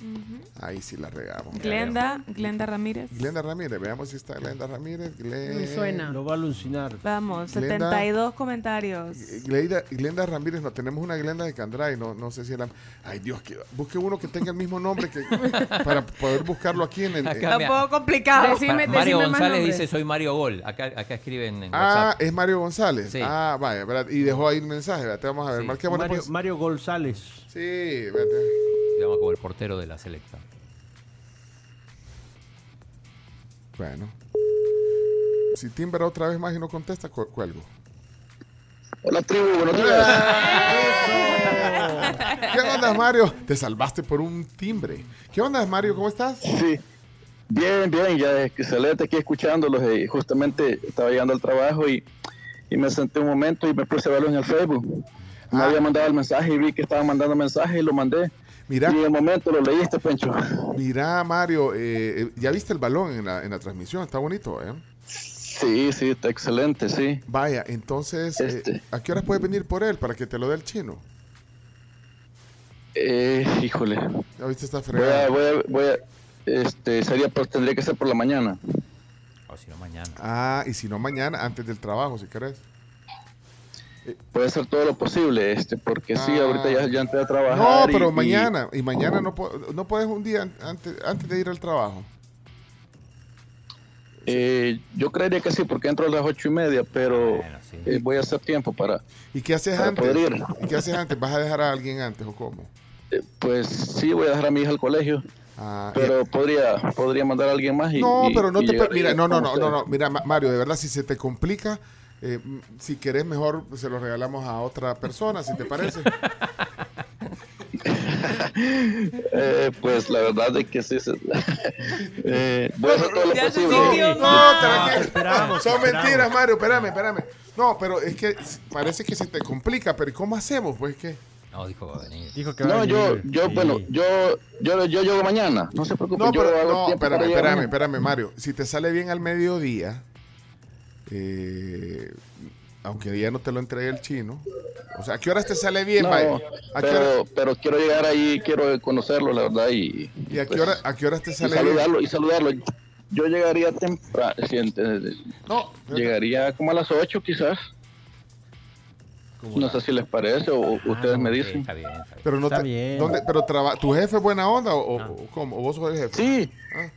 vean. Ahí sí la regamos.
Glenda, Glenda Ramírez.
Glenda Ramírez, veamos si está Glenda Ramírez.
Me suena.
Lo va a alucinar.
Vamos,
Glenda.
72 comentarios.
Glenda, Glenda Ramírez, no tenemos una Glenda de Candray, no, no sé si era. Ay Dios, que, busque uno que tenga el mismo nombre que para poder buscarlo aquí en el.
Acá,
Está un poco complicado.
Decime,
Mario
decime
González dice soy Mario Gol. Acá, acá escriben en
Ah,
WhatsApp.
es Mario González.
Sí.
Ah, vaya, ¿verdad? y dejó ahí el mensaje. ¿verdad? Vamos a ver,
Sí.
Mario,
pues.
Mario González.
Sí, espérate.
Se llama como el portero de la selecta.
Bueno. Si Timber otra vez más y no contesta, cu- cuelgo.
Hola tribu, buenos días.
¿Qué onda, Mario? Te salvaste por un timbre. ¿Qué onda, Mario? ¿Cómo estás?
Sí, bien, bien, ya excelente aquí escuchándolos. eh, justamente estaba llegando al trabajo y, y me senté un momento y me puse a verlo en el Facebook. Me
Ah.
había mandado el mensaje y vi que estaban mandando mensajes y lo mandé.
Mira.
Y de momento lo leíste, Pencho.
Mira, Mario, eh, eh, ya viste el balón en la, en la transmisión, está bonito, ¿eh?
Sí, sí, está excelente, sí.
Vaya, entonces, eh,
Este.
¿a qué horas puedes venir por él para que te lo dé el chino?
Eh, híjole.
Ahorita está
Voy a,
fregado.
voy a, voy a, este, sería, pues, tendría que ser por la mañana.
O si no, mañana.
Ah, y si no, mañana, antes del trabajo, si querés.
Puede ser todo lo posible, este, porque sí,
Ah.
ahorita ya, ya entré a trabajar.
No, pero
y-
mañana. Y mañana no, po- no puedes un día an- antes, antes de ir al trabajo.
eh, yo creería que sí, porque entro a las ocho y media, pero eh, voy a hacer tiempo para.
¿Y qué haces antes?
poder ir.
¿Y qué haces antes? ¿Vas a dejar a alguien antes o cómo?
Eh, pues sí, voy a dejar a mi hija al colegio.
Ah,
pero podría, podría mandar a alguien más y.
No,
y-
pero no
y
te... Mira, no, no, no, no, no. Mira, Ma- Mario, de verdad, si se te complica, eh, si querés mejor se lo regalamos a otra persona, si te parece.
Eh, pues la verdad es que sí. se- eh, voy a hacer todo lo
Ya se
posible.
sintió
Y-
mal.
y-
tranquilo.
esperamos,
Son
esperamos.
mentiras, Mario, espérame, espérame. No, pero es que parece que se te complica, pero ¿y cómo hacemos? Pues que...
No, dijo va a venir.
Dijo que
No, yo, yo, bueno, yo, yo, yo llego mañana. No se preocupen,
No,
yo
pero,
hago
no, espérame, espérame, espérame, Mario. Si te sale bien al mediodía, eh, aunque ya no te lo entregue el chino, o sea, ¿a qué horas te sale bien,
No,
vaya? ¿A qué hora-
pero, quiero llegar ahí, quiero conocerlo, la verdad, y...
¿Y a qué,
pues,
hora, a qué horas te
y
sale bien?
saludarlo, y saludarlo. Yo llegaría temprano,
No,
llegaría como a las 8 quizás. No sé si les parece o o ustedes me dicen.
Pero no
Está
te,
bien.
¿dónde, pero traba- ¿Tu jefe es buena onda o, o- o cómo? ¿O vos sos el jefe?
Sí,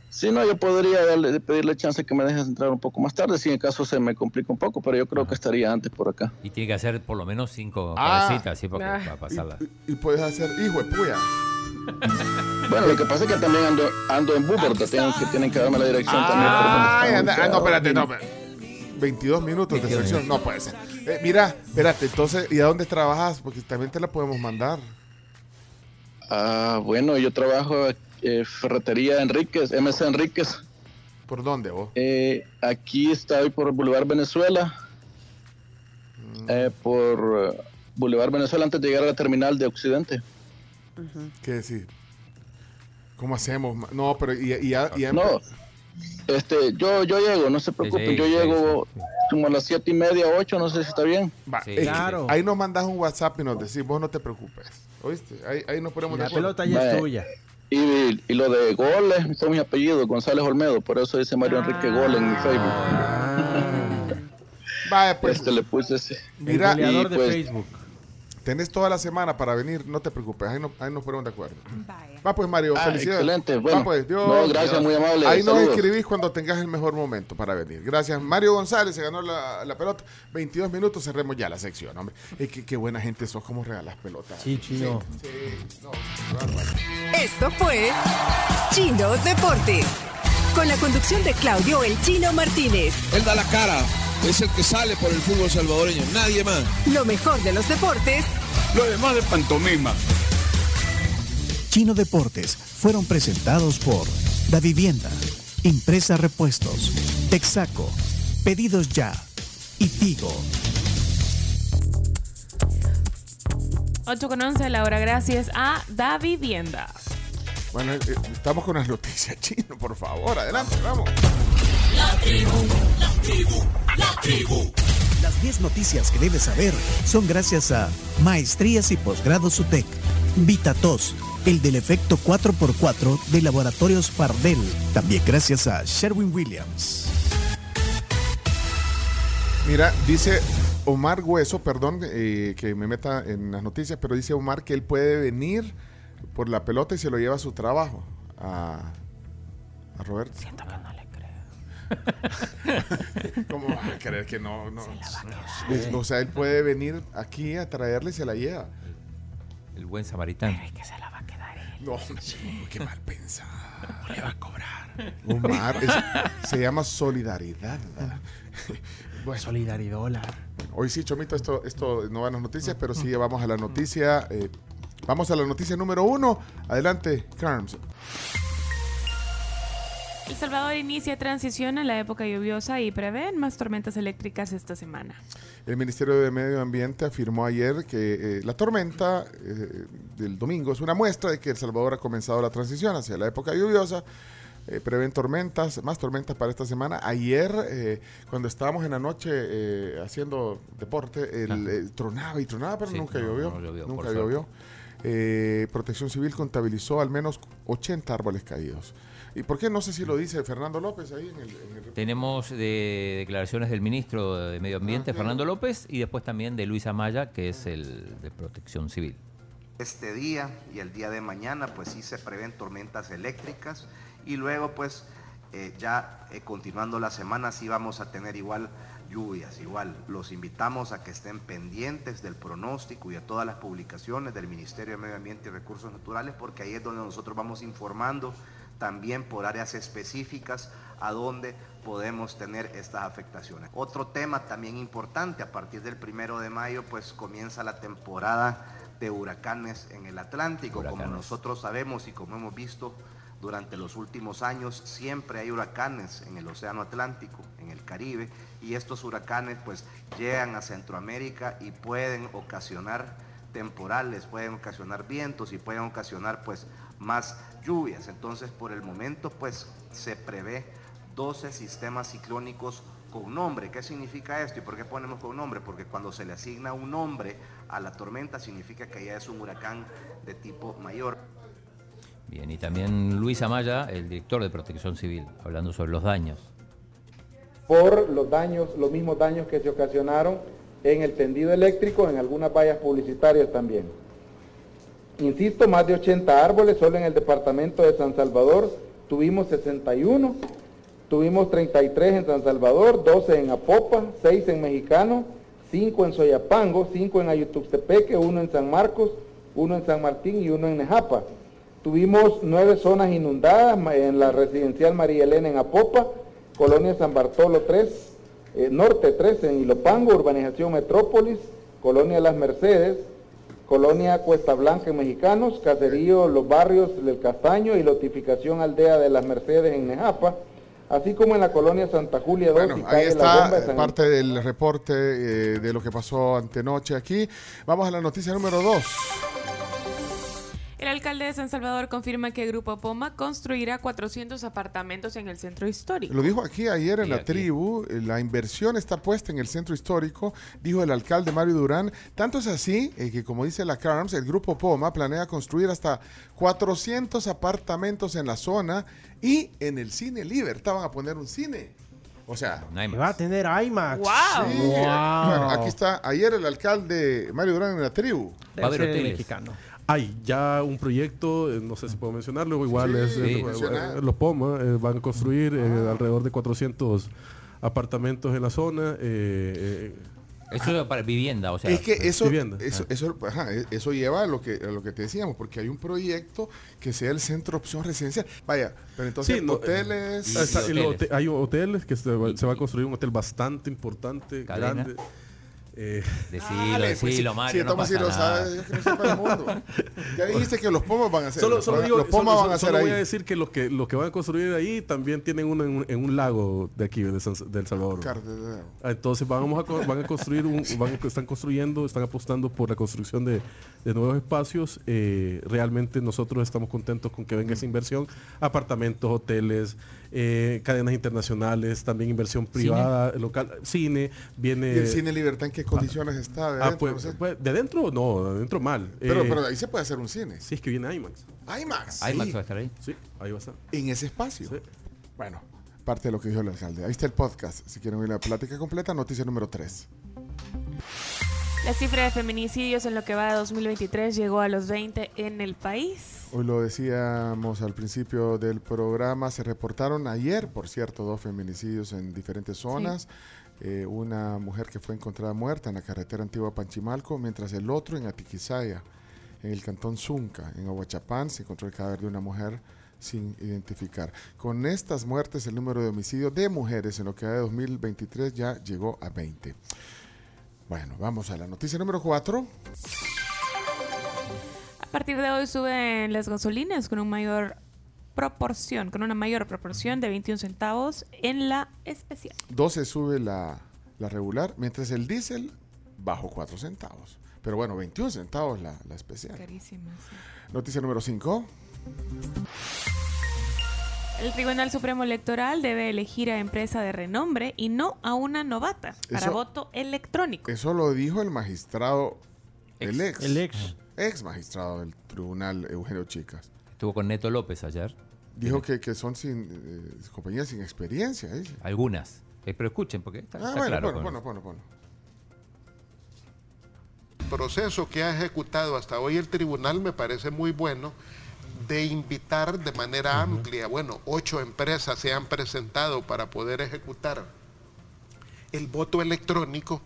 sí, no, yo podría darle- pedirle chance que me dejes entrar un poco más tarde, si en caso se me complica un poco, pero yo creo que estaría antes por acá.
Y tiene que hacer por lo menos cinco
Ah.
cabecitas, ¿sí? Porque
Ah.
para pasarla.
Y puedes hacer, hijo de puya.
Bueno, lo que pasa es que también ando, ando en Búfalo, que tienen, que tienen que darme la dirección
Ay,
también.
anda, ah, no, espérate, no. espérate. 22 minutos de sección. No puede ser. Eh, mira, espérate, entonces, ¿y a dónde trabajas? Porque también te la podemos mandar.
Ah, bueno, yo trabajo eh, ferretería Enríquez, MC Enríquez.
¿Por dónde vos?
Eh, aquí estoy por Boulevard Venezuela. Eh, por eh, Boulevard Venezuela antes de llegar a la terminal de Occidente.
¿Qué decir? ¿Cómo hacemos? No, pero y, y, ya- y ya-
No, este, yo, yo llego, no se preocupen,
sí,
yo
sí,
llego como a las siete y media, ocho, no sé si está bien.
Va, que Ahí nos mandas un WhatsApp y nos decís, vos no te preocupes. ¿Oíste? Ahí, ahí nos ponemos
La
de acuerdo.
pelota ya es tuya.
Y, y lo de goles, son mis apellidos, González Olmedo, por eso dice Mario Enrique Gol en mi Facebook.
Vaya, pues.
Este le puse ese.
Mira,
Y, pues,
Tenés toda la semana para venir, no te preocupes, ahí, no- ahí nos ponemos de acuerdo. Va pues Mario,
Ah,
felicidades.
excelente,
Va,
bueno.
pues, Dios.
No, gracias, muy amable,
Ahí nos escribís cuando tengas el mejor momento para venir. Gracias. Mario González se ganó la, la pelota. 22 minutos, cerremos ya la sección, hombre. Es que qué buena gente sos, como regalas pelotas.
Sí, chino.
Sí, sí, no, qué.
Esto fue Chino Deportes. Con la conducción de Claudio El Chino Martínez.
Él da la cara, es el que sale por el fútbol salvadoreño, nadie más.
Lo mejor de los deportes
Lo demás de pantomima.
Chino Deportes fueron presentados por Da Vivienda, Impresa Repuestos, Texaco, Pedidos Ya y Tigo.
8 con 11 la hora gracias a Da Vivienda.
Bueno, eh, estamos con las noticias chino, por favor. Adelante, vamos.
La tribu, la tribu, la tribu. Las 10 noticias que debes saber son gracias a Maestrías y Posgrados UTEC, VitaTos, el del efecto 4x4 de Laboratorios Pardel. También gracias a Sherwin Williams.
Mira, dice Omar Hueso, perdón eh, que me meta en las noticias, pero dice Omar que él puede venir por la pelota y se lo lleva a su trabajo. A, a Roberto. Siento que no le creo. ¿Cómo va a creer que no? no? Es- O sea, él puede venir aquí a traerle y se la lleva.
El buen samaritano.
No, qué mal pensado. le va a cobrar. Omar, es- se llama solidaridad. Bueno.
Solidaridad.
Hoy sí, Chomito, esto, esto no va en las noticias, pero sí vamos a la noticia. eh, vamos a la noticia número uno. Adelante, Carms.
El Salvador inicia transición a la época lluviosa y prevén más tormentas eléctricas esta semana.
El Ministerio de Medio Ambiente afirmó ayer que eh, la tormenta eh, del domingo es una muestra de que El Salvador ha comenzado la transición hacia la época lluviosa. Eh, prevén tormentas, más tormentas para esta semana. Ayer, cuando estábamos en la noche haciendo deporte, el, tronaba y tronaba, pero nunca llovió. nunca llovió. Protección Civil contabilizó al menos 80 árboles caídos. ¿Y por qué? No sé si lo dice Fernando López ahí en el...
Tenemos de declaraciones del ministro de Medio Ambiente, ah, Fernando López, y después también de Luis Amaya, que es el de Protección Civil.
Este día y el día de mañana, pues sí se prevén tormentas eléctricas y luego, pues eh, ya eh, continuando la semana, sí vamos a tener igual lluvias. Igual, los invitamos a que estén pendientes del pronóstico y de todas las publicaciones del Ministerio de Medio Ambiente y Recursos Naturales, porque ahí es donde nosotros vamos informando también por áreas específicas a donde podemos tener estas afectaciones. Otro tema también importante, a partir del primero de mayo, pues comienza la temporada de huracanes en el Atlántico. Como nosotros sabemos y como hemos visto durante los últimos años, siempre hay huracanes en el Océano Atlántico, en el Caribe, y estos huracanes pues llegan a Centroamérica y pueden ocasionar temporales, pueden ocasionar vientos y pueden ocasionar pues más lluvias. Entonces, por el momento, pues se prevé 12 sistemas ciclónicos con nombre. ¿Qué significa esto y por qué ponemos con nombre? Porque cuando se le asigna un nombre a la tormenta significa que ya es un huracán de tipo mayor.
Bien, y también Luis Amaya, el director de Protección Civil, hablando sobre los daños.
Por los daños, los mismos daños que se ocasionaron en el tendido eléctrico, en algunas vallas publicitarias también. Insisto, más de 80 árboles, solo en el departamento de San Salvador tuvimos 61, tuvimos 33 en San Salvador, 12 en Apopa, 6 en Mexicano, 5 en Soyapango, 5 en Ayutuxtepeque, 1 en San Marcos, 1 en San Martín y 1 en Nejapa. Tuvimos 9 zonas inundadas en la residencial María Elena en Apopa, Colonia San Bartolo 3, eh, Norte 3 en Ilopango, Urbanización Metrópolis, Colonia Las Mercedes, Colonia Cuesta Blanca en Mexicanos, Caserío Los Barrios del Castaño y Lotificación Aldea de las Mercedes en Nejapa, así como en la colonia Santa Julia 2
bueno, ahí está parte del reporte eh, de lo que pasó antenoche aquí. Vamos a la noticia número 2.
El alcalde de San Salvador confirma que Grupo Poma construirá 400 apartamentos en el centro histórico.
Lo dijo aquí ayer en la tribu, eh, la inversión está puesta en el centro histórico, dijo el alcalde Mario Durán. Tanto es así eh, que, como dice la CARMS, el Grupo Poma planea construir hasta 400 apartamentos en la zona y en el cine Libertad van a poner un cine. O sea,
va a tener IMAX.
Wow.
Bueno, aquí está ayer el alcalde Mario Durán en la tribu.
Va a haber mexicano. Hay ya un proyecto, eh, no sé si puedo mencionarlo, igual es eh, eh, los POMA van a construir alrededor de 400 apartamentos en la zona.
eso es para vivienda, o sea.
Es que eso, eso, e, eso, lleva a lo, que, a lo que te decíamos, porque hay un proyecto que sea el centro opción residencial. Vaya, pero entonces hoteles.
hay hoteles que se va, se va, a construir un hotel bastante importante, grande.
Eh, decilo, pues, decilo, Mario. no pasa lo
sabe, que no sepa el mundo. Ya dijiste que los pomas van a hacer. Solo, solo digo, los pomas van a hacer
voy a decir que los que, los que van a construir ahí también tienen uno en un, en un lago de aquí, de, El Salvador. Ah, entonces vamos a, van a construir, un, van están construyendo, están apostando por la construcción de, de nuevos espacios. Eh, realmente nosotros estamos contentos con que venga esa inversión. Apartamentos, hoteles, eh, cadenas internacionales, también inversión privada, local, cine, viene...
¿Y el cine Libertad en qué condiciones está? ¿De ah,
dentro? Pues, pues, de dentro no, de dentro mal.
Pero, eh, pero ahí se puede hacer un cine.
Sí, es que viene IMAX.
IMAX.
IMAX va a estar ahí.
Sí, ahí va a estar.
En ese espacio. Sí. Bueno, parte de lo que dijo el alcalde. Ahí está el podcast. Si quieren oír la plática completa, noticia número 3.
La cifra de feminicidios en lo que va de 2023 llegó a los 20 en el país.
Hoy lo decíamos al principio del programa, se reportaron ayer, por cierto, dos feminicidios en diferentes zonas. Eh, una mujer que fue encontrada muerta en la carretera antigua Panchimalco, mientras el otro en Atiquizaya, en el cantón Zunca, en Aguachapán, se encontró el cadáver de una mujer sin identificar. Con estas muertes, el número de homicidios de mujeres en lo que va de 2023 ya llegó a 20. Bueno, vamos a la noticia número 4.
A partir de hoy suben las gasolinas con un mayor proporción, con una mayor proporción de 21 centavos en la especial.
12 sube la, la regular, mientras el diésel bajo 4 centavos. Pero bueno, 21 centavos la, la especial.
Carísima. sí.
Noticia número 5.
El Tribunal Supremo Electoral debe elegir a empresa de renombre y no a una novata para
Eso-
voto electrónico.
Eso lo dijo el magistrado, el ex.
El ex.
Ex magistrado del tribunal, Eugenio Chicas.
Estuvo con Neto López ayer.
Dijo que, que son sin, eh, compañías sin experiencia. dice.
Algunas. Eh, pero escuchen, porque está,
Ah,
está
bueno,
claro.
bueno, bueno, bueno, bueno.
proceso que ha ejecutado hasta hoy el tribunal me parece muy bueno de invitar de manera amplia, bueno, ocho empresas se han presentado para poder ejecutar el voto electrónico.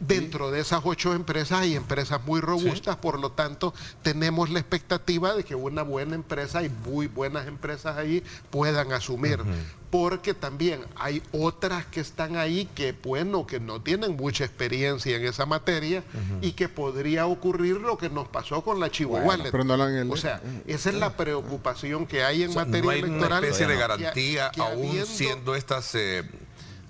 Dentro de esas ocho empresas hay empresas muy robustas, por lo tanto tenemos la expectativa de que una buena empresa y muy buenas empresas ahí puedan asumir. Porque también hay otras que están ahí que, bueno, que no tienen mucha experiencia en esa materia y que podría ocurrir lo que nos pasó con la Chihuahua.
Bueno, pero no
O sea, esa es la preocupación que hay en
O sea,
materia
no hay una
electoral.
especie de
que-
garantía,
que
aún
habiendo-
siendo estas eh,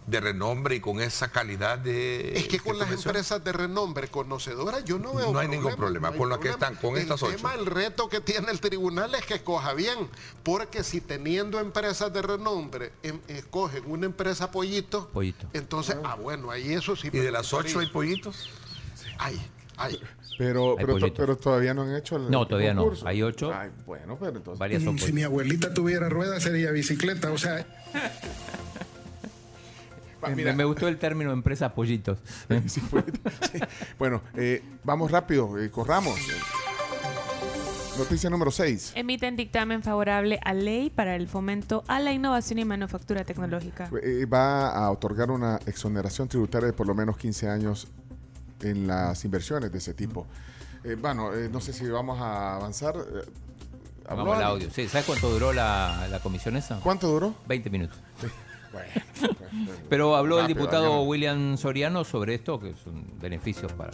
de renombre y con esa calidad de...
Es que con las
mencionas,
empresas de renombre conocedoras yo no veo
No hay ningún problema,
no hay
con las que están, con
el
estas ocho.
tema, el reto que tiene el tribunal es que escoja bien, porque si teniendo empresas de renombre em- escogen una empresa pollito,
Pollito.
entonces, ah, bueno, ahí eso sí.
¿Y de las ocho hay pollitos?
Hay, hay.
Pero,
Hay
pero, todavía no han hecho el
No, todavía no. Hay ocho.
Ay, bueno, pero entonces.
Varias son
Si mi abuelita tuviera ruedas sería bicicleta, o sea,
Ah,
Me, gustó el término empresa pollitos.
Sí, pollito. Sí. Bueno, eh, vamos rápido, eh, corramos. Noticia número 6.
Emiten dictamen favorable a ley para el fomento a la innovación y manufactura tecnológica.
Eh, va a otorgar una exoneración tributaria de por lo menos 15 años en las inversiones de ese tipo. Eh, bueno, eh, no sé si vamos a avanzar. eh, ¿habló
Vamos al audio. Sí, ¿Sabes cuánto duró la, la comisión esa?
¿Cuánto duró?
20 minutos.
Bueno,
Pero habló el
Rápido,
diputado. William Soriano sobre esto, que son beneficios para...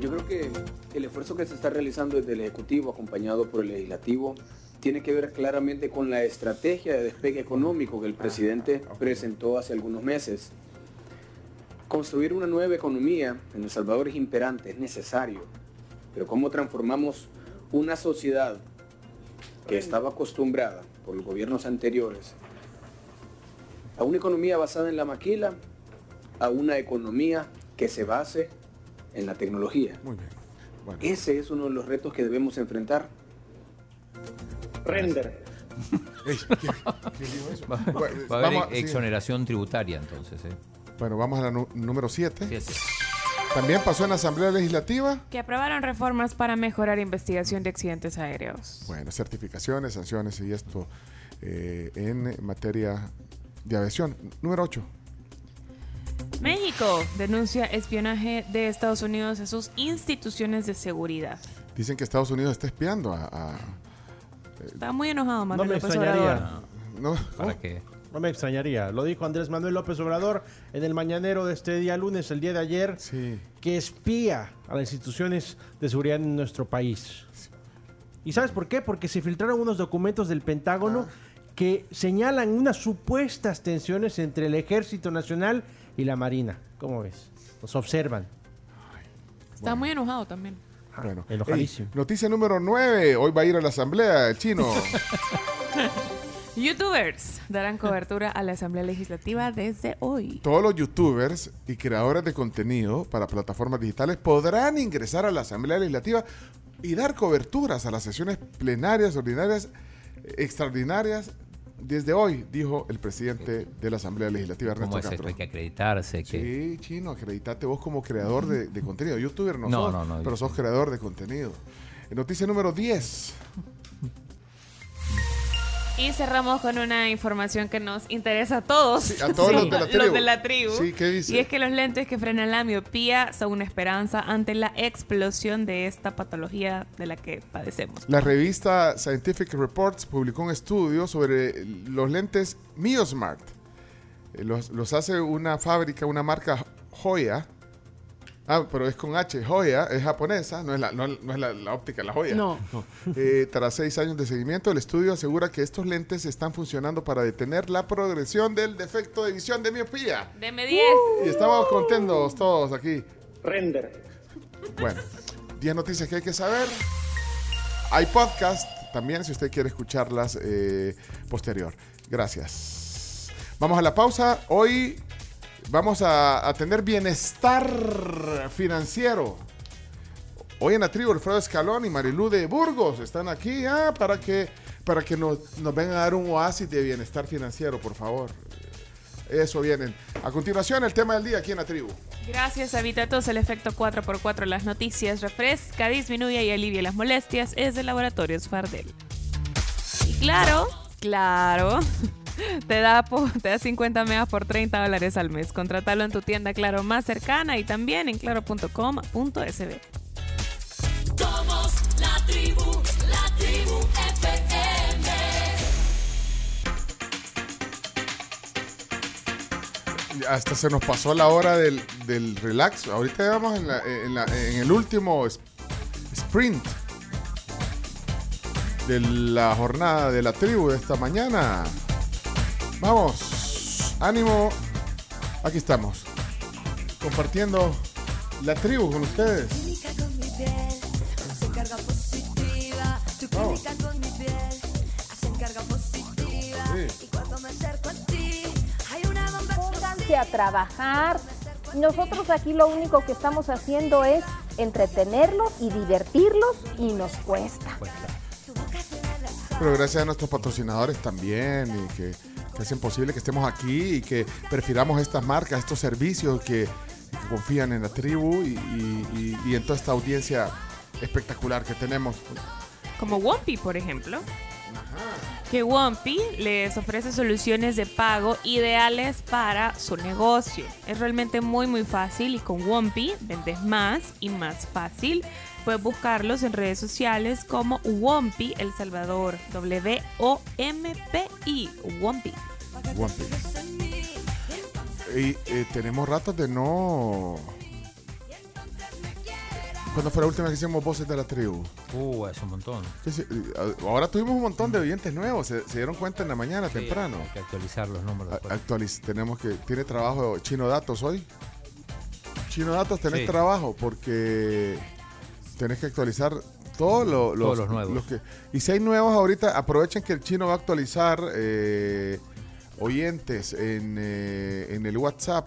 Yo creo que el esfuerzo que se está realizando desde el Ejecutivo, acompañado por el Legislativo, tiene que ver claramente con la estrategia de despegue económico que el presidente presentó hace algunos meses. Construir una nueva economía en El Salvador es imperante, es necesario. Pero ¿cómo transformamos una sociedad que estaba acostumbrada por los gobiernos anteriores a una economía basada en la maquila, a una economía que se base en la tecnología.
Muy bien.
Ese es uno de los retos que debemos enfrentar. Render.
Va,
Bueno,
va a haber
vamos a- sí.
exoneración tributaria entonces. ¿eh?
Bueno, vamos a la número 7. También pasó en la Asamblea Legislativa.
Que aprobaron reformas para mejorar investigación de accidentes aéreos.
Bueno, certificaciones, sanciones y esto eh, en materia de aviación. Número 8.
México denuncia espionaje de Estados Unidos a sus instituciones de seguridad.
Dicen que Estados Unidos está espiando a... a-
Está muy enojado Manuel
me
López
extrañaría.
Obrador.
no,
¿Para qué?
No me extrañaría. Lo dijo Andrés Manuel López Obrador en el mañanero de este día lunes, el día de ayer, que espía a las instituciones de seguridad en nuestro país. ¿Y sabes por qué? Porque se filtraron unos documentos del Pentágono que señalan unas supuestas tensiones entre el Ejército Nacional y la Marina. ¿Cómo ves? Nos observan.
Está muy enojado también.
Bueno,
enojadísimo.
Ey, noticia número 9. Hoy va a ir a la Asamblea el chino.
Youtubers darán cobertura a la Asamblea Legislativa desde hoy.
Todos los youtubers y creadores de contenido para plataformas digitales podrán ingresar a la Asamblea Legislativa y dar coberturas a las sesiones plenarias, ordinarias, extraordinarias desde hoy, dijo el presidente de la Asamblea Legislativa, Ernesto
¿Cómo es esto?
Castro.
Hay que acreditarse. Que...
Sí, chino, acreditate vos como creador de, de contenido. Youtuber no,
No,
sos,
no, no,
pero sos creador de contenido. Noticia número 10.
Y cerramos con una información que nos interesa a todos.
Sí, a todos los de la tribu.
de la tribu.
Sí, ¿qué dice?
Y es que los lentes que frenan la miopía son una esperanza ante la explosión de esta patología de la que padecemos.
La revista Scientific Reports publicó un estudio sobre los lentes Miosmart. Eh, Los, los hace una fábrica, una marca joya, Ah, pero es con H, joya, es japonesa, no es la, no, no es la, la óptica, la joya.
No.
Eh, tras seis años de seguimiento, el estudio asegura que estos lentes están funcionando para detener la progresión del defecto de visión de miopía.
Deme 10.
Y estamos contentos todos aquí.
Render.
Bueno, 10 noticias que hay que saber. Hay podcast también si usted quiere escucharlas eh, posterior. Gracias. Vamos a la pausa. Hoy vamos a, tener bienestar financiero. Hoy en la tribu, Alfredo Escalón y Marilú de Burgos están aquí ah, para que, para que nos, nos vengan a dar un oasis de bienestar financiero, por favor. Eso vienen. A continuación, el tema del día aquí en la tribu.
Gracias, Habitatos. El efecto 4x4 las noticias refresca, disminuye y alivia las molestias. Es de Laboratorios Fardel. Y claro, claro. Te da, po- te da 50 megas por 30 dólares al mes. Contratalo en tu tienda Claro más cercana y también en claro.com.sb.
Somos la tribu, la tribu FM.
Hasta se nos pasó la hora del, del relax. Ahorita vamos en, la- en la- en el último sprint de la jornada de la tribu de esta mañana. Vamos, ánimo. Aquí estamos, compartiendo la tribu con ustedes. Vamos. Sí.
Pónganse a trabajar. Nosotros aquí lo único que estamos haciendo es entretenerlos y divertirlos y nos cuesta.
Pero gracias a nuestros patrocinadores también y que, que hacen posible que estemos aquí y que prefiramos estas marcas, estos servicios que, que confían en la tribu y, y- y- y en toda esta audiencia espectacular que tenemos.
Como Wompi, por ejemplo. Que Wompi les ofrece soluciones de pago ideales para su negocio. Es realmente muy muy fácil y con Wompi vendes más y más fácil. Puedes buscarlos en redes sociales como Wompi El Salvador. W-O-M-P-I. Wompi.
Wampi. Y eh, tenemos ratos de no... ¿Cuándo fue la última vez que hicimos voces de la tribu?
Uh, es un montón.
Eh, Ahora tuvimos un montón de oyentes nuevos, se, se dieron cuenta en la mañana
Sí,
temprano.
Hay que actualizar los números.
Actualiz, tenemos que, tiene trabajo Chino Datos hoy. Chino Datos, tenés
Sí.
trabajo porque tenés que actualizar todos lo- los,
Todos los nuevos.
que, y si hay nuevos ahorita, aprovechen que el chino va a actualizar eh, oyentes en, eh, en el WhatsApp.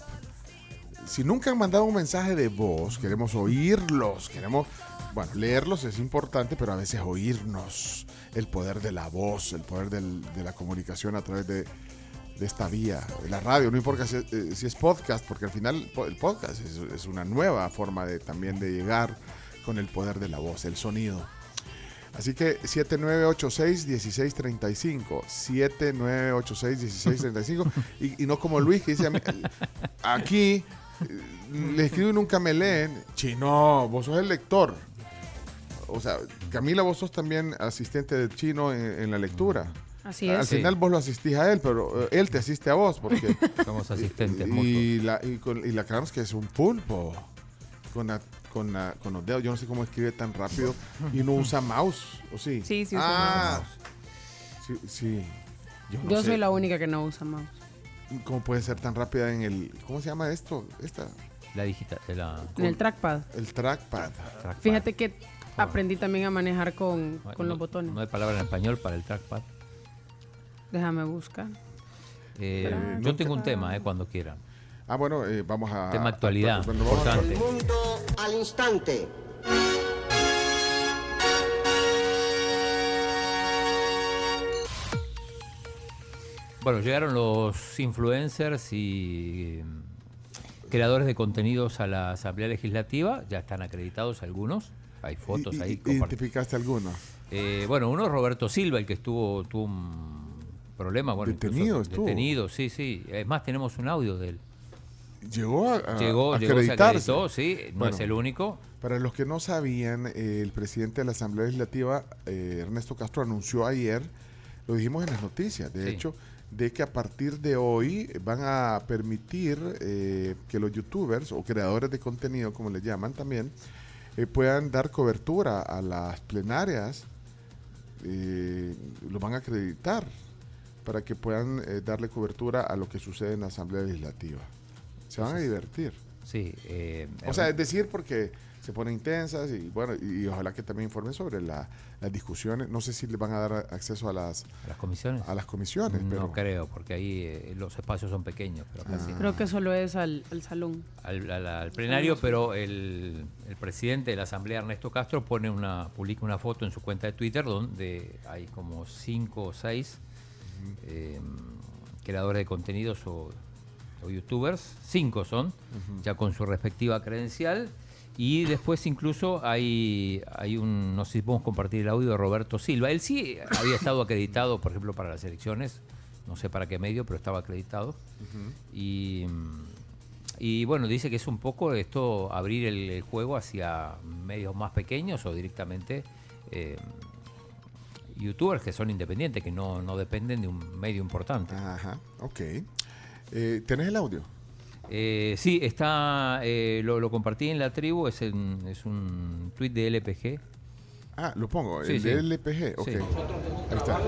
Si nunca han mandado un mensaje de voz, queremos oírlos, queremos, bueno, leerlos es importante, pero a veces oírnos, el poder de la voz, el poder del- de la comunicación a través de, de esta vía, de la radio, no importa si, eh, si es podcast, porque al final el podcast es, es una nueva forma de también de llegar con el poder de la voz, el sonido. Así que 7986-1635. 7986-1635. y, y no como Luis que dice a mí, aquí eh, le escribo y nunca me leen. Chino, vos sos el lector. O sea, Camila, vos sos también asistente del chino en, en la lectura.
Así
Al
es.
final vos lo asistís a él, pero eh, él te asiste a vos porque
Somos asistentes
y, la, y, con, y la aclaramos que es un pulpo con, la- con, la- con los dedos. Yo no sé cómo escribe tan rápido y no usa mouse, ¿o sí?
Sí, sí usa
ah, Sí, sí. Yo, no
Yo
sé
soy la única que no usa mouse.
¿Cómo puede ser tan rápida en el... ¿Cómo se llama esto? Esta,
La digital. La,
En el trackpad.
el trackpad.
Fíjate que aprendí también a manejar con, con los botones.
No hay palabra en español para el trackpad.
Déjame buscar.
Eh, yo tengo un tema, eh, cuando quieran.
Ah, bueno, eh, vamos a...
Tema actualidad,
Bueno, vamos a-
importante.
Mundo al instante.
Bueno, llegaron los influencers y mm, creadores de contenidos a la Asamblea Legislativa. Ya están acreditados algunos. Hay fotos
I-
ahí.
¿Identificaste alguno?
Eh, bueno, uno es Roberto Silva, el que estuvo tuvo un problema. Bueno,
Detenido
incluso-
estuvo.
Detenido, sí, sí. Es más, tenemos un audio de él.
Llegó a, a-
Llegó,
a
llegó, se
acreditarse.
acreditó, sí, no
Bueno,
es el único.
Para los que no sabían, eh, el presidente de la Asamblea Legislativa, eh, Ernesto Castro, anunció ayer lo dijimos en las noticias, de
Sí.
hecho, de que a partir de hoy van a permitir eh, que los youtubers o creadores de contenido, como les llaman también, eh, puedan dar cobertura a las plenarias, lo van a acreditar para que puedan darle cobertura a lo que sucede en la Asamblea Legislativa. Se van a divertir.
Sí. eh,
O sea, es decir, porque se ponen intensas y bueno, y, y ojalá que también informen sobre la- las discusiones. No sé si les van a dar acceso a las,
¿A las comisiones?
A las comisiones,
no
pero
creo, porque ahí eh, los espacios son pequeños. Pero casi.
Creo que solo es al, al salón.
al, al- al plenario,
Sí.
pero el, el presidente de la Asamblea, Ernesto Castro, pone una, publica una foto en su cuenta de Twitter donde hay como cinco o seis eh, creadores de contenidos o, o youtubers, cinco son, ya con su respectiva credencial. Y después incluso hay, hay un, no sé si podemos compartir el audio de Roberto Silva. Él sí había estado acreditado, por ejemplo, para las elecciones, no sé para qué medio, pero estaba acreditado. Y, y bueno, dice que es un poco esto abrir el, el juego hacia medios más pequeños o directamente eh, youtubers que son independientes, que no, no dependen de un medio importante.
Ajá, ok. Eh, ¿Tenés el audio?
Eh, sí, está, eh, lo, lo compartí en la tribu, es, en- es un tweet de LPG.
Ah, lo pongo,
Sí,
el
sí.
de LPG, ok.
Sí.
Ahí está.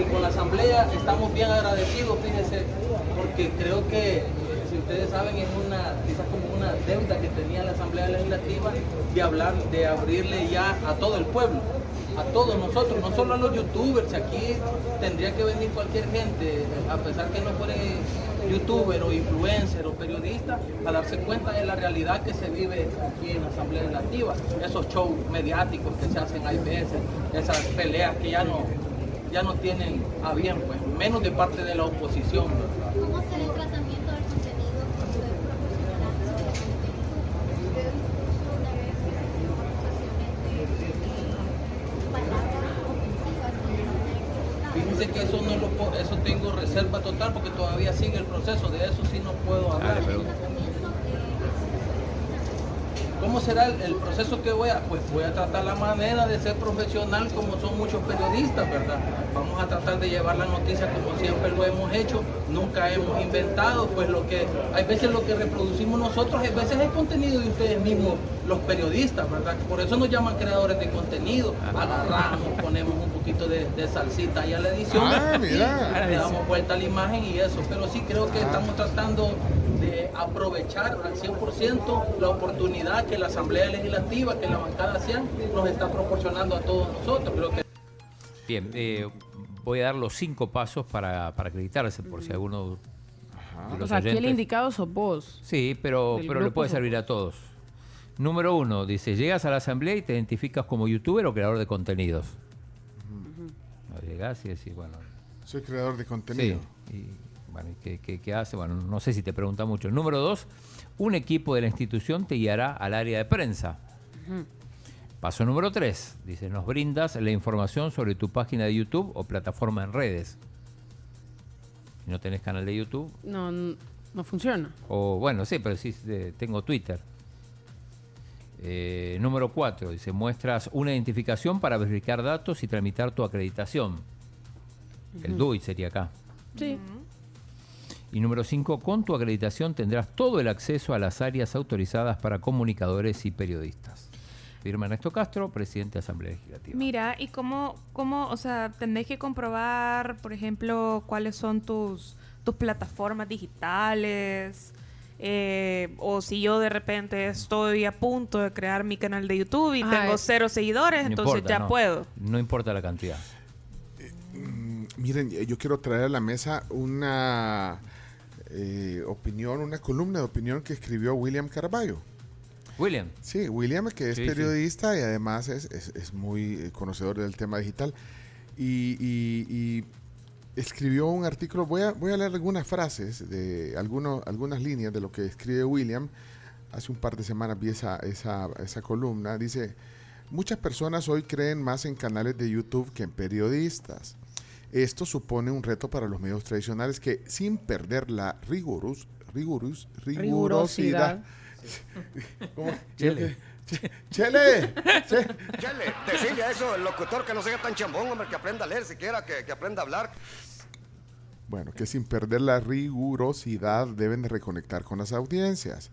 Y con la asamblea estamos bien agradecidos, fíjense, porque creo que, si ustedes saben, es una, quizás como una deuda que tenía la asamblea legislativa de hablar, de abrirle ya a todo el pueblo, a todos nosotros, no solo a los youtubers, aquí tendría que venir cualquier gente, a pesar que no fuera youtuber o influencer o periodista, a darse cuenta de la realidad que se vive aquí en la Asamblea Legislativa. Esos shows mediáticos que se hacen hay veces, esas peleas que ya no, ya no tienen a bien, pues, menos de parte de la oposición. Fíjense que eso no lo eso tengo reserva total porque todavía sigue el proceso, de eso sí no puedo hablar. ¿Cómo será el, el proceso que voy a? Pues voy a tratar la manera de ser profesional como son muchos periodistas, ¿verdad? Vamos a tratar de llevar la noticia como siempre lo hemos hecho, nunca hemos inventado, pues lo que, hay veces lo que reproducimos nosotros, hay veces es contenido de ustedes mismos, los periodistas, ¿verdad? Por eso nos llaman creadores de contenido, agarramos, ponemos un poquito de, de salsita ahí a la edición
Ah,
y le damos vuelta a la imagen y eso, pero sí creo que
Ah.
estamos tratando aprovechar al 100% la oportunidad que la Asamblea Legislativa, que la bancada CIAN nos está proporcionando a todos nosotros. Creo que
Bien, eh, voy a dar los cinco pasos para, para acreditarse, por si alguno de los
O sea, aquí el
oyentes-
indicado sos vos.
Sí, pero, pero le puede servir a todos. Número uno, dice, llegas a la asamblea y te identificas como youtuber o creador de contenidos. No, Llegás y decís, bueno...
Soy creador de contenido.
Sí, y bueno, ¿y qué, qué- qué hace? Bueno, no sé si te pregunta mucho. Número dos, un equipo de la institución te guiará al área de prensa. Paso número tres, dice, nos brindas la información sobre tu página de YouTube o plataforma en redes. Si no tenés canal de YouTube,
No, no funciona.
o bueno, sí, pero sí eh, tengo Twitter. Eh, número 4, dice, muestras una identificación para verificar datos y tramitar tu acreditación. El. DUI sería acá.
Sí.
Y número 5, con tu acreditación tendrás todo el acceso a las áreas autorizadas para comunicadores y periodistas. Firma Ernesto Castro, presidente de Asamblea Legislativa.
Mira, ¿y cómo, cómo, o sea, tendréis que comprobar, por ejemplo, cuáles son tus, tus plataformas digitales? Eh, o si yo de repente estoy a punto de crear mi canal de YouTube y
Ajá,
tengo cero seguidores,
No
entonces
importa,
ya
no.
puedo.
No importa la cantidad.
Mm, Miren, eh, yo quiero traer a la mesa una eh, opinión, una columna de opinión que escribió William Caraballo.
William.
Sí, William, que es
Sí, sí.
periodista y además es, es- es muy eh, conocedor del tema digital. Y, y- y escribió un artículo, voy a, voy a leer algunas frases, de algunos, algunas líneas de lo que escribe William. Hace un par de semanas vi esa, esa, esa columna. Dice, muchas personas hoy creen más en canales de YouTube que en periodistas. Esto supone un reto para los medios tradicionales que sin perder la rigorus, rigorus, rigurosidad
Rigurosidad.
¿Cómo?
Chile.
Chele, che-
Chele, decirle a eso, el locutor, que no sea tan chambón, hombre, que aprenda a leer siquiera, que, que aprenda a hablar.
Bueno, que sin perder la rigurosidad deben de reconectar con las audiencias.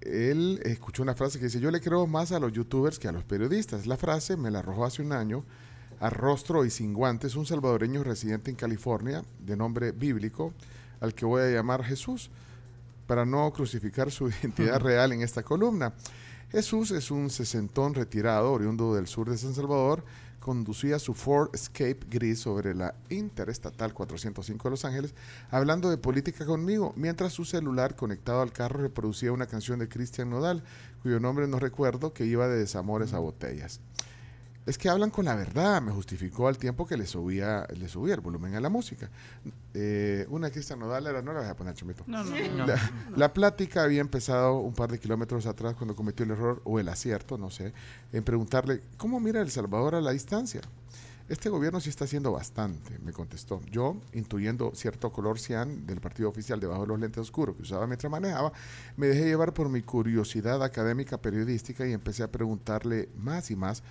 Él escuchó una frase que dice, yo le creo más a los youtubers que a los periodistas. La frase me la arrojó hace un año a rostro y sin guantes un salvadoreño residente en California de nombre bíblico al que voy a llamar Jesús para no crucificar su identidad real en esta columna. Jesús es un sesentón retirado, oriundo del sur de San Salvador, conducía su Ford Escape gris sobre la Interestatal 405 de Los Ángeles, hablando de política conmigo, mientras su celular conectado al carro reproducía una canción de Cristian Nodal, cuyo nombre no recuerdo, que iba de desamores a botellas. Es que hablan con la verdad, me justificó al tiempo que le subía, le subía el volumen a la música. Eh, una Cristian Nodal era, no la voy a poner, chomito.
No, no, no.
La, la plática había empezado un par de kilómetros atrás cuando cometió el error o el acierto, no sé, en preguntarle, ¿cómo mira El Salvador a la distancia? Este gobierno sí está haciendo bastante, me contestó. Yo, intuyendo cierto color cian del partido oficial debajo de los lentes oscuros que usaba mientras manejaba, me dejé llevar por mi curiosidad académica periodística y empecé a preguntarle más y más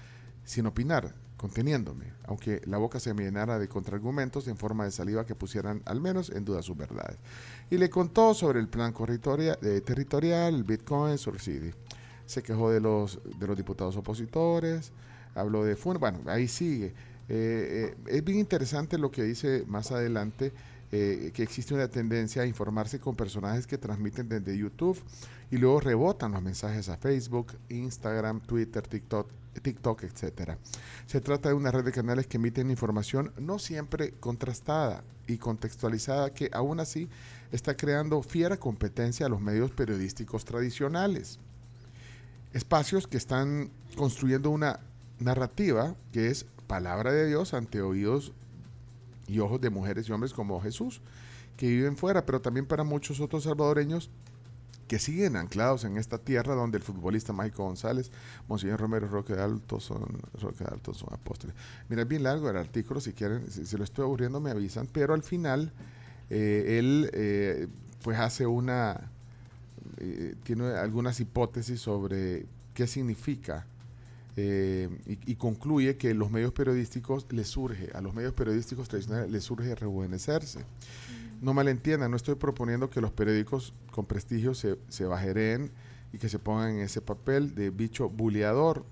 sin opinar, conteniéndome, aunque la boca se me llenara de contraargumentos en forma de saliva que pusieran al menos en duda sus verdades. Y le contó sobre el plan eh, territorial, el Bitcoin, Surcidi. Se quejó de los, de los diputados opositores, habló de FUN, bueno, ahí sigue. Eh, eh, es bien interesante lo que dice más adelante, que existe una tendencia a informarse con personajes que transmiten desde YouTube y luego rebotan los mensajes a Facebook, Instagram, Twitter, TikTok, TikTok, etcétera. Se trata de una red de canales que emiten información no siempre contrastada y contextualizada que aún así está creando fiera competencia a los medios periodísticos tradicionales. Espacios que están construyendo una narrativa que es palabra de Dios ante oídos y ojos de mujeres y hombres como Jesús, que viven fuera, pero también para muchos otros salvadoreños que siguen anclados en esta tierra donde el futbolista Mágico González, Monseñor Romero Roque de Alto son, Roque de son apóstoles. Mira, es bien largo el artículo, si quieren, si, si lo estoy aburriendo me avisan, pero al final eh, él eh, pues hace una, eh, tiene algunas hipótesis sobre qué significa y, concluye que los medios periodísticos les surge, a los medios periodísticos tradicionales les surge rejuvenecerse. No malentiendan, no estoy proponiendo que los periódicos con prestigio se, se bajereen y que se pongan en ese papel de bicho buleador.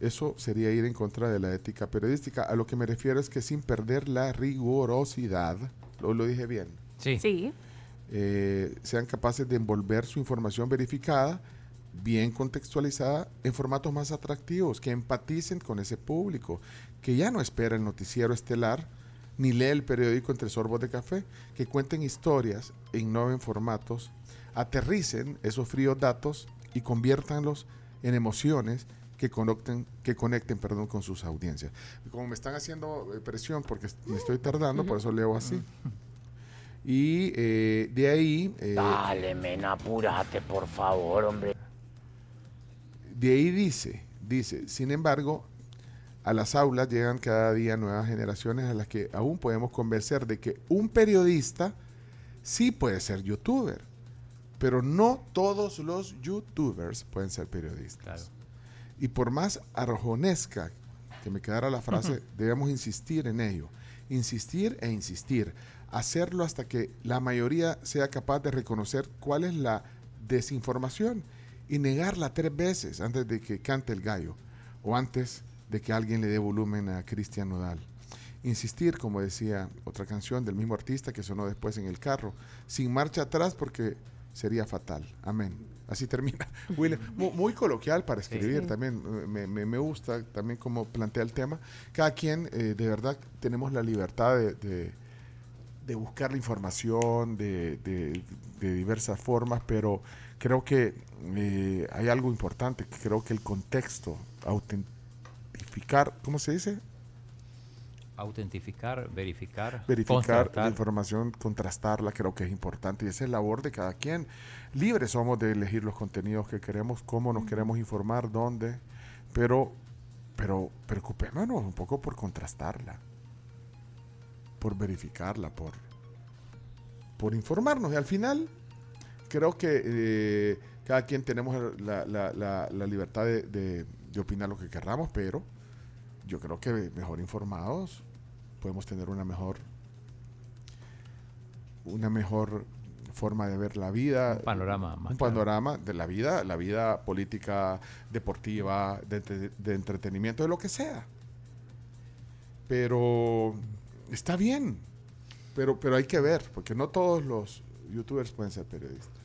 Eso sería ir en contra de la ética periodística. A lo que me refiero es que sin perder la rigurosidad, lo, lo dije bien,
Sí.
Sí.
eh, sean capaces de envolver su información verificada, bien contextualizada, en formatos más atractivos, que empaticen con ese público, que ya no espera el noticiero estelar, ni lee el periódico entre sorbos de café, que cuenten historias e innoven formatos, aterricen esos fríos datos y conviértanlos en emociones que conecten, que conecten perdón, con sus audiencias. Como me están haciendo eh, presión porque me estoy tardando, por eso leo así. Y eh, de ahí... eh,
Dale, men, apúrate, por favor, hombre.
De ahí dice, dice, sin embargo, a las aulas llegan cada día nuevas generaciones a las que aún podemos convencer de que un periodista sí puede ser youtuber, pero no todos los youtubers pueden ser periodistas. Y por más arjonesca que me quedara la frase, debemos insistir en ello, insistir e insistir, hacerlo hasta que la mayoría sea capaz de reconocer cuál es la desinformación y negarla tres veces antes de que cante el gallo o antes de que alguien le dé volumen a Cristian Nodal. Insistir, como decía otra canción del mismo artista que sonó después en el carro, sin marcha atrás porque sería fatal. Amén. Así termina. William, mu- muy, coloquial para escribir
Sí.
también. Me, me- me gusta también cómo plantea el tema. Cada quien, eh, de verdad, tenemos la libertad de, de- de buscar la información de, de- de diversas formas, pero creo que eh, hay algo importante, que creo que el contexto, autentificar, ¿cómo se dice?
Autentificar, verificar,
Verificar la información, contrastarla, creo que es importante y esa es labor de cada quien. Libres somos de elegir los contenidos que queremos, cómo nos queremos informar, dónde, pero, pero preocupémonos un poco por contrastarla, por verificarla, por, por informarnos. Y al final, creo que eh, Cada quien tenemos la, la- la- la libertad de, de- de opinar lo que querramos, pero yo creo que mejor informados podemos tener una mejor una mejor forma de ver la vida.
Un panorama más
Un panorama de la vida, la vida política, deportiva, de, de entretenimiento, de lo que sea. Pero está bien. Pero, pero hay que ver, porque no todos los youtubers pueden ser periodistas.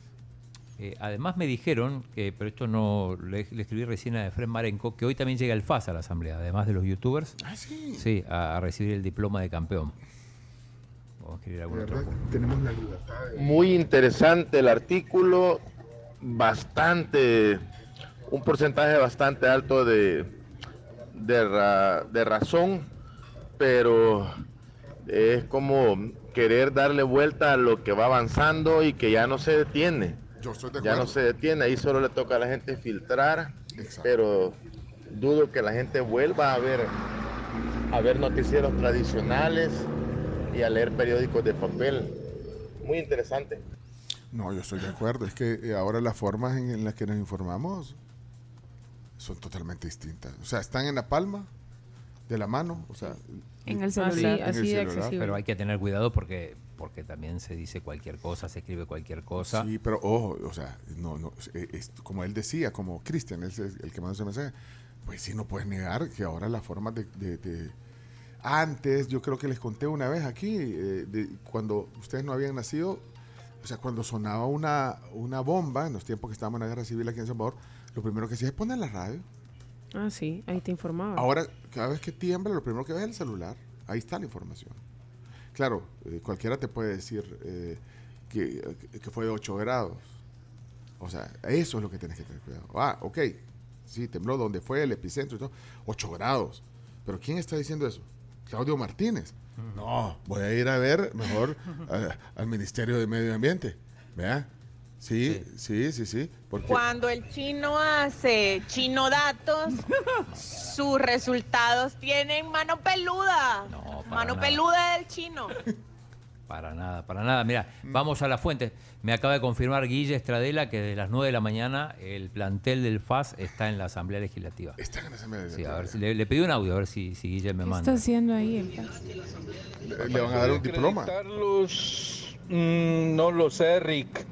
Eh, además me dijeron, que, pero esto no le, le escribí recién a Efren Marenco, que hoy también llega el FAS a la asamblea, además de los youtubers.
Ah, sí.
Sí, a, a recibir el diploma de campeón. Vamos a escribir algún otro.
Tenemos la libertad
Muy interesante el artículo, bastante, un porcentaje bastante alto de, de, ra- de razón, pero es como querer darle vuelta a lo que va avanzando y que ya no se detiene.
Yo estoy de
Ya no se detiene, ahí solo le toca a la gente filtrar, pero dudo que la gente vuelva a ver, a ver noticieros tradicionales y a leer periódicos de papel. Muy interesante.
No, yo estoy de acuerdo. Es que eh, ahora las formas en, en las que nos informamos son totalmente distintas. O sea, están en la palma de la mano. O sea,
En el
celular.
en el
Así de
celular.
accesible.
Pero hay que tener cuidado porque, porque también se dice cualquier cosa, se escribe cualquier cosa.
Sí, pero ojo, o sea, no, no, es- como él decía, como Cristian, es el que mandó ese mensaje, pues sí, no puedes negar que ahora las formas de, de- de- Antes, yo creo que les conté una vez aquí, eh, de cuando ustedes no habían nacido, o sea, cuando sonaba una, una bomba, en los tiempos que estábamos en la guerra civil aquí en El Salvador, lo primero que hacía es poner la radio.
Ah, sí, ahí te informaba.
Ahora, cada vez que tiembla, lo primero que ves es el celular. Ahí está la información. Claro, eh, cualquiera te puede decir eh, que, que fue de 8 grados. O sea, eso es lo que tienes que tener cuidado. Ah, ok, sí, tembló donde fue el epicentro y todo. 8 grados. Pero ¿quién está diciendo eso? Claudio Martínez. No, voy a ir a ver mejor a- al Ministerio de Medio Ambiente. ¿Vea? Sí, sí, sí, sí. porque-
Cuando el chino hace chino datos, sus resultados tienen mano peluda. Mano
nada.
peluda del chino.
Para nada, para nada. Mira, vamos a la fuente. Me acaba de confirmar Guille Estradela que desde las 9 de la mañana el plantel del FAS está en la Asamblea Legislativa.
Está en la Asamblea
Sí, a ver si le, le pedí un audio, a ver si, si Guille me
¿Qué
manda.
está haciendo ahí el Paz?
Le, le van a dar un diploma.
Acreditarlos, mm, no lo sé, Rick.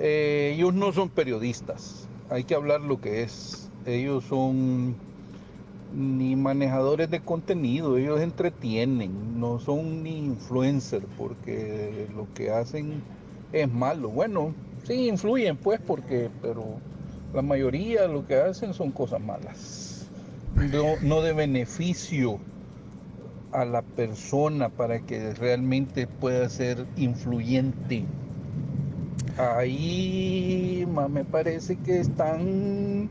Eh, ellos no son periodistas. Hay que hablar lo que es. Ellos son ni manejadores de contenido, ellos entretienen, no son ni influencers porque lo que hacen es malo. Bueno, sí influyen pues porque, pero la mayoría lo que hacen son cosas malas. No, no de beneficio a la persona para que realmente pueda ser influyente. Ahí me parece que están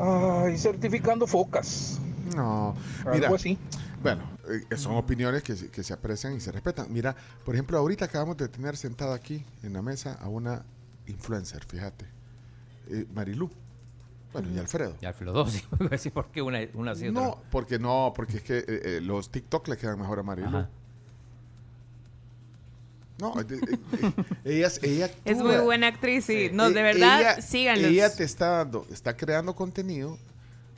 ay, certificando focas.
No,
Algo
mira,
así.
Bueno, eh, son opiniones que, se- que se aprecian y se respetan. Mira, por ejemplo, ahorita acabamos de tener sentada aquí en la mesa a una influencer, fíjate, eh, Marilú. Bueno, y Alfredo.
Y Alfredo dos, sí, ¿por qué una, una otra?
No, porque no, porque es que eh, eh, los TikTok le quedan mejor a Marilú.
Ajá.
No, eh, eh, eh, ella, ella
Es muy buena actriz, sí. No, de verdad,
ella,
síganlos.
Ella te está dando, está creando contenido,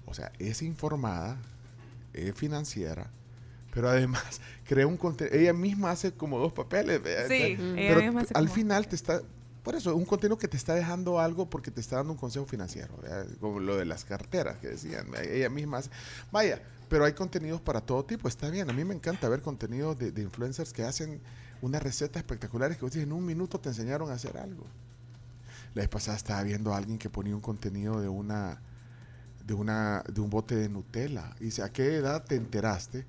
o sea, es informada, es financiera, pero además crea un contenido. Ella misma hace como dos papeles.
Sí, ella
pero
misma hace
al
como-
final te está. Por eso, un contenido que te está dejando algo porque te está dando un consejo financiero, como lo de las carteras que decían, ella misma hace. Vaya, pero hay contenidos para todo tipo, está bien. A mí me encanta ver contenidos de, de influencers que hacen unas recetas espectaculares que vos dices, en un minuto te enseñaron a hacer algo. La vez pasada estaba viendo a alguien que ponía un contenido de una de una de un bote de Nutella. Y dice, ¿a qué edad te enteraste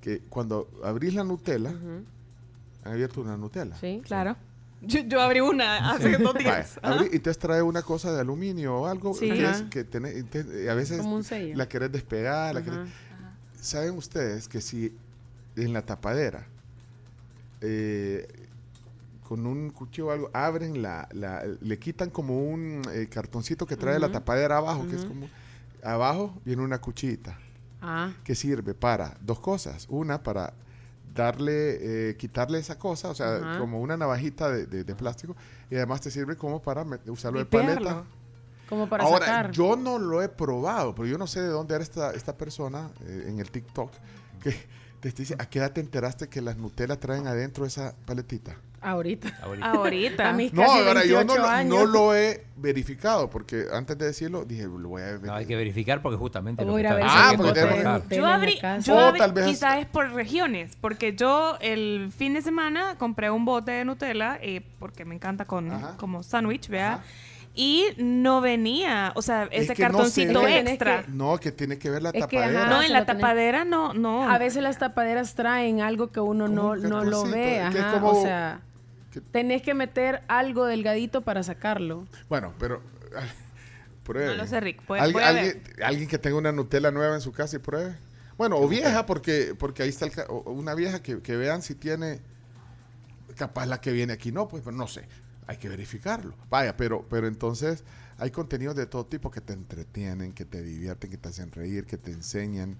que cuando abrís la Nutella, han abierto una Nutella?
Sí,
claro. Yo, yo abrí una hace dos días.
Abrí- y te trae una cosa de aluminio o algo
Sí.
que, es- que tenés- te- a veces la querés despegar. la querés- ¿Saben ustedes que si en la tapadera eh, con un cuchillo o algo abren la, la- le quitan como un eh, cartoncito que trae la tapadera abajo, que es como abajo viene una cuchillita
Ah,
que sirve para dos cosas. Una, para darle, eh, quitarle esa cosa, o sea, como una navajita de, de- de plástico, y además te sirve como para usarlo de paleta.
Como para
Ahora,
sacar.
yo no lo he probado, pero yo no sé de dónde era esta, esta persona eh, en el TikTok que te dice, ¿a qué edad te enteraste que las Nutella traen adentro esa paletita?
Ahorita.
Ahorita.
A mis
No,
casi
ahora yo no,
28
lo-
años.
no lo he verificado, porque antes de decirlo dije, lo voy a
No, hay que verificar porque justamente lo
Voy
que
a
está
ver
Ah, porque.
Yo abrí, yo
O
abrí-
tal vez-
quizás es por regiones, porque yo el fin de semana compré un bote de Nutella, eh, porque me encanta con como sándwich, vea, y no venía, o sea,
Es
ese
que no sé.
cartoncito
Es que
extra.
No, que tiene que ver la
Es que,
tapadera.
ajá,
no, en la
tenés-
tapadera no, no.
A veces las tapaderas traen algo que uno no, no lo ve. Ajá,
como-
o sea, tenés que meter algo delgadito para sacarlo.
Bueno, pero pruebe.
No lo sé, Rick,
Algu- alguien, alguien que tenga una Nutella nueva en su casa y pruebe. Bueno, o vieja, porque, porque ahí está el ca- una vieja que, que vean si tiene, capaz la que viene aquí no, pues no sé, hay que verificarlo. Vaya, pero, pero entonces hay contenidos de todo tipo que te entretienen, que te divierten, que te hacen reír, que te enseñan,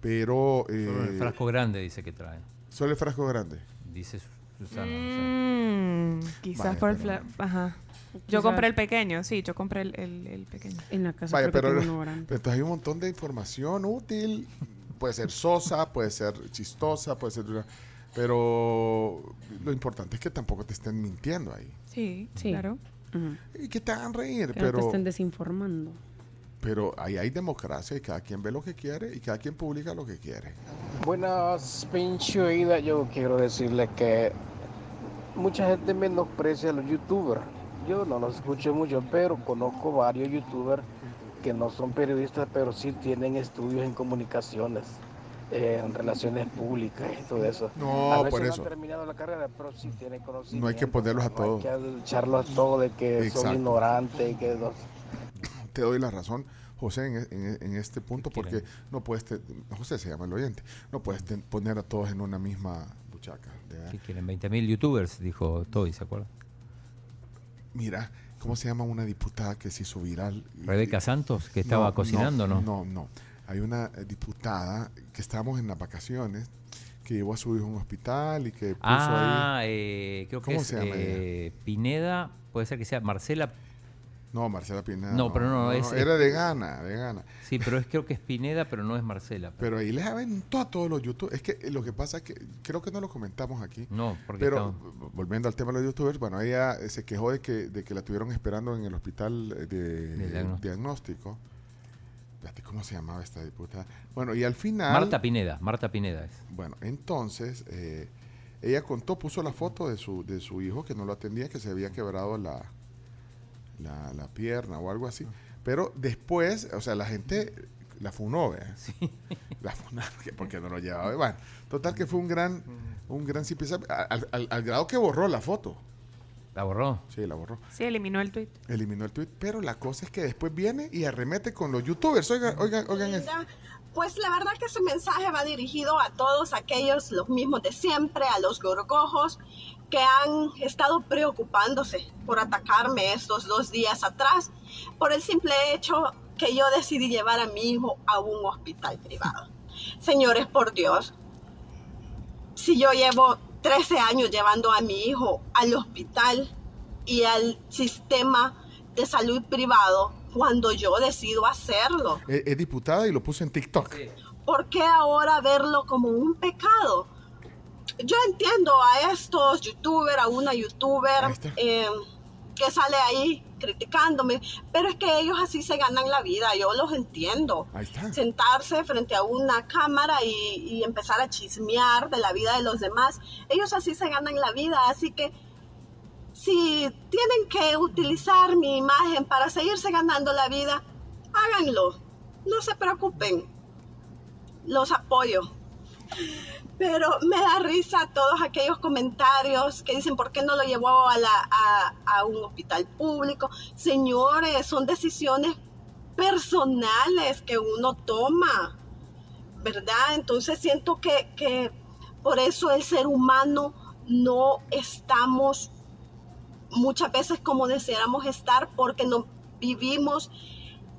pero...
Solo el
eh,
frasco grande dice que trae.
Solo el frasco grande.
Dice Su- Susana.
Mm, quizás
Vaya,
por el
pero-
fla- Ajá. Yo compré el pequeño, sí, yo compré el, el- el pequeño.
En la casa
Vaya, pero, pero entonces hay un montón de información útil. Puede ser sosa, puede ser chistosa, puede ser... Pero lo importante es que tampoco te estén mintiendo ahí.
Sí,
Sí.
claro.
Y que te hagan reír,
Que no te
pero,
estén desinformando.
pero ahí hay democracia y cada quien ve lo que quiere y cada quien publica lo que quiere.
Buenas, pinche oída. Yo quiero decirle que mucha gente menosprecia a los youtubers. Yo no los escucho mucho, pero conozco varios youtubers que no son periodistas, pero sí tienen estudios en comunicaciones, eh, en relaciones públicas y todo eso.
No,
a veces
por
no
eso.
han terminado la carrera, pero sí tienen conocimiento.
No hay que ponerlos a todos.
No hay que echarlos a todos de que
Exacto.
son ignorantes y que los
Te doy la razón, José, en, e- en e- en este punto, porque no puedes, te- José se llama el oyente, no puedes te- poner a todos en una misma buchaca.
¿Qué quieren? 20.000 youtubers, dijo Toby, ¿se acuerda?
Mira, ¿cómo se llama una diputada que se hizo viral?
Rebeca Santos, que estaba cocinando, ¿no?
No, no. Hay una eh, diputada que estábamos en las vacaciones que llevó a su hijo a un hospital y que puso
Ah,
ahí.
eh, creo que
¿Cómo
es
se llama
eh, Pineda, puede ser que sea Marcela.
No, Marcela Pineda.
No, pero no, es-
Era de Gana, de Gana.
Sí, pero es creo que es Pineda, pero no es Marcela.
Pero ahí les aventó a todos los youtubers. Es que lo que pasa es que creo que no lo comentamos aquí.
No, porque
Pero
estamos-
volviendo al tema de los youtubers, bueno, ella eh, se quejó de que, de que la tuvieron esperando en el hospital eh, de,
De diagnóstico.
diagnóstico. Espérate, ¿Cómo se llamaba esta diputada? Bueno, y al final.
Marta Pineda, Marta Pineda es.
Bueno, entonces eh, ella contó, puso la foto de su, de su hijo que no lo atendía, que se había quebrado la, la, la pierna o algo así. Pero después, o sea, la gente la funó, ¿eh? La funaron, que porque no lo llevaba. Bueno, total que fue un gran, un gran al, al- al grado que borró la foto.
¿La borró?
Sí, la borró.
Sí, eliminó el tweet.
Eliminó el tweet, pero la cosa es que después viene y arremete con los youtubers. Oigan, oigan, oigan esto.
Pues la verdad que ese mensaje va dirigido a todos aquellos, los mismos de siempre, a los gorgojos que han estado preocupándose por atacarme estos dos días atrás, por el simple hecho que yo decidí llevar a mi hijo a un hospital privado. Señores, por Dios, si yo llevo 13 años llevando a mi hijo al hospital y al sistema de salud privado cuando yo decido hacerlo.
Es, es diputada y lo puso en TikTok.
¿Por qué ahora verlo como un pecado? Yo entiendo a estos youtubers, a una youtuber eh, que sale ahí criticándome, pero es que ellos así se ganan la vida, yo los entiendo.
Ahí está.
Sentarse frente a una cámara y, y empezar a chismear de la vida de los demás, ellos así se ganan la vida, así que si tienen que utilizar mi imagen para seguirse ganando la vida, háganlo. No se preocupen. Los apoyo. Pero me da risa todos aquellos comentarios que dicen por qué no lo llevó a, la- a- un hospital público. Señores, son decisiones personales que uno toma, ¿verdad? Entonces siento que, que por eso el ser humano no estamos muchas veces como deseáramos estar porque no vivimos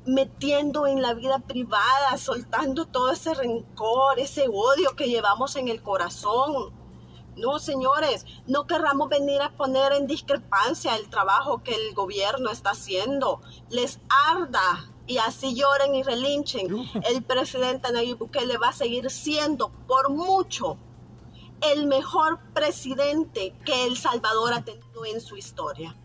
metiendo en la vida privada, soltando todo ese rencor, ese odio que llevamos en el corazón. No, señores, no querramos venir a poner en discrepancia el trabajo que el gobierno está haciendo. Les arda y así lloren y relinchen. El presidente Nayib Bukele va a seguir siendo por mucho el mejor presidente que El Salvador ha tenido en su historia.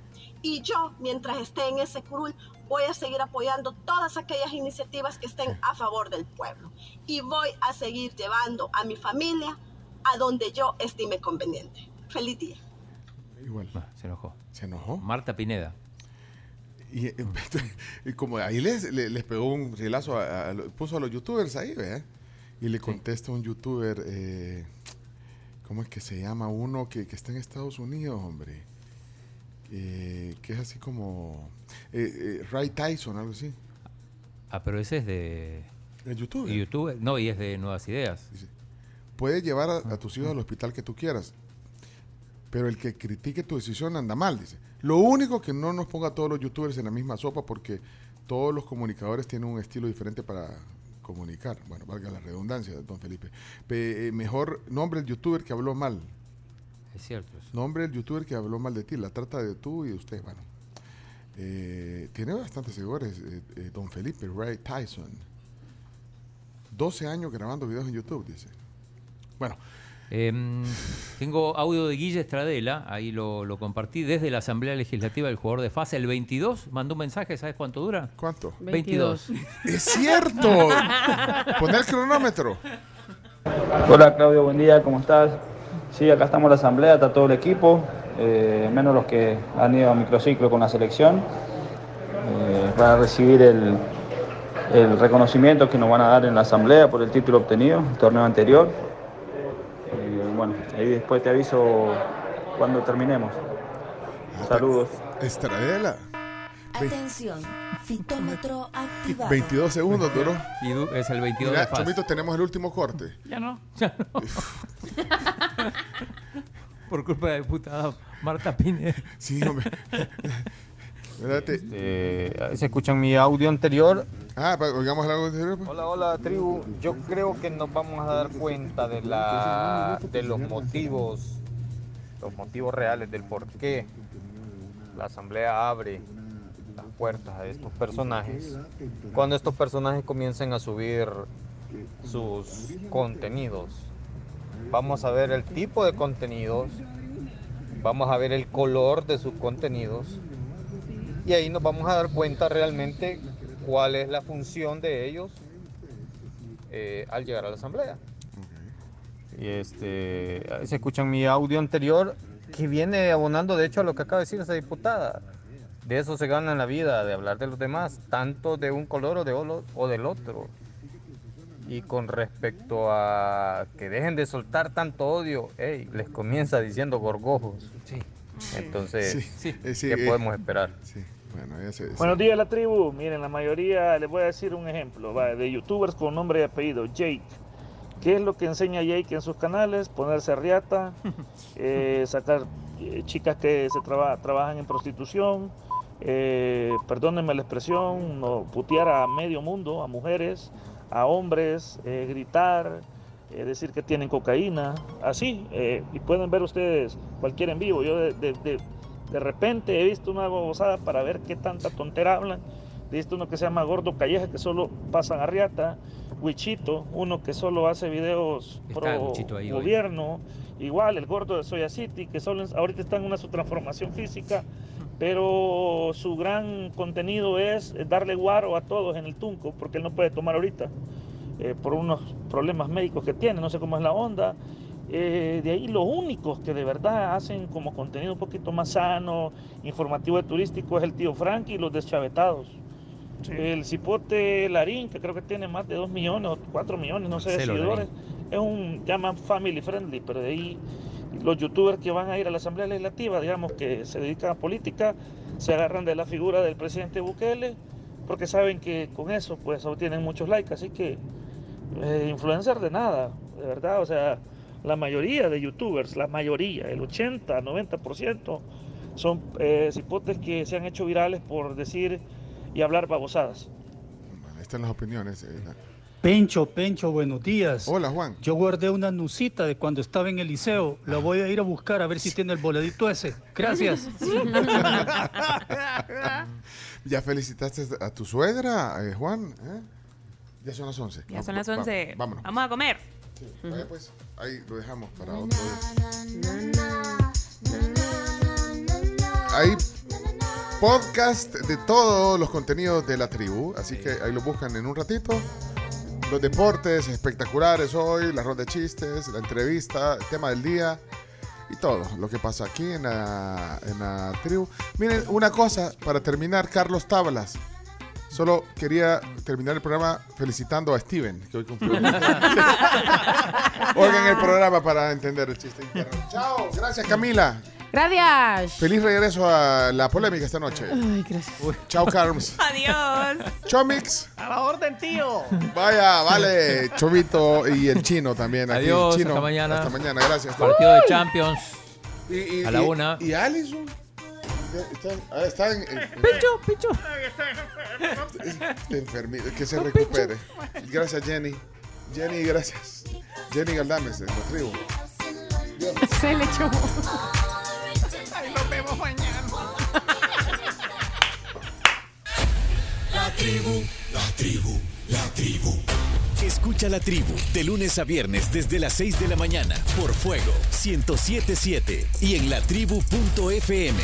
Y yo, mientras esté en ese curul, voy a seguir apoyando todas aquellas iniciativas que estén a favor del pueblo. Y voy a seguir llevando a mi familia a donde yo estime conveniente. Feliz día.
Igual.
Ah, se enojó.
¿Se enojó?
Marta Pineda.
Y, eh, y como ahí les, le- les pegó un rielazo, a- a- puso a los youtubers ahí, ¿verdad? Y le contesta un youtuber, eh, ¿cómo es que se llama? Uno que, que está en Estados Unidos, hombre. Eh, que es así como eh, eh, Ray Tyson, algo así.
Ah, pero ese es de.
¿De YouTube?
YouTube. No, y es de Nuevas Ideas.
Puedes llevar a, a tus hijos al hospital que tú quieras, pero el que critique tu decisión anda mal, dice. Lo único que no nos ponga a todos los youtubers en la misma sopa porque todos los comunicadores tienen un estilo diferente para comunicar. Bueno, valga la redundancia, don Felipe. Pe- eh, mejor nombre el youtuber que habló mal.
Es cierto. eso.
Nombre el youtuber que habló mal de ti. La trata de tú y de usted. Bueno. Eh, tiene bastantes seguidores, eh, eh, don Felipe Ray Tyson. 12 años grabando videos en YouTube, dice. Bueno,
Em, tengo audio de Guille Estradela, ahí lo, lo compartí desde la Asamblea Legislativa del jugador de fase. El 22 mandó un mensaje, ¿sabes cuánto dura?
¿Cuánto?
22.
Es cierto. Poner el cronómetro.
Hola Claudio, buen día, ¿cómo estás? Sí, acá estamos en la asamblea, está todo el equipo, eh, menos los que han ido a microciclo con la selección, eh, para recibir el, el reconocimiento que nos van a dar en la asamblea por el título obtenido, el torneo anterior. Eh, bueno, ahí después te aviso cuando terminemos. Saludos.
Estradela.
Atención, fitómetro activado.
22 segundos duró.
Y du- es el 22
Mira,
de fase.
Chomito, tenemos el último corte.
Ya no, ya no. Por culpa de la diputada Marta Pineda.
Sí, hombre.
Este, ¿Se escuchan mi audio anterior?
Ah, oigamos algo anterior. pues.
Hola, hola tribu. Yo creo que nos vamos a dar cuenta de la de los motivos, los motivos reales del por qué la asamblea abre las puertas a estos personajes cuando estos personajes comiencen a subir sus contenidos. Vamos a ver el tipo de contenidos, vamos a ver el color de sus contenidos y ahí nos vamos a dar cuenta realmente cuál es la función de ellos eh, al llegar a la asamblea. Y este, se escuchan mi audio anterior que viene abonando de hecho a lo que acaba de decir esa diputada. De eso se gana en la vida, de hablar de los demás, tanto de un color o, de o del otro. Y con respecto a que dejen de soltar tanto odio, ey, les comienza diciendo gorgojos. Entonces,
Sí, sí,
¿qué podemos esperar?
Bueno, ese, ese-
Buenos días, la tribu. Miren, la mayoría, les voy a decir un ejemplo, va, de youtubers con nombre y apellido. Jake. ¿Qué es lo que enseña Jake en sus canales? Ponerse a riata, eh, sacar eh, chicas que se traba- trabajan en prostitución, eh, perdónenme la expresión, no, putear a medio mundo, a mujeres, a hombres, eh, gritar, eh, decir que tienen cocaína, así. eh, y pueden ver ustedes cualquier en vivo. Yo de, de- de- de repente he visto una babosada para ver qué tanta tontera hablan. He visto uno que se llama Gordo Calleja, que solo pasan a riata. Wichito, uno que solo hace videos pro
hoy.
gobierno. Igual, el gordo de Soya City, que solo en- ahorita está en una su transformación física, pero su gran contenido es darle guaro a todos en el Tunco, porque él no puede tomar ahorita eh, por unos problemas médicos que tiene, no sé cómo es la onda. Eh, de ahí los únicos que de verdad hacen como contenido un poquito más sano, informativo y turístico es el tío Frank y los deschavetados. El cipote Larín, que creo que tiene más de 2 millones o 4 millones, no sé, de seguidores, es un llama family friendly, pero de ahí los youtubers que van a ir a la Asamblea Legislativa, digamos que se dedican a política, se agarran de la figura del presidente Bukele, porque saben que con eso pues obtienen muchos likes, así que eh, influencer de nada, de verdad, o sea, la mayoría de youtubers, la mayoría, el 80, 90% son eh, cipotes que se han hecho virales por decir y hablar babosadas.
están las opiniones. eh,
Pencho, Pencho, buenos días.
Hola, Juan.
Yo guardé una nucita de cuando estaba en el liceo. La voy a ir a buscar a ver si tiene el boledito ese. Gracias.
¿Ya felicitaste a tu suegra, eh, Juan? ¿Eh? Ya son las 11.
Ya son las
Va-
11.
vámonos.
Vamos a comer.
Vaya, pues, ahí lo dejamos para otro día. Hay podcast de todos los contenidos de la tribu, así que ahí lo buscan en un ratito. Los deportes espectaculares hoy, la ronda de chistes, la entrevista, el tema del día y todo lo que pasa aquí en la, en la tribu. Miren, una cosa para terminar, Carlos Tablas. Solo quería terminar el programa felicitando a Steven, que hoy cumplió. Oigan el programa para entender el chiste interno. Chao, gracias Camila.
Gracias.
Feliz regreso a la polémica esta noche.
Ay, gracias.
Chao, Carms.
Adiós.
Chomix.
A la orden, tío.
Vaya, vale. Chovito y el chino también. Aquí,
Adiós,
chino.
hasta mañana.
Hasta mañana, gracias.
Partido de Champions.
Y, y-
a la
y-
una.
¿Y Alison? Está, ah, está en, en-
Picho, picho.
Está enfermito, que se recupere. Gracias, Jenny. Jenny, gracias. Jenny Galdames, de la tribu.
Se le echó.
Nos vemos mañana.
La tribu, la tribu, la tribu. Escucha la tribu de lunes a viernes desde las 6 de la mañana por Fuego 1077 y en latribu.fm.